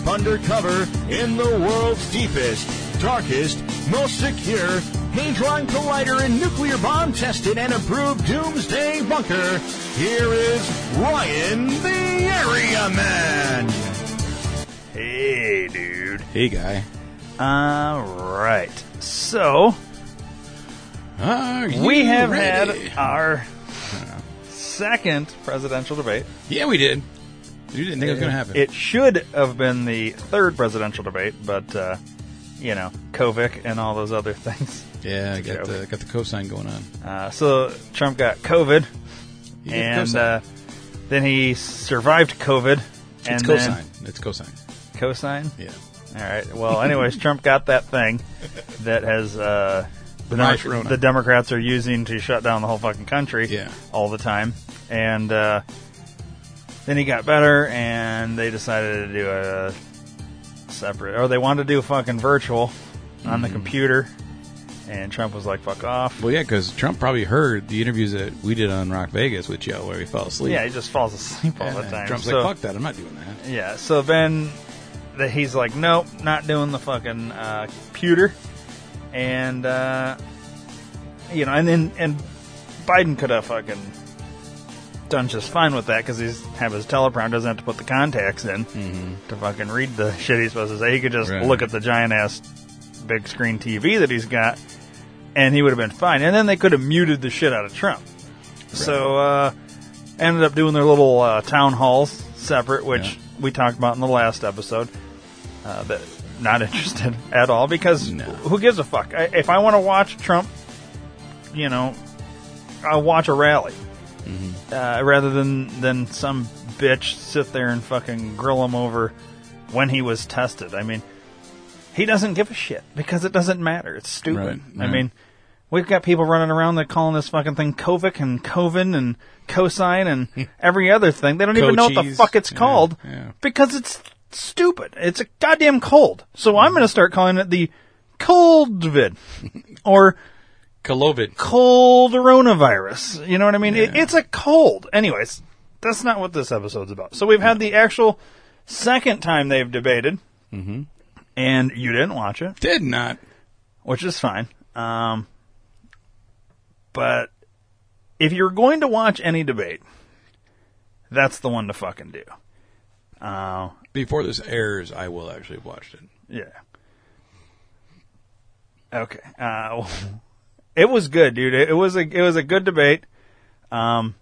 Deep undercover in the world's deepest, darkest, most secure Hadron Collider and nuclear bomb tested and approved doomsday bunker, here is Ryan the Area Man. Hey, dude. Hey, guy. All right. So, Are we you have ready? had our second presidential debate. Yeah, we did. You didn't think it was going to happen. It should have been the third presidential debate, but, uh, you know, COVID and all those other things. yeah, I got joke. the, got the cosign going on. Uh, so, Trump got COVID, and uh, then he survived COVID. it's and cosign. then It's cosine. Cosine. Yeah. All right. Well, anyways, Trump got that thing that has uh, the, the Democrats are using to shut down the whole fucking country Yeah. all the time. And uh, then he got better, and they decided to do a separate, or they wanted to do a fucking virtual on the Mm-hmm. computer. And Trump was like, "Fuck off." Well, yeah, because Trump probably heard the interviews that we did on Rock Vegas with Joe where he fell asleep. Yeah, he just falls asleep all And the time. Trump's So- like, fuck that, I'm not doing that. Yeah, so then the, he's like, nope, not doing the fucking uh, computer, and uh, you know, and then and Biden could have fucking done just fine with that because he's have his teleprompter, doesn't have to put the contacts in to fucking read the shit he's supposed to say. He could just Right. look at the giant ass big screen TV that he's got, and he would have been fine. And then they could have muted the shit out of Trump. So uh, ended up doing their little uh, town halls separate, which Yeah. we talked about in the last episode. Uh, that not interested at all because No. who gives a fuck? I, if I want to watch Trump, you know, I'll watch a rally uh, rather than than some bitch sit there and fucking grill him over when he was tested. I mean, he doesn't give a shit because it doesn't matter. It's stupid. Right, I mean, we've got people running around that calling this fucking thing Kovic and Coven and cosine and every other thing. They don't even know what the fuck it's Yeah, called yeah. because it's stupid. It's a goddamn cold. So I'm going to start calling it the coldvid or Cold coronavirus. You know what I mean? It, it's a cold. Anyways, that's not what this episode's about. So we've had the actual second time they've debated, mm-hmm. and you didn't watch it, Did not. which is fine. Um, but if you're going to watch any debate, that's the one to fucking do. Uh, Before this airs, I will actually have watched it. Yeah. Okay. Uh, it was good, dude. It, it was a it was a good debate. Um,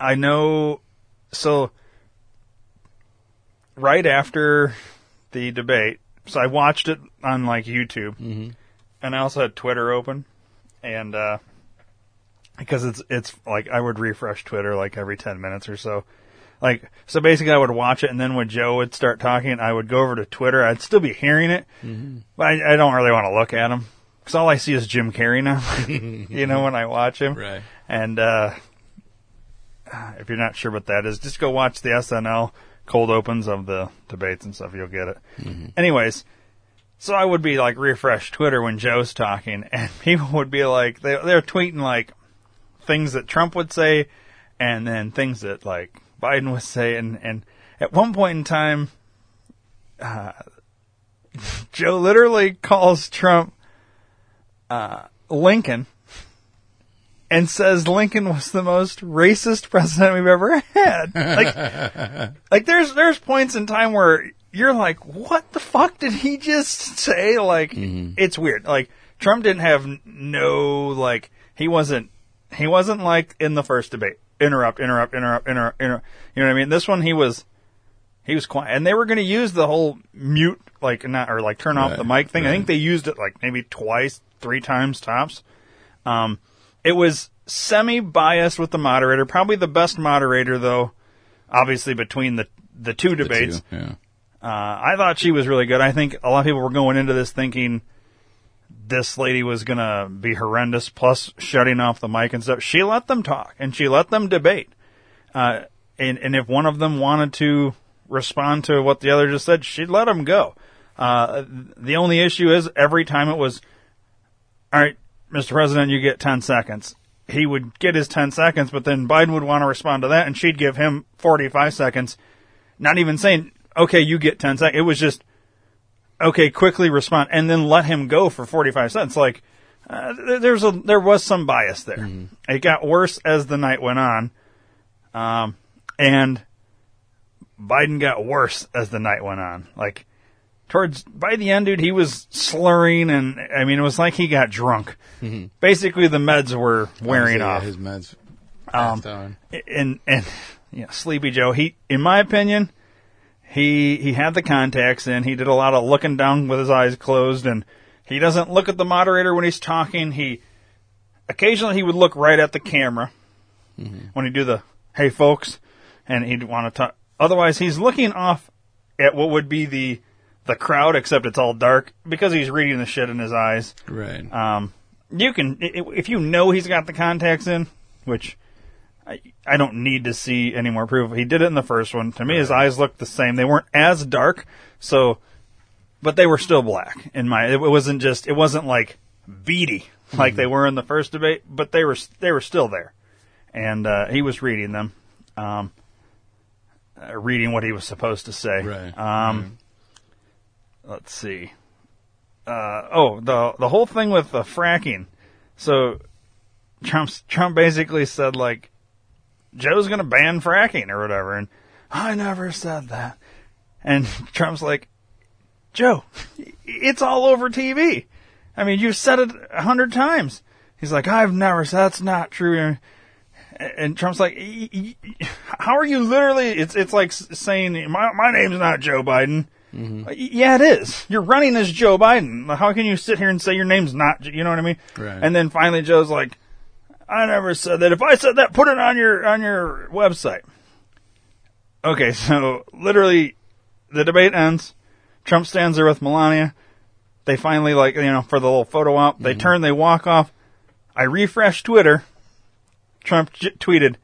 I know. So, right after the debate, so I watched it on like YouTube, and I also had Twitter open, and uh, because it's it's like I would refresh Twitter like every ten minutes or so. Like so, basically, I would watch it, and then when Joe would start talking, I would go over to Twitter. I'd still be hearing it, but I, I don't really want to look at him because all I see is Jim Carrey now. you know, when I watch him, Right. and uh, if you're not sure what that is, just go watch the SNL cold opens of the debates and stuff. You'll get it. Anyways, so I would be like refresh Twitter when Joe's talking, and people would be like they they're tweeting like things that Trump would say, and then things that like Biden would say, and and at one point in time, uh, Joe literally calls Trump uh, Lincoln and says Lincoln was the most racist president we've ever had. Like, like there's there's points in time where you're like, what the fuck did he just say? Like, it's weird. Like Trump didn't have no like he wasn't he wasn't like in the first debate. Interrupt, interrupt, interrupt, interrupt, interrupt. You know what I mean? This one he was he was quiet, and they were going to use the whole mute, like not or like turn off Right, the mic thing. I think they used it like maybe twice, three times tops. Um, it was semi biased with the moderator, probably the best moderator though. Obviously, between the the two The debates, two, yeah. uh, I thought she was really good. I think a lot of people were going into this thinking this lady was going to be horrendous, plus shutting off the mic and stuff. She let them talk and she let them debate. Uh, and, and if one of them wanted to respond to what the other just said, she'd let him go. Uh, the only issue is every time it was, all right, Mr. President, you get 10 seconds. He would get his 10 seconds, but then Biden would want to respond to that and she'd give him 45 seconds not even saying, okay, you get 10 seconds. It was just, okay, quickly respond and then let him go for 45 seconds. Like, uh, th- there's a, there was some bias there. It got worse as the night went on. Um, and Biden got worse as the night went on. Like, towards, by the end, dude, he was slurring and, I mean, it was like he got drunk. Basically, the meds were wearing Yeah, off His meds Um, and and know, Sleepy Joe, he, in my opinion, he he had the contacts in. He did a lot of looking down with his eyes closed, and he doesn't look at the moderator when he's talking. He occasionally he would look right at the camera when he do the "Hey folks," and he'd want to talk. Otherwise, he's looking off at what would be the the crowd, except it's all dark because he's reading the shit in his eyes. Right. Um, you can if you know he's got the contacts in, which I, I don't need to see any more proof. He did it in the first one. To me, his eyes looked the same. They weren't as dark, so, but they were still black. In my, it wasn't just, it wasn't like beady like they were in the first debate, but they were they were still there, and uh, he was reading them, um, reading what he was supposed to say. Right. Um, let's see. Uh, oh, the the whole thing with the fracking. So Trump's Trump basically said like Joe's going to ban fracking or whatever, and I never said that. And Trump's like, Joe, it's all over TV. I mean, you've said it a hundred times. He's like, I've never said that's not true. And Trump's like, "Y- y- y- how are you literally? It's it's like saying my my name's not Joe Biden. Mm-hmm. Uh, y- Yeah, it is. You're running as Joe Biden. How can you sit here and say your name's not? You know what I mean? Right. And then finally, Joe's like, I never said that. If I said that, put it on your on your website. Okay, so literally, the debate ends. Trump stands there with Melania. They finally like you know for the little photo op. They mm-hmm. turn. They walk off. I refresh Twitter. Trump j- tweeted,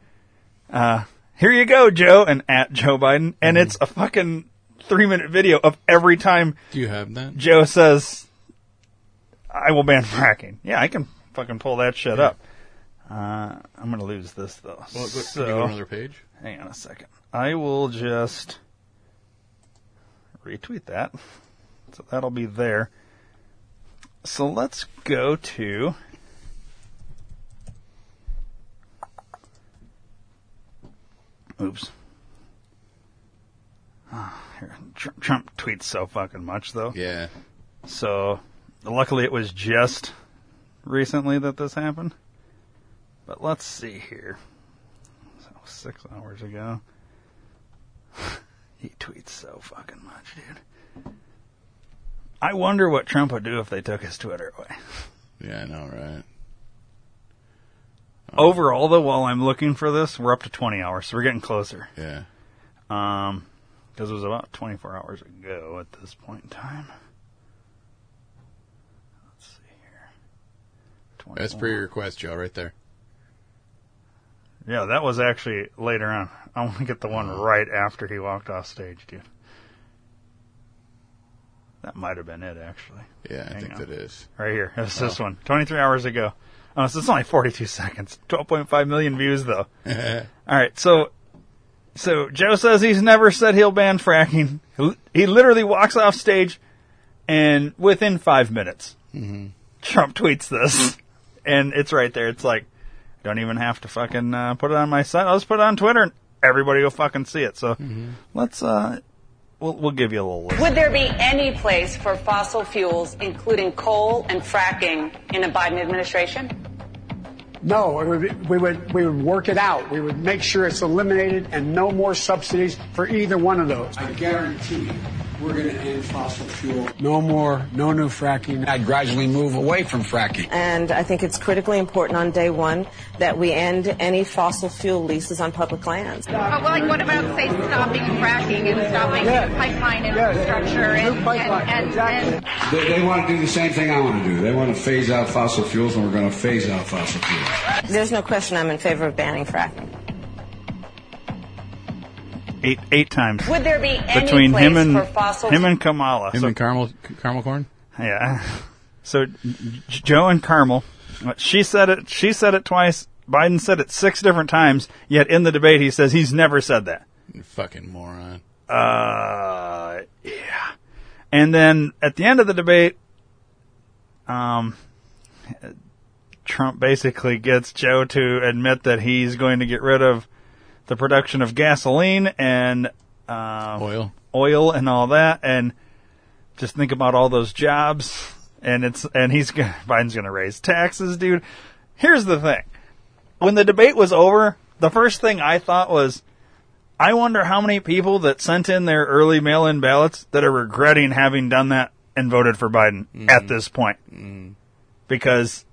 uh, "Here you go, Joe," and at Joe Biden, and it's a fucking three minute video of every time Do you have that? Joe says, "I will ban fracking." Yeah, I can fucking pull that shit up. Uh, I'm gonna lose this though. Well, go, so, can you go to another page? hang on a second. I will just retweet that, so that'll be there. So let's go to. Oops. Ah. Tr- Trump tweets so fucking much though. Yeah. So, luckily it was just recently that this happened. But let's see here. So, six hours ago. he tweets so fucking much, dude. I wonder what Trump would do if they took his Twitter away. Yeah, I know, right? Overall, though, while I'm looking for this, we're up to 20 hours, so we're getting closer. Yeah. Um, because it was about 24 hours ago at this point in time. Let's see here. That's 21. pre request, Joe, right there. Yeah, that was actually later on. I want to get the one right after he walked off stage, dude. That might have been it, actually. Yeah, I Hang think on. that is. Right here. It's this one. 23 hours ago. Oh, so it's only 42 seconds. 12.5 million views, though. All right, so so Joe says he's never said he'll ban fracking. He- literally walks off stage, and within five minutes, Trump tweets this, and it's right there. It's like, don't even have to fucking uh, put it on my site. I'll just put it on Twitter, and everybody will fucking see it. So let's uh, we'll we'll give you a little list. Would there be any place for fossil fuels, including coal and fracking, in a Biden administration? No, it would be, we would we would work it out. We would make sure it's eliminated and no more subsidies for either one of those. I guarantee you, we're going to end fossil fuel. No more, no new fracking. I'd gradually move away from fracking. And I think it's critically important on day one that we end any fossil fuel leases on public lands. But well, like, what about say stopping fracking and stopping Yeah. pipeline Yeah, infrastructure new and, pipeline, and, and, exactly. and They, they want to do the same thing I want to do. They want to phase out fossil fuels, and we're going to phase out fossil fuels. There's no question I'm in favor of banning fracking. Eight eight times Would there be any between place him and for fossil him and Kamala. Him So- and caramel caramel corn. Yeah. So Joe and Carmel, she said it. She said it twice. Biden said it six different times. Yet in the debate, he says he's never said that. You fucking moron. Uh, yeah. And then at the end of the debate, um, Trump basically gets Joe to admit that he's going to get rid of the production of gasoline and uh, Oil. oil and all that, and just think about all those jobs. And it's and he's Biden's going to raise taxes, dude. Here's the thing: when the debate was over, the first thing I thought was, I wonder how many people that sent in their early mail-in ballots that are regretting having done that and voted for Biden at this point, because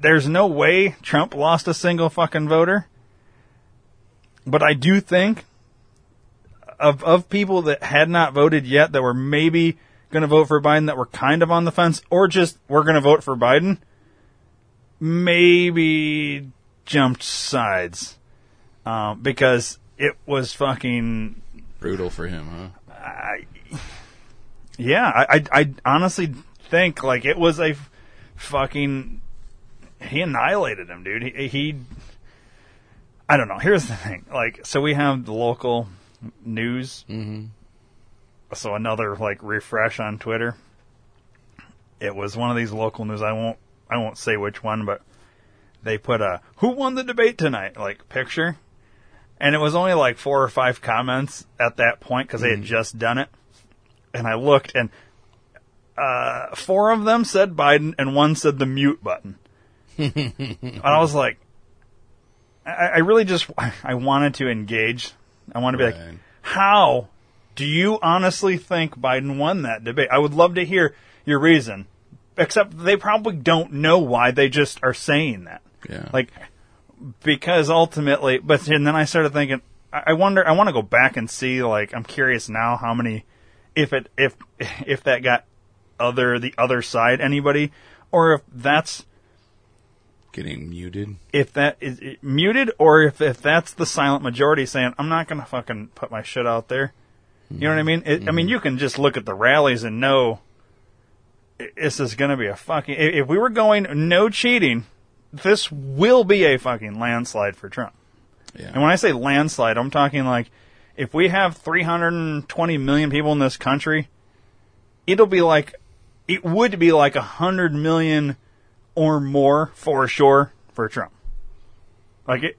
there's no way Trump lost a single fucking voter. But I do think of of people that had not voted yet that were maybe going to vote for Biden that were kind of on the fence or just were going to vote for Biden maybe jumped sides um, because it was fucking Brutal for him, huh? I, yeah I, I I honestly think like it was a f- fucking he annihilated him dude he, he I don't know here's the thing like so we have the local news Mm-hmm. so another like refresh on Twitter. It was one of these local news. I won't I won't say which one, but they put a who won the debate tonight like picture, and it was only like four or five comments at that point because they had just done it. And I looked, and uh, four of them said Biden, and one said the mute button. and I was like, I, I really just I wanted to engage. I want to be like, how do you honestly think Biden won that debate? I would love to hear your reason. Except they probably don't know why they just are saying that. Yeah. Like because ultimately but and then I started thinking I I wonder I want to go back and see like I'm curious now how many if it if if that got other the other side anybody or if that's Getting muted. if that is muted or if, if that's the silent majority saying I'm not going to fucking put my shit out there. You know what I mean? It, I mean, mm-hmm. you can just look at the rallies and know this is going to be a fucking. If we were going no cheating, this will be a fucking landslide for Trump. Yeah. And when I say landslide, I'm talking like if we have 320 million people in this country, it'll be like it would be like 100 million or more for sure for Trump. Like it,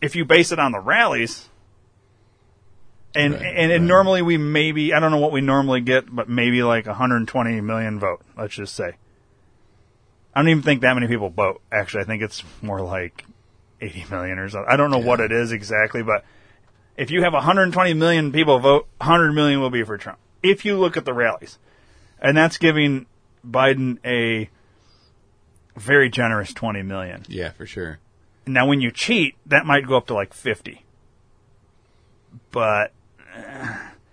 if you base it on the rallies, and Right, and, and right. normally we maybe I don't know what we normally get, but maybe like 120 million vote. Let's just say. I don't even think that many people vote. Actually, I think it's more like 80 million or something. I don't know what it is exactly, but if you have 120 million people vote, 100 million will be for Trump. If you look at the rallies, and that's giving Biden a very generous 20 million. Yeah, for sure. Now, when you cheat, that might go up to like 50. But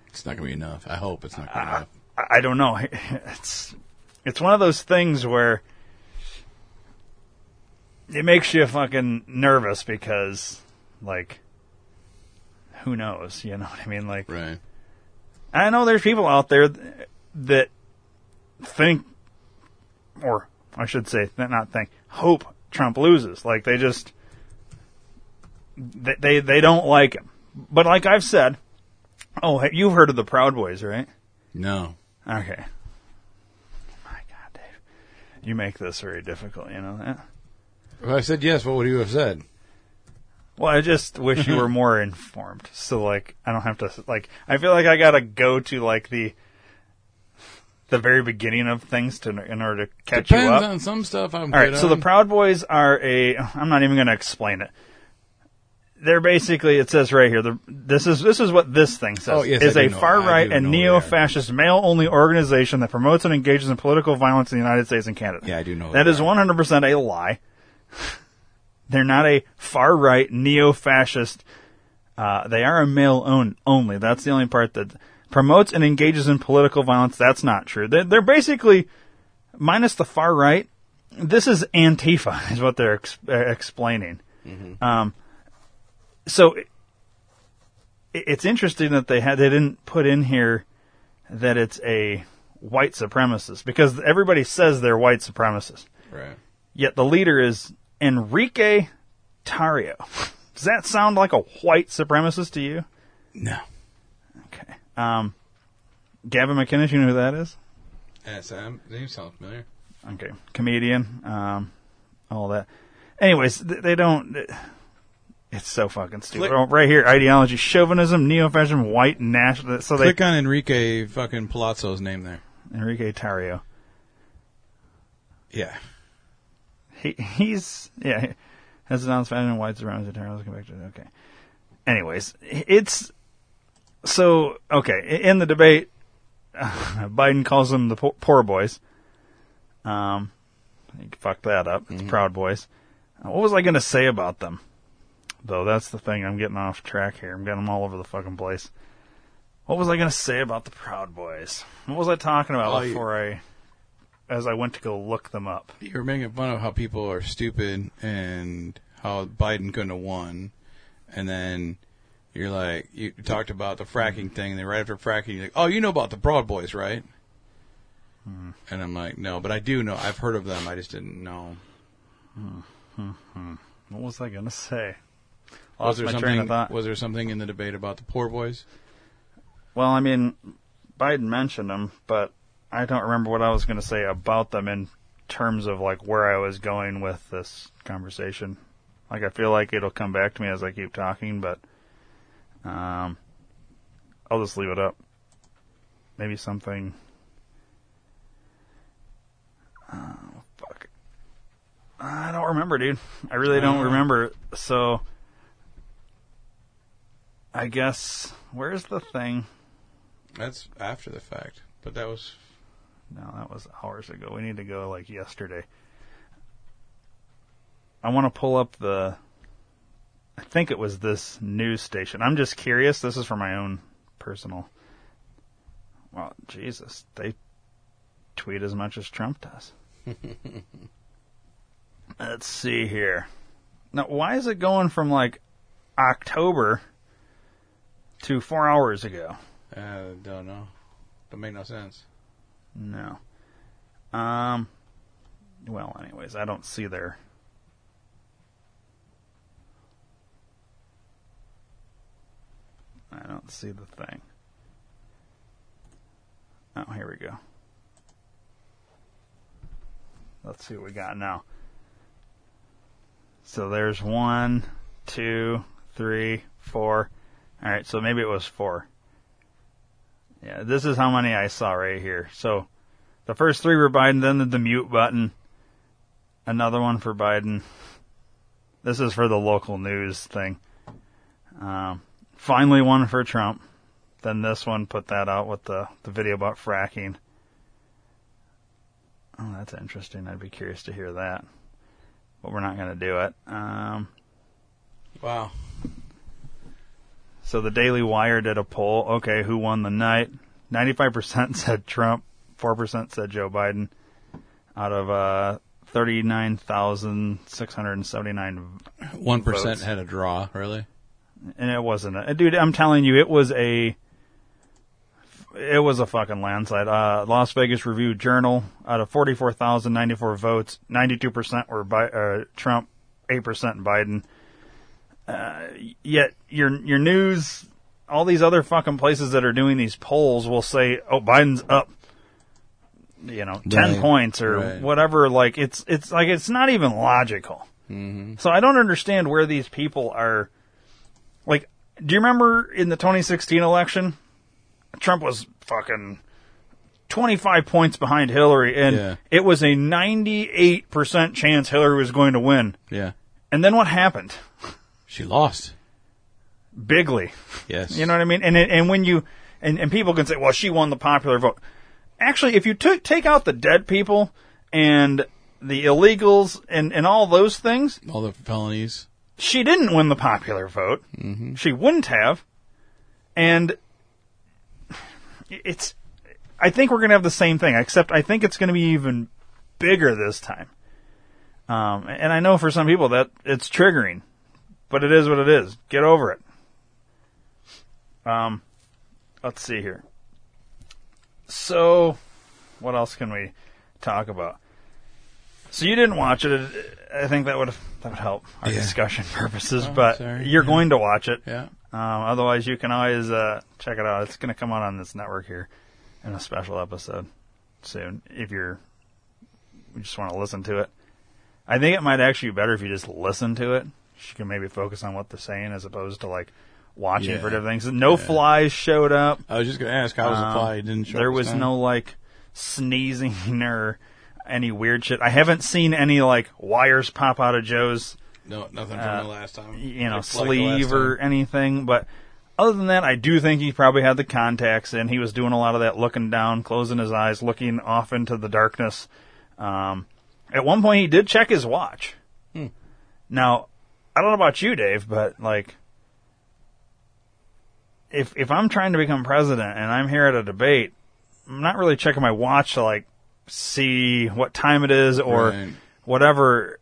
It's not gonna be enough. I hope it's not gonna be enough. I I don't know. It's it's one of those things where it makes you fucking nervous because, like, who knows? You know what I mean? Like, Right. I know there's people out there that think, or I should say, not think, hope Trump loses. Like they just, they they, they don't like him. But like I've said, oh, you've heard of the Proud Boys, right? No. Okay. My God, Dave. You make this very difficult, you know that? If I said yes, what would you have said? Well, I just wish you were more informed. So like I don't have to like I feel like I got to go to like the the very beginning of things to in order to catch Depends you up. on some stuff. I'm All right, so the. Proud Boys are a. I'm not even going to explain it. They're basically. It says right here. The, this is this is what this thing says. Oh, yes, is do a know- far right and know they are. neo-fascist male-only organization that promotes and engages in political violence in the United States and Canada. Yeah, I do know That they is are. 100 percent a lie. They're not a far right neo-fascist. Uh, they are a male own only. That's the only part that promotes and engages in political violence. That's not true. They're, they're basically minus the far right. This is Antifa, is what they're ex- uh, explaining. Um, so it, it's interesting that they had they didn't put in here that it's a white supremacist because everybody says they're white supremacists. Right. Yet the leader is Enrique Tarrio. Does that sound like a white supremacist to you? No. Um, Gavin McInnes, you know who that is? SM. Name sounds familiar. Okay, comedian, um, all that. Anyways, th- they don't. It's so fucking stupid. Click- Oh, right here, ideology, chauvinism, neo-fascism, white national. So they Click on Enrique fucking Palazzo's name there. Enrique Tarrio. Yeah. He he's yeah has announced fashion white supremacy terror. Let's go back to it. Okay. Anyways, it's so okay in the debate. Biden calls them the po- poor boys. Um, fucked that up. It's Proud Boys. Uh, what was I going to say about them? Though that's the thing. I'm getting off track here. I'm getting them all over the fucking place. What was I going to say about the Proud Boys? What was I talking about Oh, you- before I, as I went to go look them up? You were making fun of how people are stupid and how Biden couldn't have won. And then you're like, you talked about the fracking mm-hmm. thing, and then right after fracking, you're like, oh, you know about the Broad Boys, right? Mm-hmm. And I'm like, no, but I do know. I've heard of them. I just didn't know. Mm-hmm. What was I going to say? Was Lost there my train something? of thought. Was there something in the debate about the poor boys? Well, I mean, Biden mentioned them, but I don't remember what I was going to say about them in terms of like where I was going with this conversation. Like I feel like it'll come back to me as I keep talking, but um, I'll just leave it up. Maybe something. Oh fuck! I don't remember, dude. I really don't remember. So I guess where's the thing? That's after the fact, but that was No, that was hours ago. We need to go like yesterday. I want to pull up the. Think it was this news station. I'm just curious. This is for my own personal. Well, Jesus, they tweet as much as Trump does. Let's see here. Now, why is it going from like October to four hours ago? uh, don't know. Don't make no sense. No. Um. Well, anyways, I don't see their. I don't see the thing. Oh, here we go. Let's see what we got now. So there's one, two, three, four. All right, so maybe it was four. Yeah, this is how many I saw right here. So the first three were Biden, then the, mute button, another one for Biden. This is for the local news thing. Um, finally, one for Trump. Then this one put that out with the, the video about fracking. Oh, that's interesting. I'd be curious to hear that. But we're not going to do it. Um, Wow. So the Daily Wire did a poll. Okay, who won the night? 95% said Trump, 4% said Joe Biden. Out of uh, 39,679. One percent Votes. had a draw. Really? And it wasn't a. Dude, I'm telling you, it was a. It was a fucking landslide. Uh, Las Vegas Review Journal, out of 44,094 votes, 92% were Bi- uh, Trump, 8% Biden. Uh, yet your your news, all these other fucking places that are doing these polls will say, "Oh, Biden's up." you know, ten Right. points or Right. whatever. Like it's it's like it's not even logical. Mm-hmm. So I don't understand where these people are. Like, do you remember in the 2016 election, Trump was fucking 25 points behind Hillary, and Yeah. it was a 98% chance Hillary was going to win. Yeah. And then what happened? She lost. Bigly. Yes. You know what I mean? And and when you and, and people can say, well, she won the popular vote. Actually, if you took take out the dead people and the illegals and and all those things, all the felonies. She didn't win the popular vote. Mm-hmm. She wouldn't have. And it's I think we're going to have the same thing, except I think it's going to be even bigger this time. Um, and I know for some people that it's triggering, but it is what it is. Get over it. Um, let's see here. So, what else can we talk about? So you didn't watch it. I think that would that would help our Yeah. discussion purposes. Oh, but sorry. you're Yeah. going to watch it. Yeah. Um, otherwise, you can always uh, check it out. It's going to come out on this network here in a special episode soon. If you're you just want to listen to it, I think it might actually be better if you just listen to it. You can maybe focus on what they're saying as opposed to like watching Yeah. for different things. No flies showed up. I was just going to ask, how was the Um, fly? It didn't show There was time? no like sneezing or any weird shit. I haven't seen any like wires pop out of Joe's No, nothing from uh, the last time. you know, Like- sleeve or anything. But other than that, I do think he probably had the contacts in. He was doing a lot of that looking down, closing his eyes, looking off into the darkness. Um, at one point, he did check his watch. Hmm. Now, I don't know about you, Dave, but like, if if I'm trying to become president and I'm here at a debate, I'm not really checking my watch to like see what time it is or Right. whatever,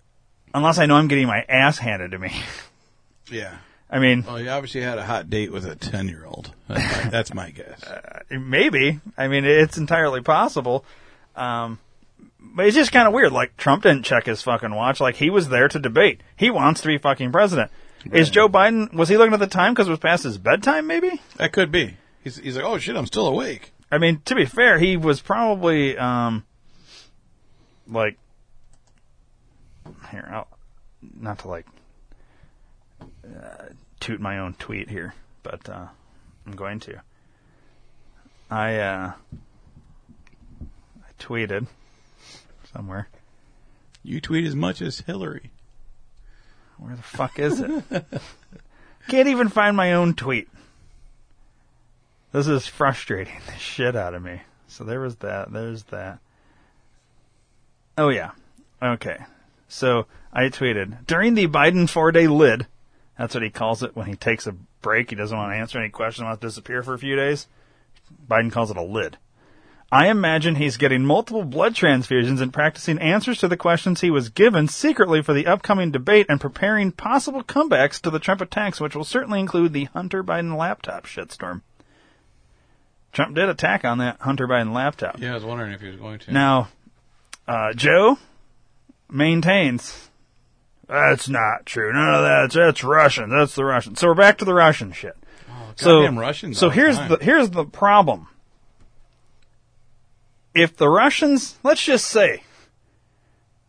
unless I know I'm getting my ass handed to me. Yeah. I mean, Well, you obviously had a hot date with a 10 year old. That's my, that's my guess. maybe. I mean, it's entirely possible. Um, but it's just kind of weird. Like Trump didn't check his fucking watch. Like he was there to debate. He wants to be fucking president. Is Joe Biden? Was he looking at the time because it was past his bedtime? Maybe. That could be. He's, he's like, oh shit, I'm still awake. I mean, to be fair, he was probably um, like here. I'll, not to like uh, toot my own tweet here, but uh, I'm going to. I uh, I tweeted somewhere. You tweet as much as Hillary. Where the fuck is it? Can't even find my own tweet. This is frustrating the shit out of me. So there was that. There's that. Oh yeah. Okay. So I tweeted during the Biden four day lid. That's what he calls it when he takes a break. He doesn't want to answer any questions. Wants to disappear for a few days. Biden calls it a lid. I imagine he's getting multiple blood transfusions and practicing answers to the questions he was given secretly for the upcoming debate and preparing possible comebacks to the Trump attacks, which will certainly include the Hunter Biden laptop shitstorm. Trump did attack on that Hunter Biden laptop. Yeah, I was wondering if he was going to. Now, uh, Joe maintains that's not true. None of that. That's Russian. That's the Russian. So we're back to the Russian shit. so Oh, goddamn Russians So the here's time. the here's the problem. If the Russians, let's just say,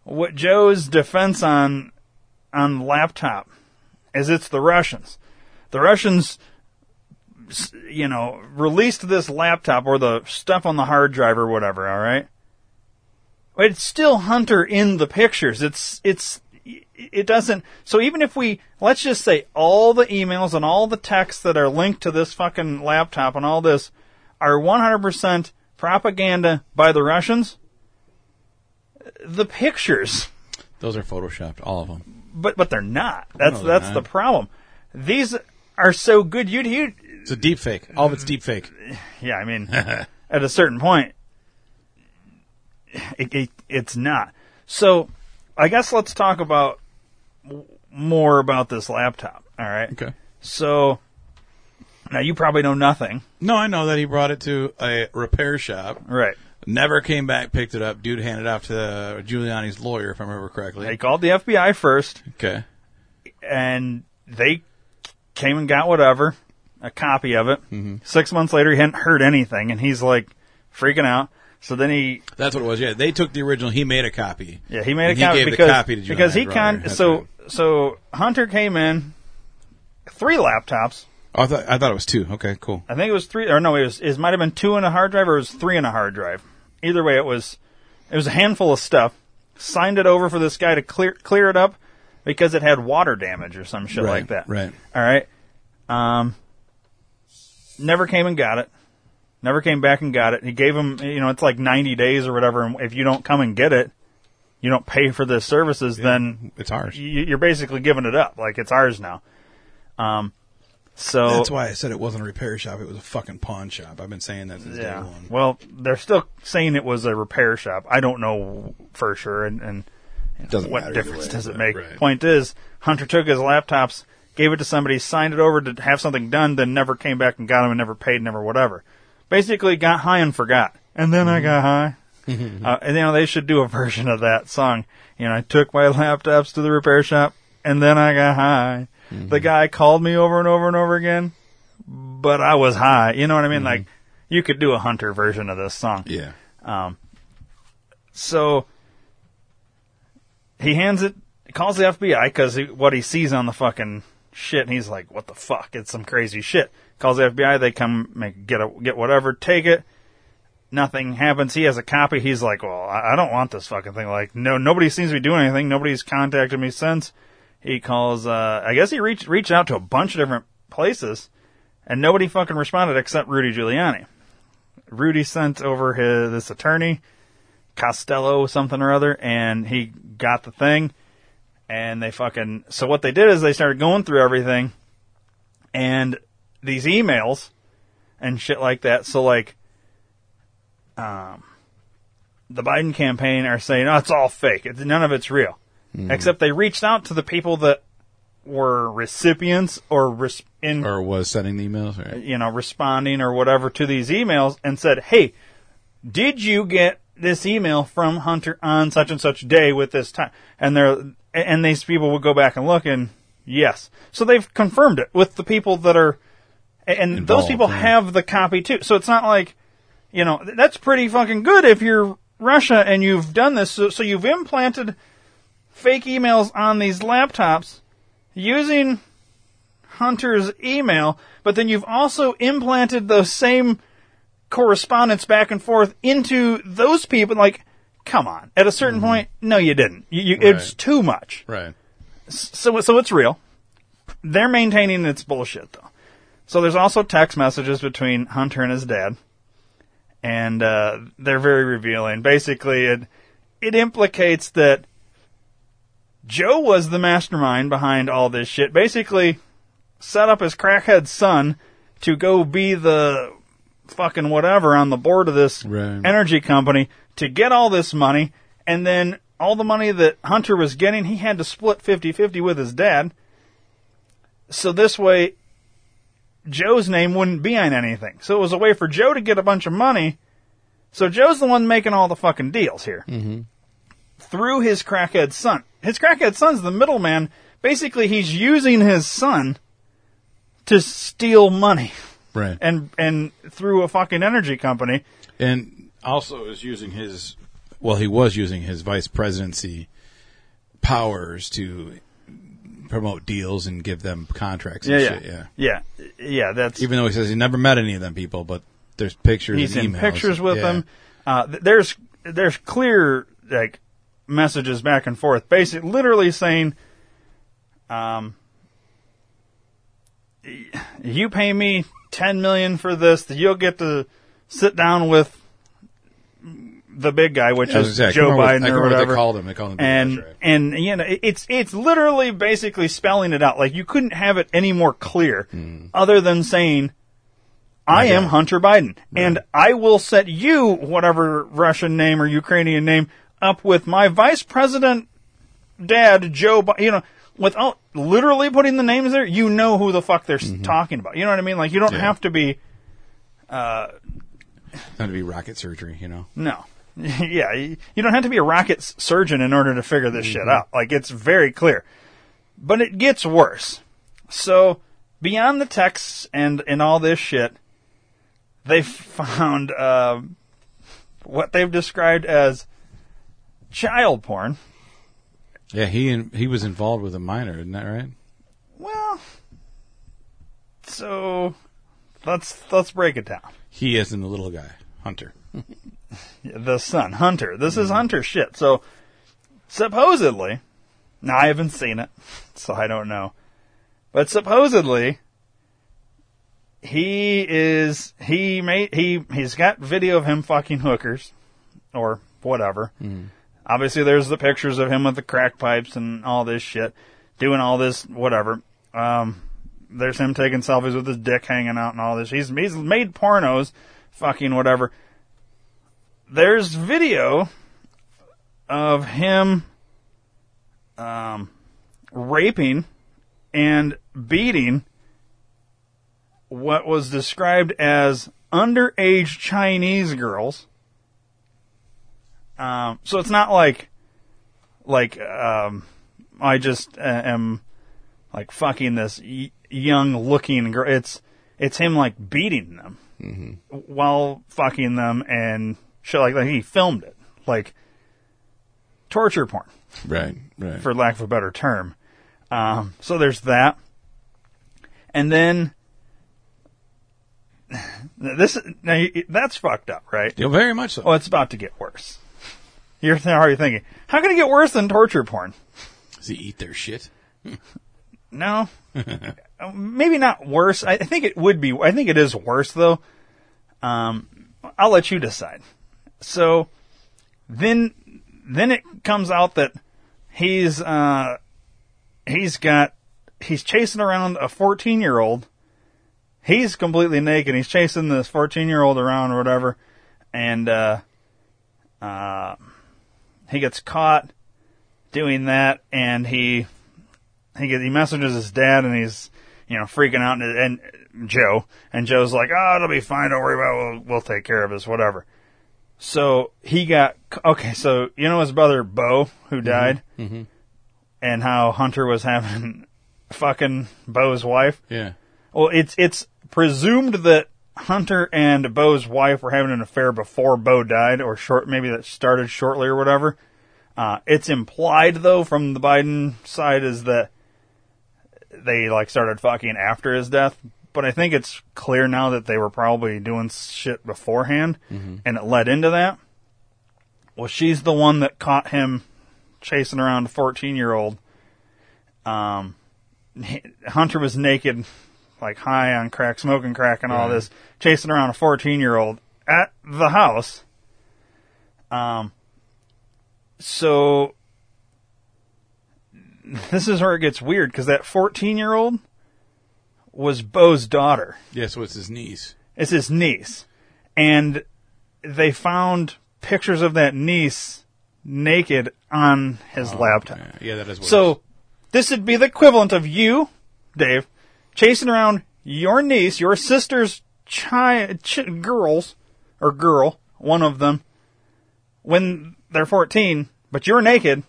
what Joe's defense on on laptop is it's the Russians. The Russians, you know, released this laptop or the stuff on the hard drive or whatever. All right, but it's still Hunter in the pictures. It's it's it doesn't. So even if we let's just say all the emails and all the texts that are linked to this fucking laptop and all this are 100% propaganda by the Russians, the pictures Those are photoshopped, all of them. but but they're not. That's they're that's not. the problem. These are so good. You'd you It's a deep fake. All of it's deep fake. yeah. I mean, at a certain point, it, it it's not. So I guess let's talk about more about this laptop. All right. Okay. So now you probably know nothing, No, I know that he brought it to a repair shop. right? Never came back, picked it up. Dude handed it off to uh, Giuliani's lawyer, if I remember correctly. They called the FBI first, Okay. and they came and got whatever, a copy of it. Six months later, he hadn't heard anything, and he's like freaking out. So then he, That's what it was. Yeah, they took the original. He made a copy. yeah, he made a he copy gave the because copy because he con. That's So right. so Hunter came in, three laptops. Oh, I thought I thought it was two. Okay, cool. I think it was three, or no, it was it might have been two in a hard drive, or it was three in a hard drive. Either way, it was it was a handful of stuff. Signed it over for this guy to clear clear it up because it had water damage or some shit Right, like that. right. All right. Um. Never came and got it. Never came back and got it. He gave him, you know, it's like 90 days or whatever. And if you don't come and get it, you don't pay for the services, then It's ours. you, you're basically giving it up. Like it's ours now. Um. So That's why I said it wasn't a repair shop. It was a fucking pawn shop. I've been saying that since day one. Well, they're still saying it was a repair shop. I don't know for sure, and, and Doesn't what difference way, does it make? right. Point is, Hunter took his laptops, gave it to somebody, signed it over to have something done, then never came back and got them and never paid, never whatever. Basically, got high and forgot. And then Mm-hmm. I got high. uh, and you know they should do a version of that song. You know, I took my laptops to the repair shop, and then I got high. Mm-hmm. The guy called me over and over and over again, but I was high. You know what I mean? Like, you could do a Hunter version of this song. Yeah. Um, so he hands it, calls the FBI because what he sees on the fucking shit, and he's like, "What the fuck? It's some crazy shit." Calls the FBI. They come, make get a get whatever, take it. Nothing happens. He has a copy. He's like, "Well, I, I don't want this fucking thing." Like, no, nobody seems to be doing anything. Nobody's contacted me since. He calls. uh I guess he reached reached out to a bunch of different places, and nobody fucking responded except Rudy Giuliani. Rudy sent over his this attorney, Costello something or other, and he got the thing. And they fucking so what they did is they started going through everything, and these emails and shit like that. So like, um, the Biden campaign are saying, "Oh, it's all fake. It's, none of it's real." Except they reached out to the people that were recipients or res- in Or was sending the emails. Right. you know, responding or whatever to these emails and said, "Hey, did you get this email from Hunter on such and such day with this time?" And they're and these people would go back and look and yes, so they've confirmed it with the people that are, and those people yeah. have the copy too. So it's not like, you know, that's pretty fucking good if you're Russia and you've done this. So, so you've implanted fake emails on these laptops using Hunter's email, but then you've also implanted those same correspondence back and forth into those people. Like, come on. At a certain mm-hmm. point, no, you didn't. You, you, It's too much. Right. So, so it's real. They're maintaining it's bullshit though. So there's also text messages between Hunter and his dad, and uh, they're very revealing. Basically, it it implicates that Joe was the mastermind behind all this shit. Basically, set up his crackhead son to go be the fucking whatever on the board of this Right. energy company to get all this money, and then all the money that Hunter was getting, he had to split 50-50 with his dad. So this way, Joe's name wouldn't be on anything. So it was a way for Joe to get a bunch of money. So Joe's the one making all the fucking deals here. Mm-hmm. Through his crackhead son. His crackhead son's the middleman. Basically, he's using his son to steal money. Right. And, and through a fucking energy company. and also is using his well he was using his vice presidency powers to promote deals and give them contracts and shit yeah Yeah. Yeah, that's. even though he says he never met any of them people but there's pictures he's and in emails. pictures with Yeah. them. Uh, there's there's clear like messages back and forth, basically literally saying, um, you pay me ten million for this, that you'll get to sit down with the big guy, which was is gonna say, I Joe can't remember what- I Biden can't or remember what they whatever. called him. They called him and right. and you know it's it's literally basically spelling it out. Like you couldn't have it any more clear, Hmm. other than saying. I am Hunter Biden, and I will set you, whatever Russian name or Ukrainian name, up with my vice president dad, Joe Biden. You know, without literally putting the names there, you know who the fuck they're s talking about. You know what I mean? Like, you don't Mm-hmm. Yeah. have to be, It's going to be rocket surgery you know no. yeah, you don't have to be a rocket surgeon in order to figure this shit out. Like, it's very clear. But it gets worse. So, beyond the texts and, and all this shit, they found, uh, what they've described as child porn. Yeah, he in, he was involved with a minor, isn't that right? Well, so let's let's break it down. He is in the little guy, Hunter. the son, Hunter. This is Hunter shit. So supposedly, now I haven't seen it, so I don't know. But supposedly, he is he made he he's got video of him fucking hookers or whatever. Obviously, there's the pictures of him with the crack pipes and all this shit, doing all this whatever. Um, there's him taking selfies with his dick hanging out and all this. He's he's made pornos, fucking whatever. There's video of him um, raping and beating what was described as underage Chinese girls. Um, so it's not like, like, um, I just uh, am like fucking this y- young looking girl. It's, it's him like beating them while fucking them and shit like that. He filmed it. Like, torture porn Right, right. for lack of a better term. Um, so there's that. And then this now that's fucked up, right? Yeah, very much so. Oh, it's about to get worse. You're th- already thinking, how can it get worse than torture porn? Does he eat their shit? No, maybe not worse. I I think it would be. I think it is worse though. Um, I'll let you decide. So then, then it comes out that he's uh, he's got he's chasing around a 14 year old. He's completely naked. He's chasing this 14 year old around or whatever, and uh, uh, he gets caught doing that, and he he gets, he messages his dad, and he's you know freaking out, and, and Joe and Joe's like, "Oh, it'll be fine. Don't worry about it. We'll, we'll take care of this, whatever." So he got okay. So you know his brother Bo, who died, Mhm. and how Hunter was having fucking Bo's wife. Yeah. Well, it's it's presumed that Hunter and Bo's wife were having an affair before Bo died, or short maybe that started shortly or whatever. Uh, it's implied though from the Biden side is that they like started fucking after his death, but I think it's clear now that they were probably doing shit beforehand, and it led into that. Well, she's the one that caught him chasing around a fourteen year old. Um, Hunter was naked, like high on crack, smoking crack, and all Right. this, chasing around a fourteen-year-old at the house. Um. So this is where it gets weird because that fourteen-year-old was Bo's daughter. Yeah, so it's his niece. It's his niece, and they found pictures of that niece naked on his oh, laptop. Yeah, yeah, that is. So this would be the equivalent of you, Dave, chasing around your niece, your sister's child, ch- girls, or girl, one of them, when they're 14, but you're naked,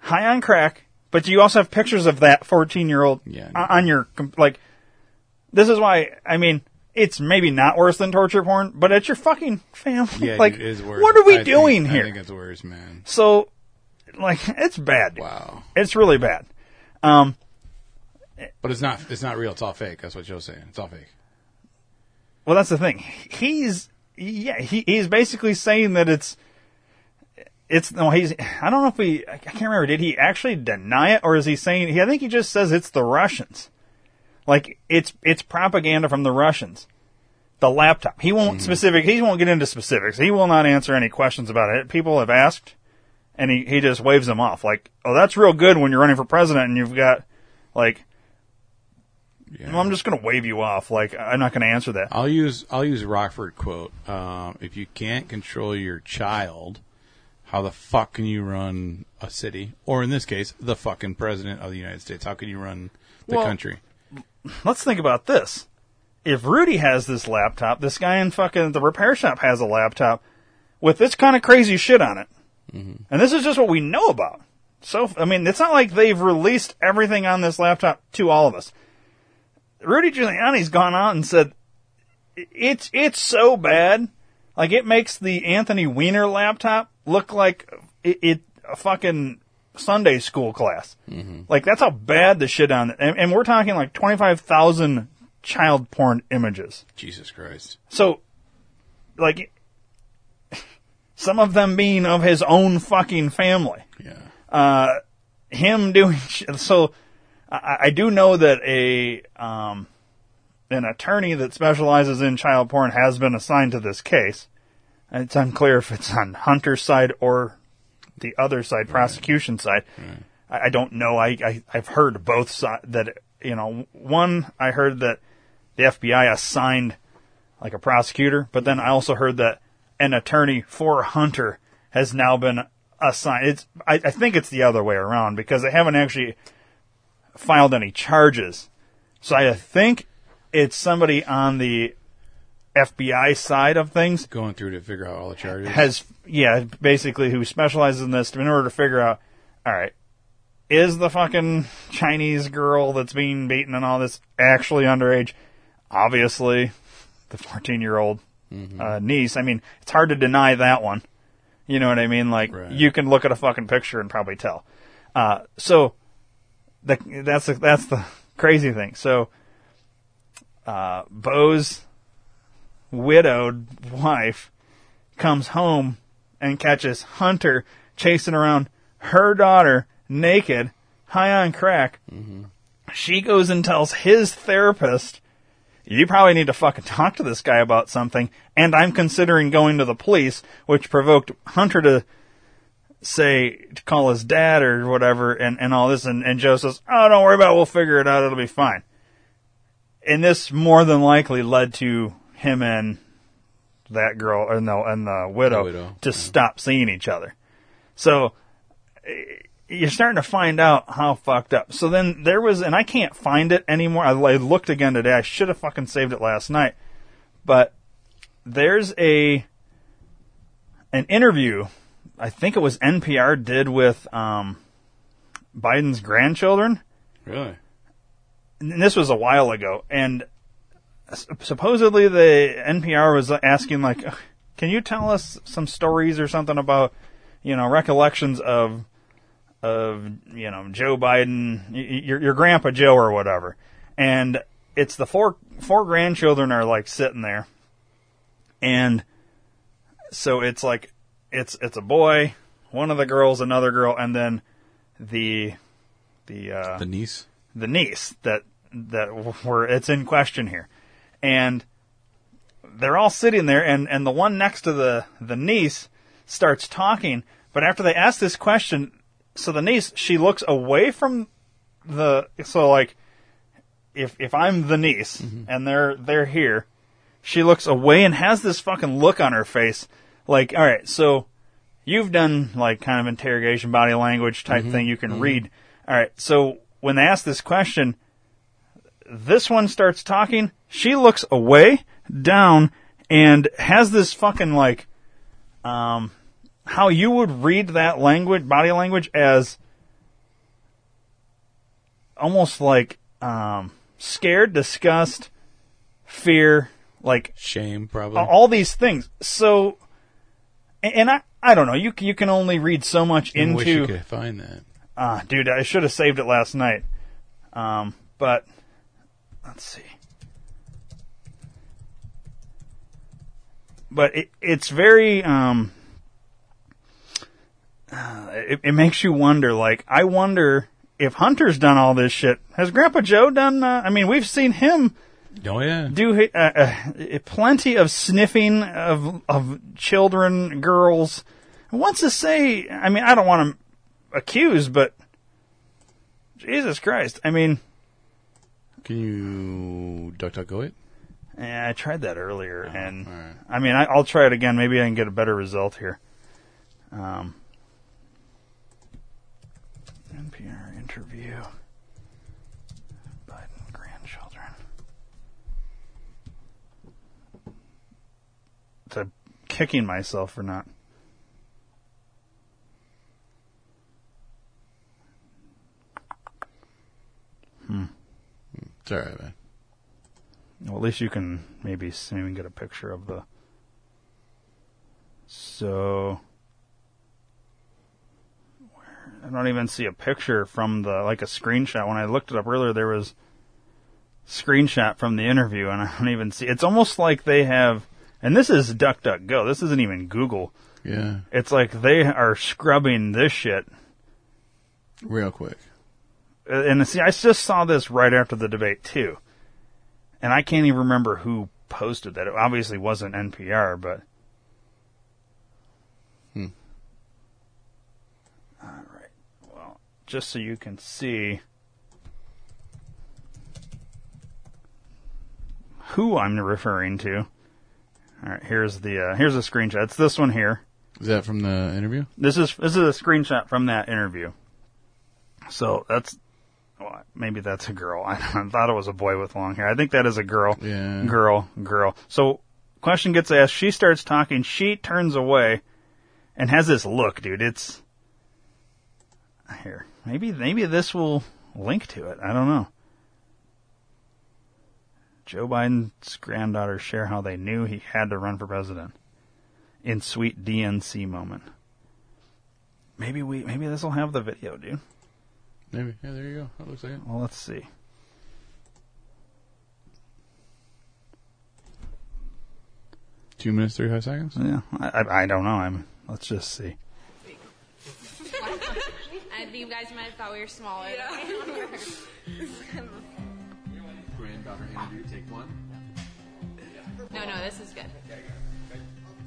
high on crack, but you also have pictures of that 14 year old Yeah. on your, com- like, this is why, I mean, it's maybe not worse than torture porn, but it's your fucking family. yeah, like, it is worse. what are we I doing think, here? I think it's worse, man. So, like, it's bad. dude. Wow. It's really bad. Um, But it's not. It's not real. It's all fake. That's what Joe's saying. It's all fake. well, that's the thing. He's, yeah, he, he's basically saying that it's, it's, no, he's, I don't know if he, I can't remember, did he actually deny it or is he saying, he, I think he just says it's the Russians. Like, it's, it's propaganda from the Russians. The laptop. He won't specific, he won't get into specifics. He will not answer any questions about it. People have asked and he, he just waves them off. Like, oh, that's real good when you're running for president and you've got, like, Yeah. well, I'm just going to wave you off. Like, I'm not going to answer that. I'll use I'll use Rockford quote. Um, if you can't control your child, how the fuck can you run a city? Or in this case, the fucking president of the United States. How can you run the Well- country? let's think about this. If Rudy has this laptop, this guy in fucking the repair shop has a laptop with this kind of crazy shit on it. Mm-hmm. And this is just what we know about. So, I mean, it's not like they've released everything on this laptop to all of us. Rudy Giuliani's gone out and said, it's, it's so bad Like it makes the Anthony Weiner laptop look like it, it a fucking Sunday school class. Like that's how bad the shit on. And, and we're talking like twenty five thousand child porn images. Jesus Christ. So, like, some of them being of his own fucking family. Yeah. Uh, him doing sh- so. I, I do know that a um, an attorney that specializes in child porn has been assigned to this case. It's unclear if it's on Hunter's side or the other side, prosecution side. I, I don't know. I, I I've heard both sides that you know. One, I heard that the FBI assigned like a prosecutor, but then I also heard that an attorney for Hunter has now been assigned. It's I, I think it's the other way around because they haven't actually filed any charges. So I think it's somebody on the FBI side of things Going through to figure out all the charges. has yeah basically who specializes in this in order to figure out all right is the fucking chinese girl that's being beaten and all this actually underage? Obviously the 14 year old uh, niece. I mean it's hard to deny that one. You know what i mean? Like Right. you can look at a fucking picture and probably tell. Uh, so the, that's the, that's the crazy thing. So uh, bo's widowed wife comes home and catches Hunter chasing around her daughter naked, high on crack. Mm-hmm. She goes and tells his therapist, you probably need to fucking talk to this guy about something, and I'm considering going to the police, which provoked Hunter to say, to call his dad or whatever, and, and all this, and, and Joe says, oh, don't worry about it, we'll figure it out, it'll be fine. And this more than likely led to him and that girl, or no, and the widow, The widow, to stop seeing each other. So eh, you're starting to find out how fucked up. So then there was, and I can't find it anymore. I, I looked again today. I should have fucking saved it last night. But there's a an interview. I think it was NPR did with um, Biden's grandchildren Really? and this was a while ago, and supposedly the NPR was asking like, "Can you tell us some stories or something about, you know, recollections of, of you know Joe Biden, your your grandpa Joe or whatever?" And it's the four four grandchildren are like sitting there, and so it's like it's it's a boy, one of the girls, another girl, and then the the uh, The niece? the niece that that were it's in question here, and they're all sitting there, and and the one next to the the niece starts talking, but after they ask this question, so the niece she looks away from the so like if if I'm the niece mm-hmm. and they're they're here, she looks away and has this fucking look on her face, like all right, so you've done like kind of interrogation body language type mm-hmm. thing you can mm-hmm. read. All right, so when they ask this question, this one starts talking. She looks away, down, and has this fucking like, um, how you would read that language, body language, as almost like um, scared, disgust, fear, like Shame, probably. all these things. So, and I, I don't know. You you can only read so much I wish you into. could find that. Ah, dude, I should have saved it last night. Um, but let's see. But it, it's very um. uh, it, it makes you wonder. Like, I wonder if Hunter's done all this shit. Has Grandpa Joe done? Uh, I mean, we've seen him Oh, yeah. do uh, uh, plenty of sniffing of of children, girls. What's to say? I mean, I don't want to accuse, but Jesus Christ! I mean, Can you DuckDuckGo it? yeah, I tried that earlier, and all right. I mean, I, I'll try it again. Maybe I can get a better result here. Um, NPR interview. Biden grandchildren. To kicking myself for not. It's all right, man. Well, at least you can maybe s- maybe get a picture of the So I don't even see a picture from the like a screenshot. When I looked it up earlier, there was screenshot from the interview, and I don't even see. It's almost like they have, and this is DuckDuckGo. This isn't even Google. Yeah. It's like they are scrubbing this shit. Real quick. Uh, And see, I just saw this right after the debate too, and I can't even remember who posted that. It obviously wasn't NPR, but. Hmm. All right. Well, just so you can see who I'm referring to. All right, here's the uh, here's a screenshot. It's this one here. Is that from the interview? This is this is a screenshot from that interview. So that's well, maybe that's a girl. I thought it was a boy with long hair. I think that is a girl. Yeah. Girl, girl. So question gets asked. She starts talking. She turns away and has this look, dude. It's here. Maybe maybe this will link to it. I don't know. Joe Biden's granddaughters share how they knew he had to run for president in sweet DNC moment. Maybe we maybe this will have the video, dude. Maybe. Yeah, there you go. That looks like it. Well, let's see. Two minutes, 35 seconds? Yeah, I, I, I don't know. I'm. Let's just see. I think you guys might have thought we were smaller. Granddaughter interview, take one. no, no, this is good.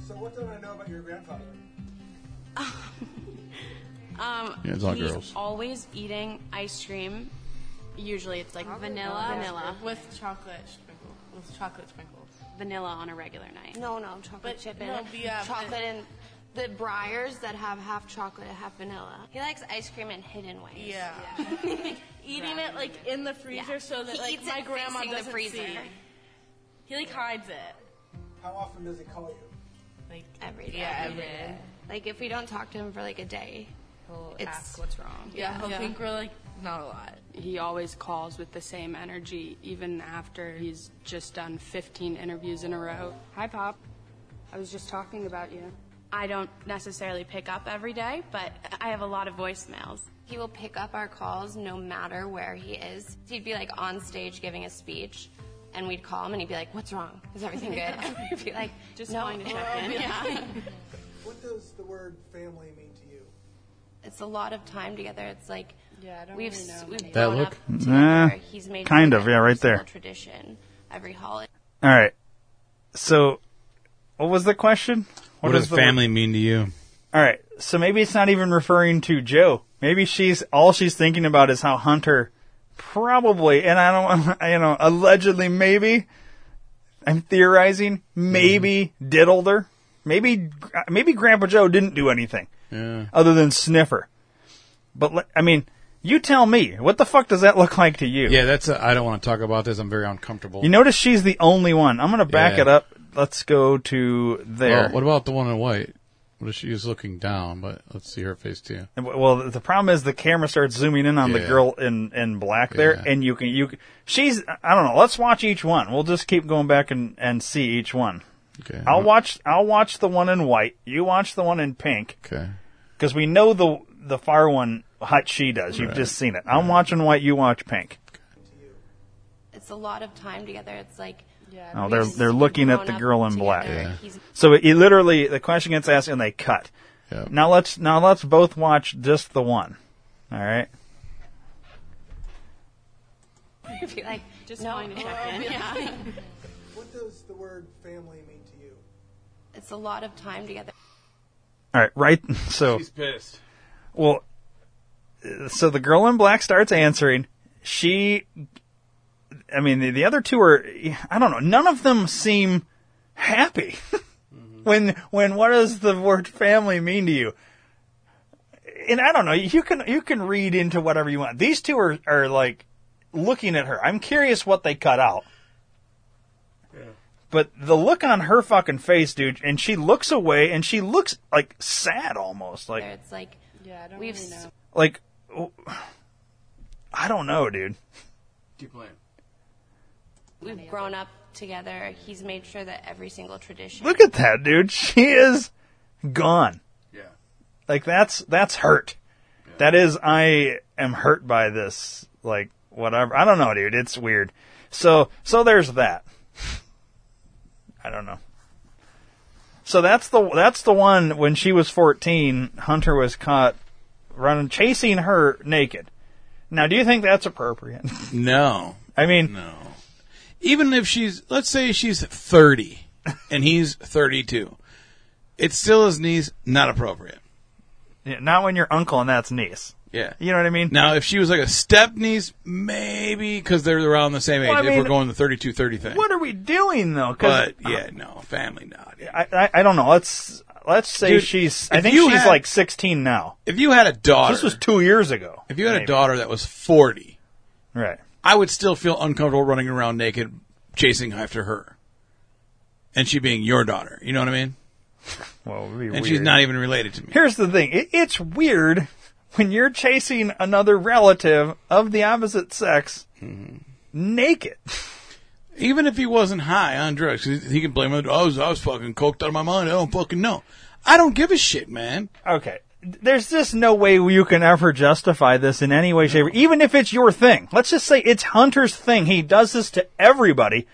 So what don't I know about your grandfather? Um, Yeah, it's all he's girls. always eating ice cream. Usually it's like vanilla, vanilla with chocolate sprinkle with chocolate sprinkles. vanilla on a regular night. No, no, chocolate But chip no, and but yeah, chocolate but- and the Breyers that have half chocolate, and half vanilla. He likes ice cream in hidden ways. Yeah. Eating it like in the freezer Yeah. so that He like eats my it grandma facing the doesn't freezer. see. He like hides it. How often does he call you? Like every day. Yeah, every day. Like if we don't talk to him for like a day, He'll it's ask what's wrong. Yeah, he'll think we're like not a lot. He always calls with the same energy, even after he's just done 15 interviews in a row. Hi, Pop. I was just talking about you. I don't necessarily pick up every day, but I have a lot of voicemails. He will pick up our calls no matter where he is. He'd be like on stage giving a speech, and we'd call him, and he'd be like, "What's wrong? Is everything good?" And we'd be like, Just no. calling to check in. Yeah. What does the word family mean to you? It's a lot of time together. It's like Yeah, I don't we've really know we've many. That grown look? up Nah. Eh, he's made kind sure of, that yeah, right there. single Tradition, every holiday. All right. So, what was the question? What, does the- family mean to you? All right. So maybe it's not even referring to Joe. Maybe she's all she's thinking about is how Hunter probably, and I don't, you know, allegedly maybe. I'm theorizing. Maybe mm-hmm. diddled her. Maybe maybe Grandpa Joe didn't do anything Yeah. other than sniffer. But I mean, you tell me. What the fuck does that look like to you? Yeah, that's. I I don't want to talk about this. I'm very uncomfortable. You notice she's the only one. I'm going to back Yeah. it up. Let's go to there. Well, what about the one in white? What if she is looking down? But let's see her face too. And w- Well, the problem is the camera starts zooming in on the Yeah. girl in, in black there, Yeah. and you can you she's I don't know. Let's watch each one. We'll just keep going back and, and see each one. Okay. I'll watch I'll watch the one in white. You watch the one in pink. Okay. Because we know the the far one what she does. You've Right. just seen it. I'm watching white. You watch pink. It's a lot of time together. It's like yeah, Oh, they're they're looking at the girl in black. together. He's So it, it literally the question gets asked and they cut. Yep. Now let's now let's both watch just the one. All right. You'd be like, Just no, calling to check in. Yeah. What does the word family mean to you? It's a lot of time together. All right. Right. So She's pissed. Well, so the girl in black starts answering. She, I mean, the, the other two are, I don't know, none of them seem happy. when, when, what does the word family mean to you? And I don't know, you can, you can read into whatever you want. These two are, are like looking at her. I'm curious what they cut out. But the look on her fucking face, dude, and she looks away and she looks like sad almost. Like, It's like Yeah, I don't we've really know. like I don't know, dude. Keep playing. we've grown up together. He's made sure that every single tradition. Look at that, dude. She is gone. Yeah. Like that's that's hurt. That is I am hurt by this. Like whatever. I don't know, dude. It's weird. So so there's that. I don't know. So that's the that's the one when she was 14, Hunter was caught running chasing her naked. Now, do you think that's appropriate? No. I mean, no. Even if she's, let's say she's 30 and he's 32, it still is niece not appropriate. Yeah, not when your uncle and that's niece. Yeah. You know what I mean? Now, if she was like a step niece, maybe because they're around the same age. Well, I if we're going the 32 30 thing. What are we doing though? But yeah, no, family not. I, I I don't know. Let's let's say Dude, she's. I think she's had- like 16 now. If you had a daughter, This was two years ago. if you had a daughter that was 40, right? I would still feel uncomfortable running around naked chasing after her. And she being your daughter. You know what I mean? Well, it would be And weird. she's not even related to me. Here's the thing. It, it's weird when you're chasing another relative of the opposite sex mm-hmm. naked. Even if he wasn't high on drugs, he he can blame it. Oh, I was, I was fucking coked out of my mind. I don't fucking know. I don't give a shit, man. Okay. There's just no way you can ever justify this in any way, shape, or even if it's your thing. Let's just say it's Hunter's thing. He does this to everybody.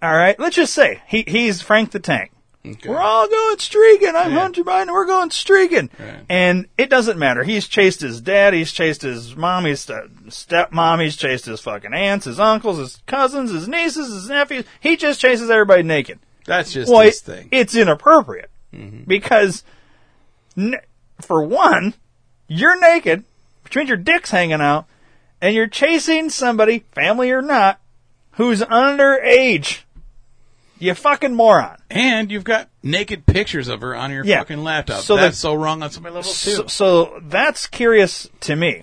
All right. Let's just say he he's Frank the Tank. We're all going streaking. I'm Hunter Biden. We're going streaking. And it doesn't matter. He's chased his dad. He's chased his mom. He's st- stepmom. He's chased his fucking aunts, his uncles, his cousins, his nieces, his nephews. He just chases everybody naked. That's just well, his it- thing. It's inappropriate mm-hmm. because, n- for one, you're naked, which means your dick's hanging out, and you're chasing somebody, family or not, who's underage. You fucking moron. And you've got naked pictures of her on your Yeah. fucking laptop. So That's the- so wrong on so many levels too. So, so that's curious to me.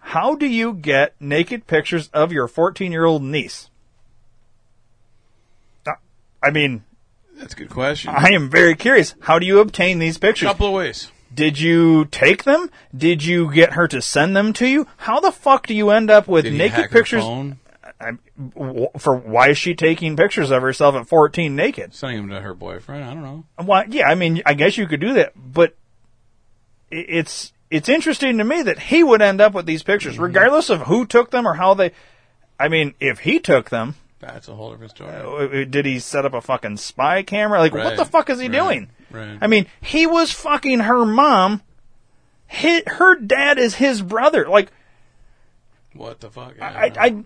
How do you get naked pictures of your 14 year old niece? Uh, I mean, That's a good question. I am very curious. How do you obtain these pictures? A couple of ways. Did you take them? Did you get her to send them to you? How the fuck do you end up with Did naked pictures? phone? I, for why is she taking pictures of herself at 14 naked? Sending them to her boyfriend. I don't know. Why? Yeah, I mean, I guess you could do that, but it's it's interesting to me that he would end up with these pictures, Mm-hmm. regardless of who took them or how they. I mean, if he took them, That's a whole different story. uh, did he set up a fucking spy camera? Like, what the fuck is he right, doing? right. I mean, he was fucking her mom. Hi her dad is his brother. Like, What the fuck? I, I, I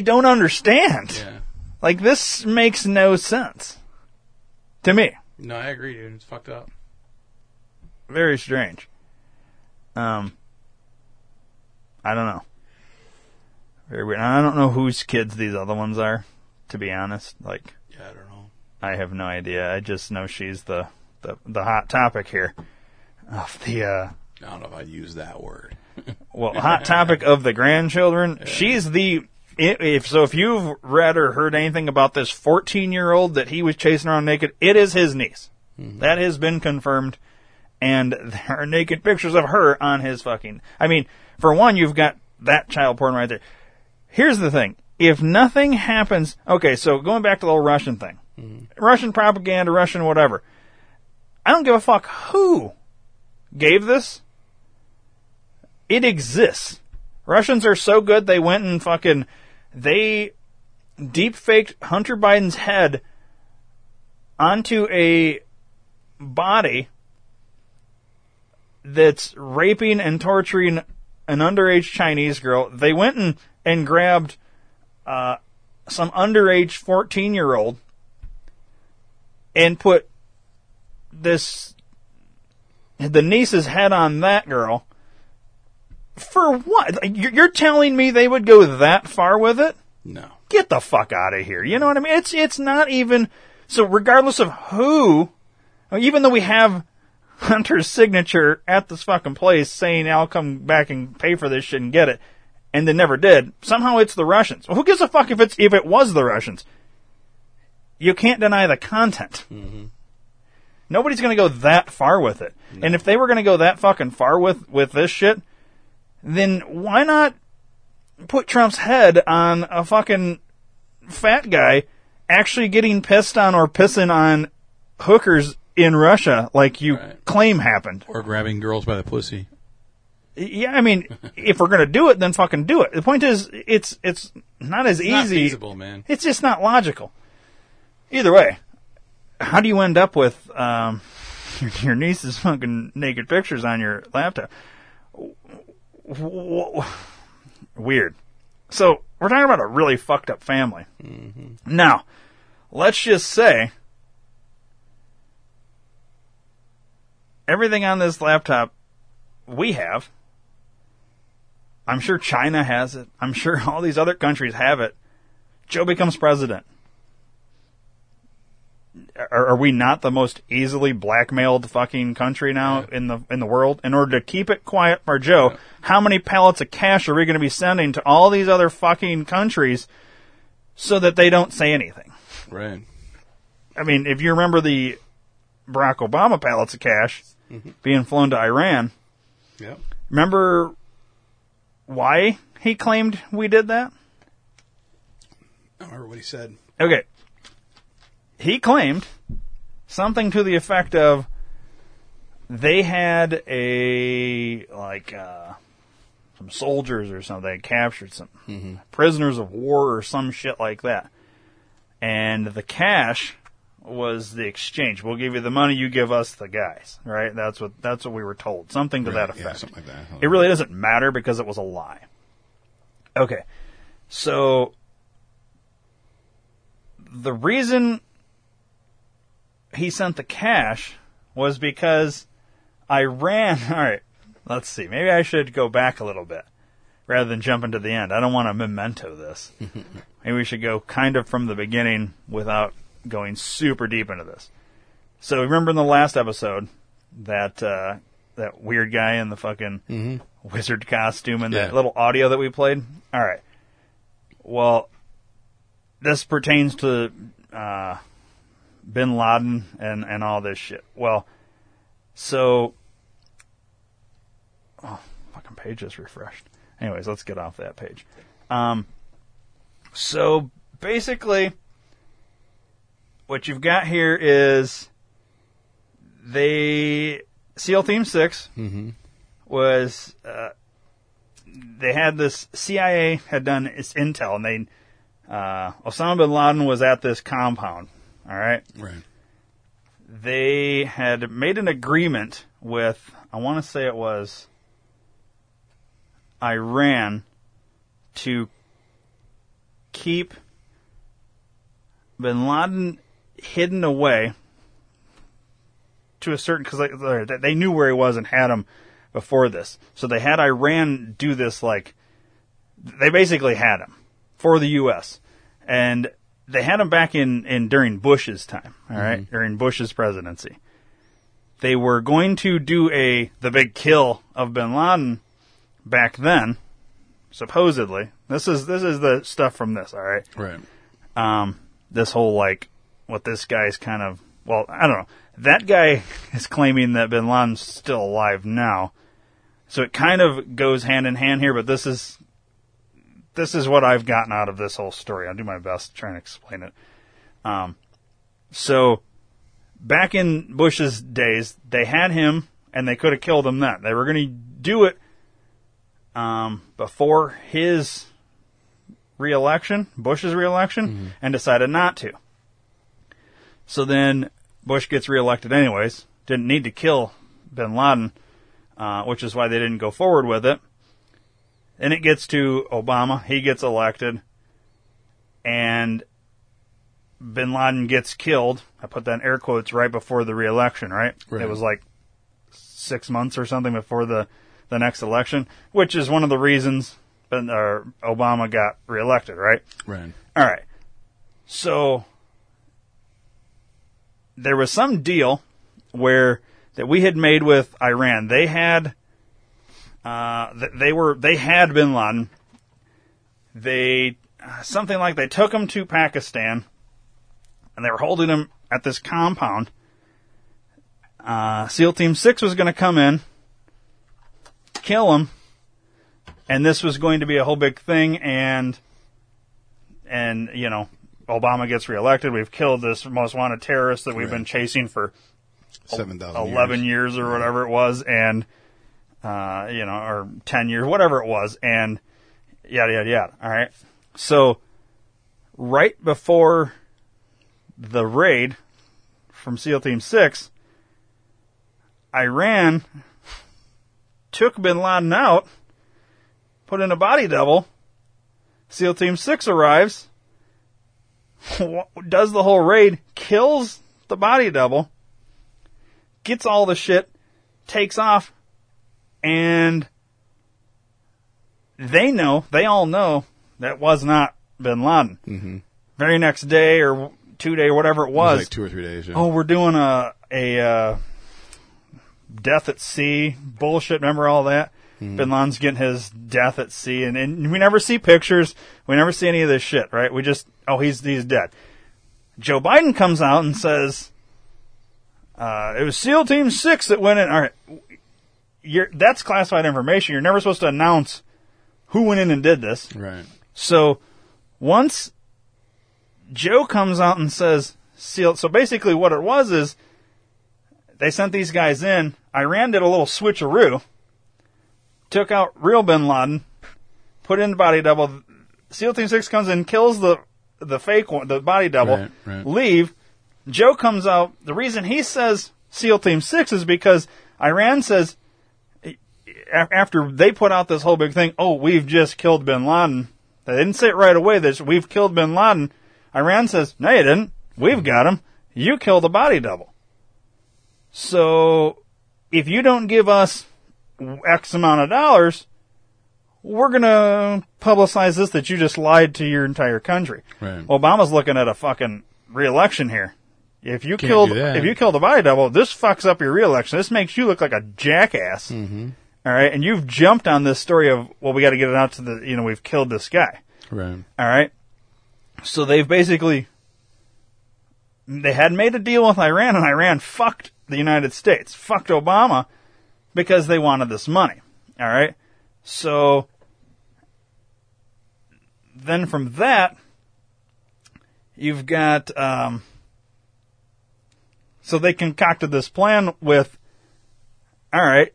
don't understand. Yeah. Like, this makes no sense to me. No, I agree, dude. It's fucked up. Very strange. Um, I don't know. Very weird. I don't know whose kids these other ones are. To be honest, like Yeah, I don't know. I have no idea. I just know she's the the, the hot topic here of the uh, I don't know if I'd use that word. Well hot topic of the grandchildren. She's the if so if you've read or heard anything about this 14 year old that he was chasing around naked, it is his niece. Mm-hmm. That has been confirmed, and there are naked pictures of her on his fucking. I mean, for one, you've got that child porn right there. Here's the thing: if nothing happens, okay, so going back to the whole Russian thing, mm-hmm. Russian propaganda, Russian whatever. I don't give a fuck who gave this. It exists. Russians are so good they went and fucking they deep faked Hunter Biden's head onto a body that's raping and torturing an underage Chinese girl. They went and, and grabbed uh, some underage 14 year old and put this the niece's head on that girl. For what? You're you're telling me they would go that far with it? No. Get the fuck out of here. You know what I mean? It's it's not even so. Regardless of who, even though we have Hunter's signature at this fucking place saying I'll come back and pay for this shit and get it, and they never did. Somehow it's the Russians. Well, who gives a fuck if it's if it was the Russians? You can't deny the content. Mm-hmm. Nobody's going to go that far with it. And if they were going to go that fucking far with with this shit, then why not put Trump's head on a fucking fat guy actually getting pissed on or pissing on hookers in Russia like you claim happened. Or grabbing girls by the pussy. Yeah, I mean, if we're gonna do it, then fucking do it. The point is, it's it's not as It's not easy. feasible, man. It's just not logical. Either way, how do you end up with um, your, your niece's fucking naked pictures on your laptop? Weird. So we're talking about a really fucked up family. Mm-hmm. Now, let's just say everything on this laptop we have. I'm sure China has it. I'm sure all these other countries have it. Joe becomes president. Are, are we not the most easily blackmailed fucking country now in the in the world? In order to keep it quiet for Joe, how many pallets of cash are we going to be sending to all these other fucking countries so that they don't say anything? Right. I mean, if you remember the Barack Obama pallets of cash Mhm. being flown to Iran, Yep. remember why he claimed we did that? I don't remember what he said. Okay. He claimed something to the effect of they had a like uh some soldiers or something they captured some Mhm. prisoners of war or some shit like that. And the cash was the exchange. We'll give you the money, you give us the guys, right? That's what that's what we were told. Something to Right, that yeah, effect. something like that. It really doesn't matter because it was a lie. Okay. So the reason he sent the cash was because Iran. All right, let's see. Maybe I should go back a little bit rather than jumping to the end. I don't want to memento this. Maybe we should go kind of from the beginning without going super deep into this. So remember in the last episode that uh, that weird guy in the fucking wizard costume and that Yeah. little audio that we played. All right. Well, this pertains to uh, Bin Laden and and all this shit. Well, so oh, fucking page just refreshed. Anyways, let's get off that page. Um, so basically, what you've got here is they SEAL Team 6 Mhm. was uh, they had this CIA had done its intel and they uh, Osama bin Laden was at this compound. All right, Right. they had made an agreement with I want to say it was Iran to keep bin Laden hidden away to a certain because they, they knew where he was and had him before this, so they had Iran do this like they basically had him for the U.S. and they had him back in, in during Bush's time, all right, mm-hmm. during Bush's presidency. They were going to do a the big kill of Bin Laden back then, supposedly. This is this is the stuff from this, all right. Right. Um, this whole like what this guy's kind of well, I don't know. That guy is claiming that Bin Laden's still alive now, so it kind of goes hand in hand here. But this is this is what I've gotten out of this whole story. I'll do my best to try and explain it. Um, so back in Bush's days, they had him and they could have killed him then. They were going to do it um, before his reelection, Bush's reelection, and decided not to. So then Bush gets reelected anyways. Didn't need to kill Bin Laden, uh, which is why they didn't go forward with it. Then it gets to Obama. He gets elected. And Bin Laden gets killed. I put that in air quotes right before the reelection, right? Right. It was like six months or something before the, the next election, which is one of the reasons Ben, uh, Obama got reelected, right? Right. All right. So there was some deal where that we had made with Iran. They had uh, they were they had Bin Laden. They something like they took him to Pakistan, and they were holding him at this compound. Uh, SEAL Team Six was going to come in, kill him, and this was going to be a whole big thing. And and you know Obama gets reelected. We've killed this most wanted terrorist that we've been chasing for 7,000 11 years. or whatever it was, and uh, you know, or 10 years, whatever it was, and yada yada yada. All right, so right before the raid from SEAL Team Six, Iran took Bin Laden out, put in a body double. SEAL Team Six arrives, does the whole raid, kills the body double, gets all the shit, takes off, and they know, they all know that was not Bin Laden. Mhm. Very next day or two day, whatever it It was. was like two or three days. Yeah. Oh, we're doing a a uh, death at sea bullshit. Remember all that? Mhm. Bin Laden's getting his death at sea, and, and we never see pictures. We never see any of this shit, right? We just oh he's he's dead. Joe Biden comes out and says, uh, "It was SEAL Team Six that went in." All right, you're that's classified information. You're never supposed to announce who went in and did this. Right. So once Joe comes out and says SEAL, so basically what it was is they sent these guys in. Iran did a little switcheroo, took out real Bin Laden, put in the body double. SEAL Team Six comes in, kills the the fake one, the body double, Right, right. leave. Joe comes out. The reason he says SEAL Team Six is because Iran says after they put out this whole big thing, oh, we've just killed Bin Laden. They didn't say it right away. This we've killed Bin Laden. Iran says, no, you didn't. We've got him. You killed a body double. So if you don't give us X amount of dollars, we're gonna publicize this that you just lied to your entire country. Right. Obama's looking at a fucking reelection here. If you Can't killed if you killed a body double, this fucks up your reelection. This makes you look like a jackass. Mm-hmm. All right, and you've jumped on this story of well, we got to get it out to the you know we've killed this guy. Right. All right, so they've basically they had made a deal with Iran, and Iran fucked the United States, fucked Obama because they wanted this money. All right, so then from that you've got um, so they concocted this plan with all right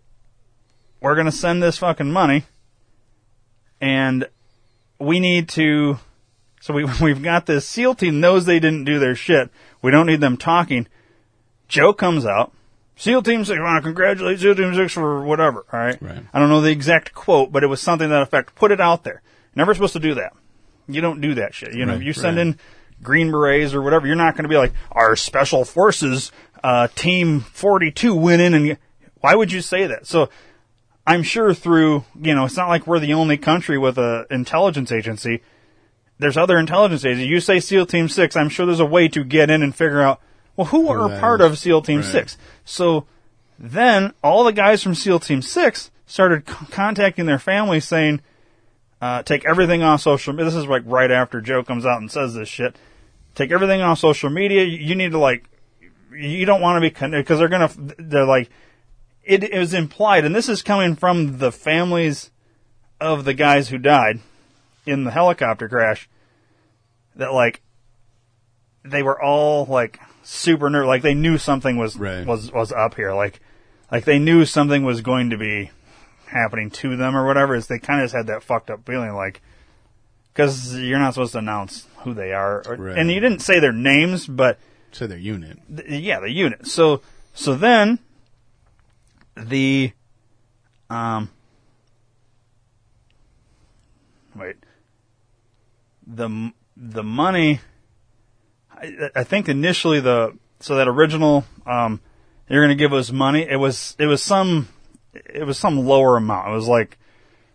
we're going to send this fucking money and we need to so we we've got this SEAL team knows they didn't do their shit. We don't need them talking. Joe comes out. SEAL Team Six, I want to congratulate SEAL Team Six for whatever. All right. Right. I don't know the exact quote, but it was something that effect. Put it out there. Never supposed to do that. You don't do that shit. You know, Right, you send right. in Green Berets or whatever. You're not going to be like our Special Forces uh, Team 42 went in and why would you say that? So I'm sure through, you know, it's not like we're the only country with a intelligence agency. There's other intelligence agencies. You say SEAL Team 6, I'm sure there's a way to get in and figure out, well, who are that part of SEAL Team Right. 6? So then all the guys from SEAL Team 6 started c- contacting their families saying, uh, take everything off social media. This is like right after Joe comes out and says this shit. Take everything off social media. You need to like, you don't want to be connected because they're gonna, they're like, it, it was implied, and this is coming from the families of the guys who died in the helicopter crash, that like, they were all like super nervous, like they knew something was, was, was up here, like, like they knew something was going to be happening to them or whatever, is they kind of just had that fucked up feeling like, because you're not supposed to announce who they are, or, Right. and you didn't say their names, but Say their unit. th- yeah, the unit. So so then the um wait the the money I, I think initially the so that original um you're going to give us money it was it was some it was some lower amount. It was like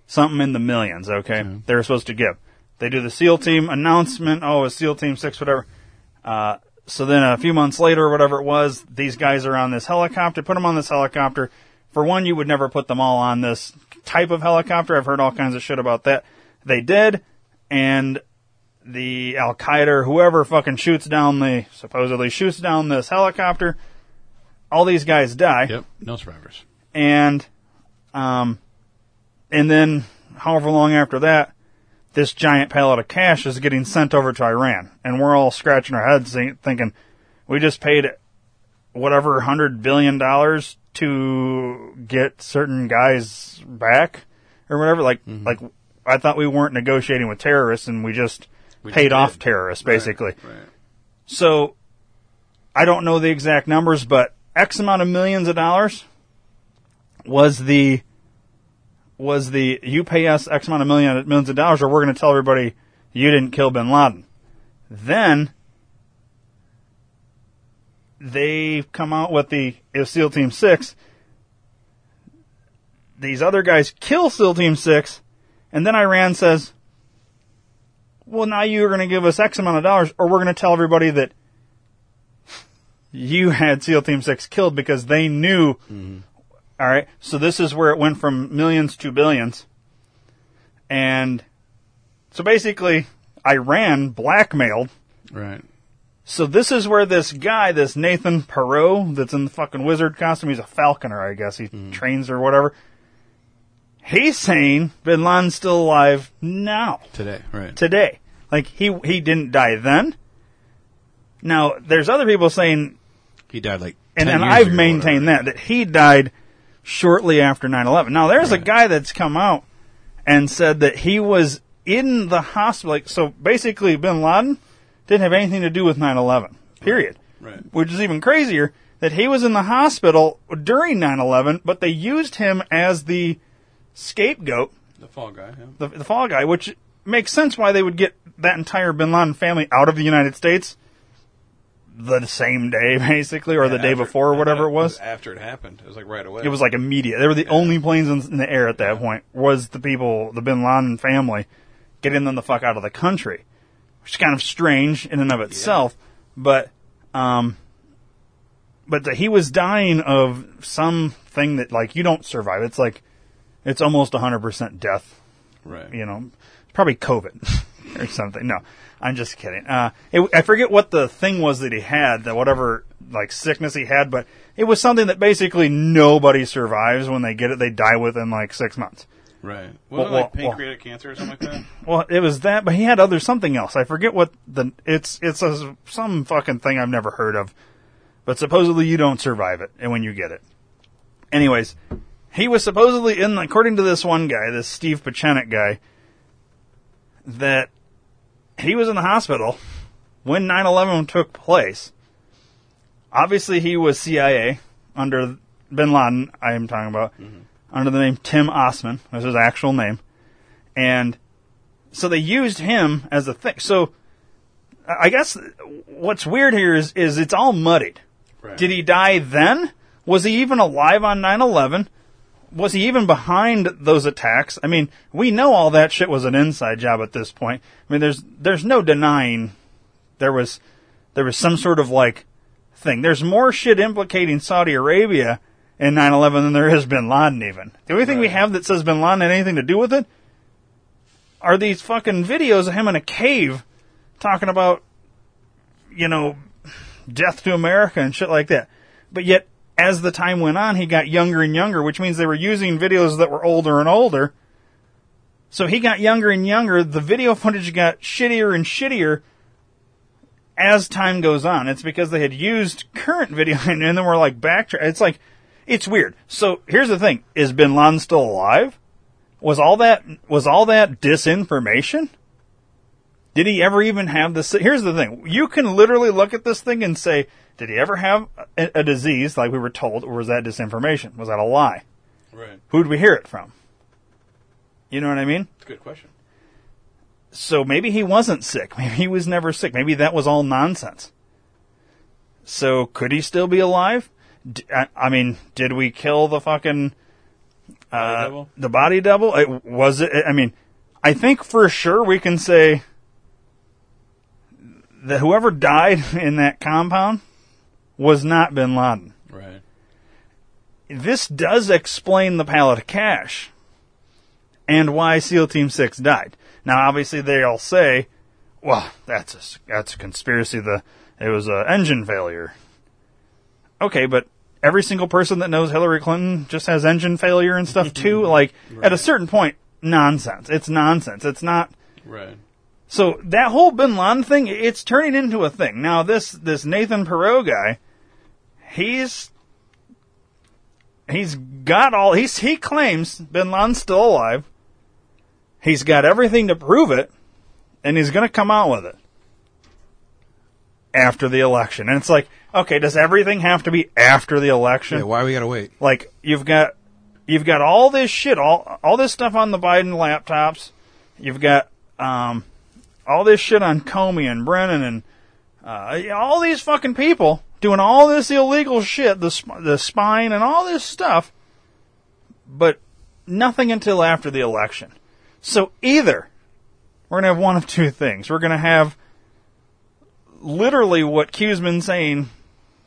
something in the millions okay they were supposed to give. They do the seal team announcement oh it's seal team 6 whatever. Uh so then a few months later whatever it was these guys are on this helicopter put them on this helicopter. For one you would never put them all on this type of helicopter. I've heard all kinds of shit about that. They did and the Al Qaeda or whoever fucking shoots down the supposedly shoots down this helicopter. All these guys die. Yep. No survivors. And um and then however long after that, this giant pallet of cash is getting sent over to Iran, and we're all scratching our heads think- thinking, we just paid whatever hundred billion dollars to get certain guys back or whatever. Like, like I thought we weren't negotiating with terrorists, and we just Paid off terrorists, Right, basically. right. So, I don't know the exact numbers, but X amount of millions of dollars was the was the you pay us X amount of million millions of dollars, or we're going to tell everybody you didn't kill Bin Laden. Then they come out with the if SEAL Team Six. These other guys kill SEAL Team Six, and then Iran says, "Well, now you're going to give us X amount of dollars, or we're going to tell everybody that you had SEAL Team Six killed because they knew." Mm-hmm. All right, so this is where it went from millions to billions, and so basically, Iran blackmailed. Right. So this is where this guy, this Nathan Perot, that's in the fucking wizard costume, he's a falconer, I guess. He mm. trains or whatever. He's saying Bin Laden's still alive now. Today, right. Today. Like, he, he didn't die then. Now, there's other people saying, He died like and, 10 and I've maintained that, that he died shortly after 9-11. Now, there's a guy that's come out and said that he was in the hospital. Like, so basically, Bin Laden didn't have anything to do with 9-11, period. Right. Which is even crazier, that he was in the hospital during 9-11, but they used him as the scapegoat, The fall guy. Yeah. the, the fall guy, which makes sense why they would get that entire Bin Laden family out of the United States the same day, basically, or the day after- before, or whatever it was. after it happened. It was like right away. It was like immediate. They were the only planes in, in the air at that point. Was the people, the Bin Laden family, getting them the fuck out of the country, which is kind of strange in and of itself. But, um, but that he was dying of something that like you don't survive. It's like it's almost hundred percent death. Right. You know, probably COVID or something. No, I'm just kidding. Uh, it, I forget what the thing was that he had, that whatever like sickness he had, but it was something that basically nobody survives when they get it. They die within like six months. Right. Well, Wasn't it like well, well. pancreatic cancer or something like that? Well, it was that, but he had other something else. I forget what the it's it's a, some fucking thing I've never heard of, but supposedly you don't survive it, and when you get it, anyways, he was supposedly in. According to this one guy, this Steve Pieczenik guy, that he was in the hospital when 9/11 took place. Obviously, he was CIA under Bin Laden. I am talking about mm-hmm. under the name Tim Osman. Was his actual name, and so they used him as a thing. So I guess what's weird here is is it's all muddied. Right. Did he die then? Was he even alive on 9/11? Was he even behind those attacks? I mean, we know all that shit was an inside job at this point. I mean, there's there's no denying there was there was some sort of like thing. There's more shit implicating Saudi Arabia in 9/11 than there is Bin Laden. Even the only thing we have that says Bin Laden had anything to do with it are these fucking videos of him in a cave talking about, you know, death to America and shit like that. But yet, as the time went on, he got younger and younger, which means they were using videos that were older and older. So he got younger and younger. The video footage got shittier and shittier as time goes on. It's because they had used current video and then we're like backtrack. It's like, it's weird. So here's the thing. Is Bin Laden still alive? Was all that, was all that disinformation? Did he ever even have this? Here's the thing. You can literally look at this thing and say, did he ever have a, a disease like we were told, or was that disinformation? Was that a lie? Right. Who did we hear it from? You know what I mean? It's a good question. So maybe he wasn't sick. Maybe he was never sick. Maybe that was all nonsense. So could he still be alive? D- I, mean, did we kill the fucking uh, double? the body double? It, was it? I mean, I think for sure we can say that whoever died in that compound was not Bin Laden. Right. This does explain the pallet of cash and why SEAL Team Six died. Now, obviously, they all say, "Well, that's a that's a conspiracy. The it was an engine failure." Okay, but every single person that knows Hillary Clinton just has engine failure and stuff too. like at a certain point, nonsense. It's nonsense. It's not. Right. So that whole Bin Laden thing, it's turning into a thing. Now this this Nathan Perot guy, he's he's got all he's he claims Bin Laden's still alive. He's got everything to prove it, and he's going to come out with it after the election. And it's like, okay, does everything have to be after the election? Yeah, why we gotta wait? Like you've got you've got all this shit, all all this stuff on the Biden laptops. You've got um, all this shit on Comey and Brennan and uh, all these fucking people doing all this illegal shit, the sp- the spine and all this stuff, but nothing until after the election. So either we're gonna have one of two things. We're gonna have literally what Q's been saying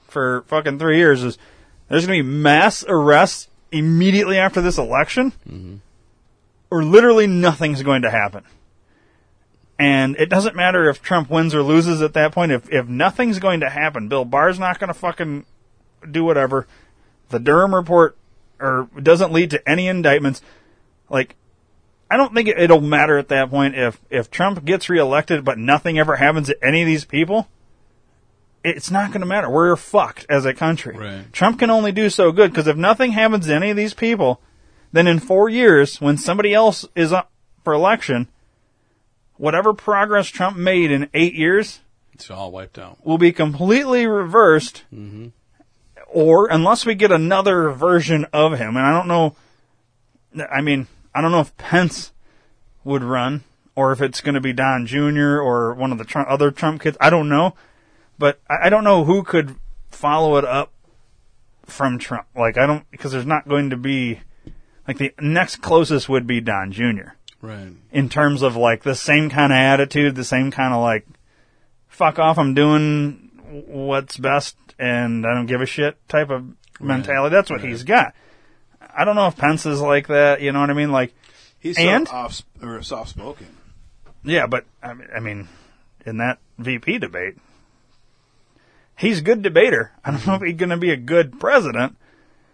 for fucking three years is there's gonna be mass arrests immediately after this election, or literally nothing's going to happen. And it doesn't matter if Trump wins or loses at that point. If if nothing's going to happen, Bill Barr's not going to fucking do whatever. The Durham report or doesn't lead to any indictments. Like, I don't think it, it'll matter at that point if if Trump gets reelected, but nothing ever happens to any of these people. It's not going to matter. We're fucked as a country. Right. Trump can only do so good because if nothing happens to any of these people, then in four years, when somebody else is up for election, whatever progress Trump made in eight years It's all wiped out. will be completely reversed, mm-hmm. or unless we get another version of him, and I don't know. I mean, I don't know if Pence would run, or if it's going to be Don Jr. or one of the Trump, other Trump kids. I don't know, but I, I don't know who could follow it up from Trump. Like I don't because there's not going to be like the next closest would be Don Jr. Right. in terms of like the same kind of attitude, the same kind of like fuck off, I'm doing what's best and I don't give a shit type of mentality. That's what he's got. I don't know if Pence is like that. You know what I mean? Like, He's and so off or soft spoken. yeah, but I mean, I mean, in that VP debate, he's a good debater. I don't know if he's going to be a good president.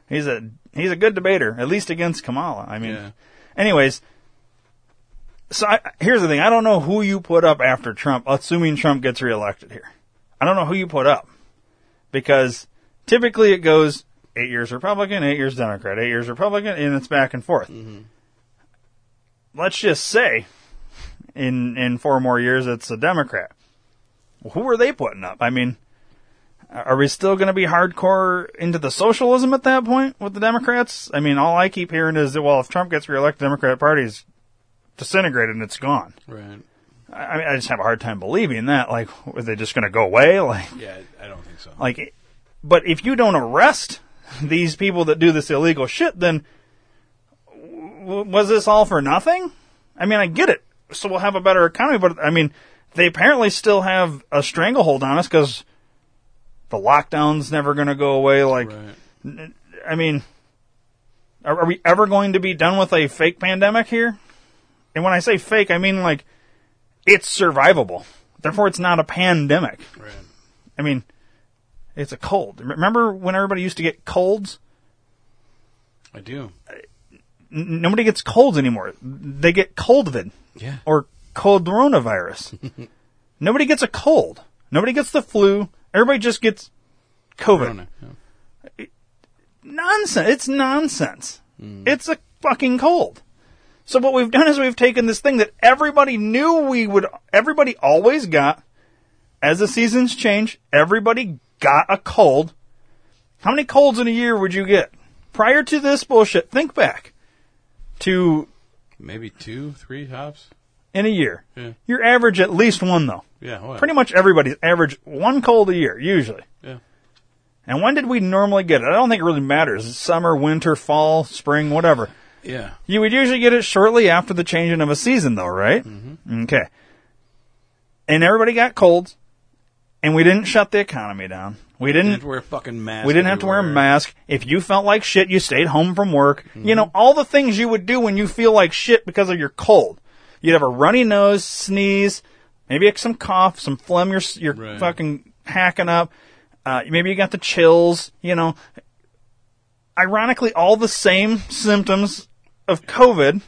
He's a he's a good debater, at least against Kamala. I mean, Yeah. anyways. So I, here's the thing: I don't know who you put up after Trump, assuming Trump gets reelected here. I don't know who you put up because typically it goes eight years Republican, eight years Democrat, eight years Republican, and it's back and forth. Mm-hmm. Let's just say in in four more years it's a Democrat. Who are they putting up? I mean, are we still going to be hardcore into the socialism at that point with the Democrats? I mean, all I keep hearing is that well, if Trump gets reelected, the Democratic Party's disintegrated and it's gone. Right. I I mean, I just have a hard time believing that. Like, are they just going to go away? Like, Yeah, I don't think so. like, but if you don't arrest these people that do this illegal shit, then w- was this all for nothing? I mean, I get it. So we'll have a better economy, but I mean, they apparently still have a stranglehold on us because the lockdown's never going to go away. Like, n- I mean, are, are we ever going to be done with a fake pandemic here? And when I say fake, I mean like it's survivable. Therefore, it's not a pandemic. Right. I mean, it's a cold. Remember when everybody used to get colds? I do. N- nobody gets colds anymore. They get coldvid. Yeah. Or cold coronavirus. nobody gets a cold. Nobody gets the flu. Everybody just gets COVID. Yeah. Nonsense. It's nonsense. Mm. It's a fucking cold. So what we've done is we've taken this thing that everybody knew we would, everybody always got, as the seasons change, everybody got a cold. How many colds in a year would you get? Prior to this bullshit, think back to Maybe two, three hops. in a year. Yeah. Your average at least one though. Yeah. What? Pretty much everybody's average one cold a year, usually. Yeah. And when did we normally get it? I don't think it really matters. It's summer, winter, fall, spring, whatever. Yeah. You would usually get it shortly after the changing of a season, though, right? Mm-hmm. Okay. And everybody got colds, and we didn't shut the economy down. We Didn't didn't. have to wear a fucking mask. we didn't have to wear a mask. If you felt like shit, you stayed home from work. You know, all the things you would do when you feel like shit because of your cold. You'd have a runny nose, sneeze, maybe some cough, some phlegm you're, you're Right. fucking hacking up. Uh, maybe you got the chills, you know. Ironically, all the same symptoms of COVID.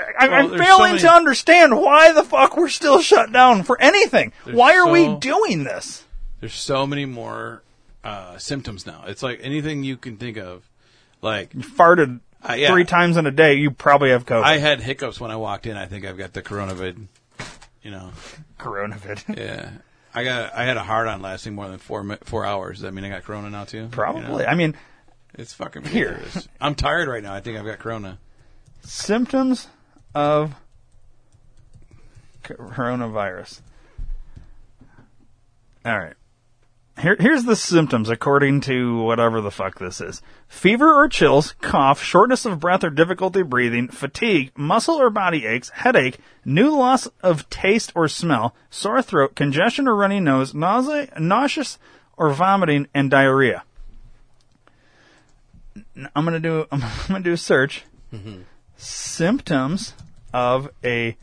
I I, Well, I'm so failing many- to understand why the fuck we're still shut down for anything. Why are we doing this? There's so many more uh, symptoms now. It's like anything you can think of. Like You farted Uh, yeah. three times in a day. You probably have COVID. I had hiccups when I walked in. I think I've got the coronavid. You know, coronavid. yeah. I got. I had a hard on lasting more than four four hours. Does that mean I got corona now too? You Probably. know? I mean, it's fucking ridiculous. I'm tired right now. I think I've got corona. symptoms of coronavirus. All right. Here, here's the symptoms according to whatever the fuck this is. Fever or chills, cough, shortness of breath or difficulty breathing, fatigue, muscle or body aches, headache, new loss of taste or smell, sore throat, congestion or runny nose, nausea, nauseous or vomiting, and diarrhea. I'm gonna do, I'm gonna do a search mm-hmm. symptoms of a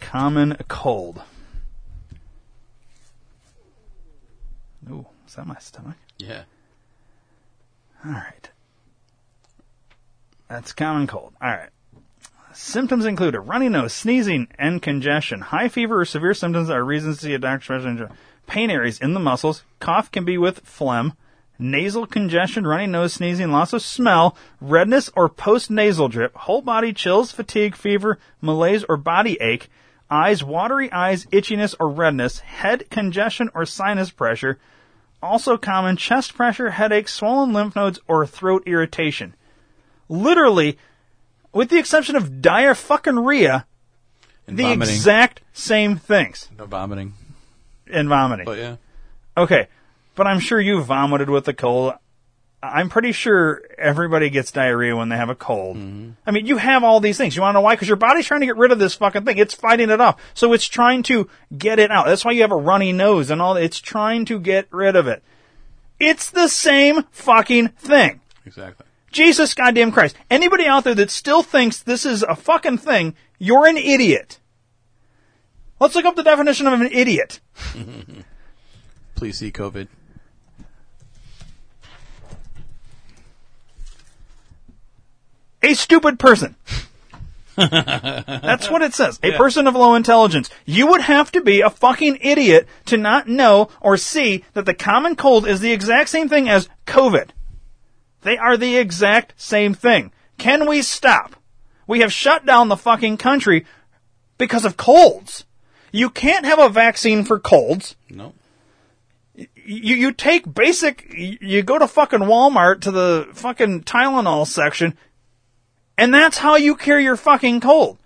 common cold. Ooh, is that my stomach? Yeah. All right. That's common cold. All right. Symptoms include a runny nose, sneezing, and congestion. High fever or severe symptoms are reasons to see a doctor. Pain areas in the muscles. Cough can be with phlegm. Nasal congestion, runny nose, sneezing, loss of smell, redness or post-nasal drip, whole body chills, fatigue, fever, malaise or body ache, eyes, watery eyes, itchiness or redness, head congestion or sinus pressure, also common chest pressure, headache, swollen lymph nodes, or throat irritation. Literally, with the exception of diarrhea, And the vomiting. exact same things. No vomiting. And vomiting. But yeah. Okay, but I'm sure you vomited with the cold. I'm pretty sure everybody gets diarrhea when they have a cold. Mm-hmm. I mean, you have all these things. You want to know why? Because your body's trying to get rid of this fucking thing. It's fighting it off. So it's trying to get it out. That's why you have a runny nose and all. It's trying to get rid of it. It's the same fucking thing. Exactly. Jesus goddamn Christ. Anybody out there that still thinks this is a fucking thing, you're an idiot. Let's look up the definition of an idiot. Please see COVID. A stupid person. That's what it says. A person of low intelligence. You would have to be a fucking idiot to not know or see that the common cold is the exact same thing as COVID. They are the exact same thing. Can we stop? We have shut down the fucking country because of colds. You can't have a vaccine for colds. No. You you take basic. You go to fucking Walmart to the fucking Tylenol section, and that's how you cure your fucking cold.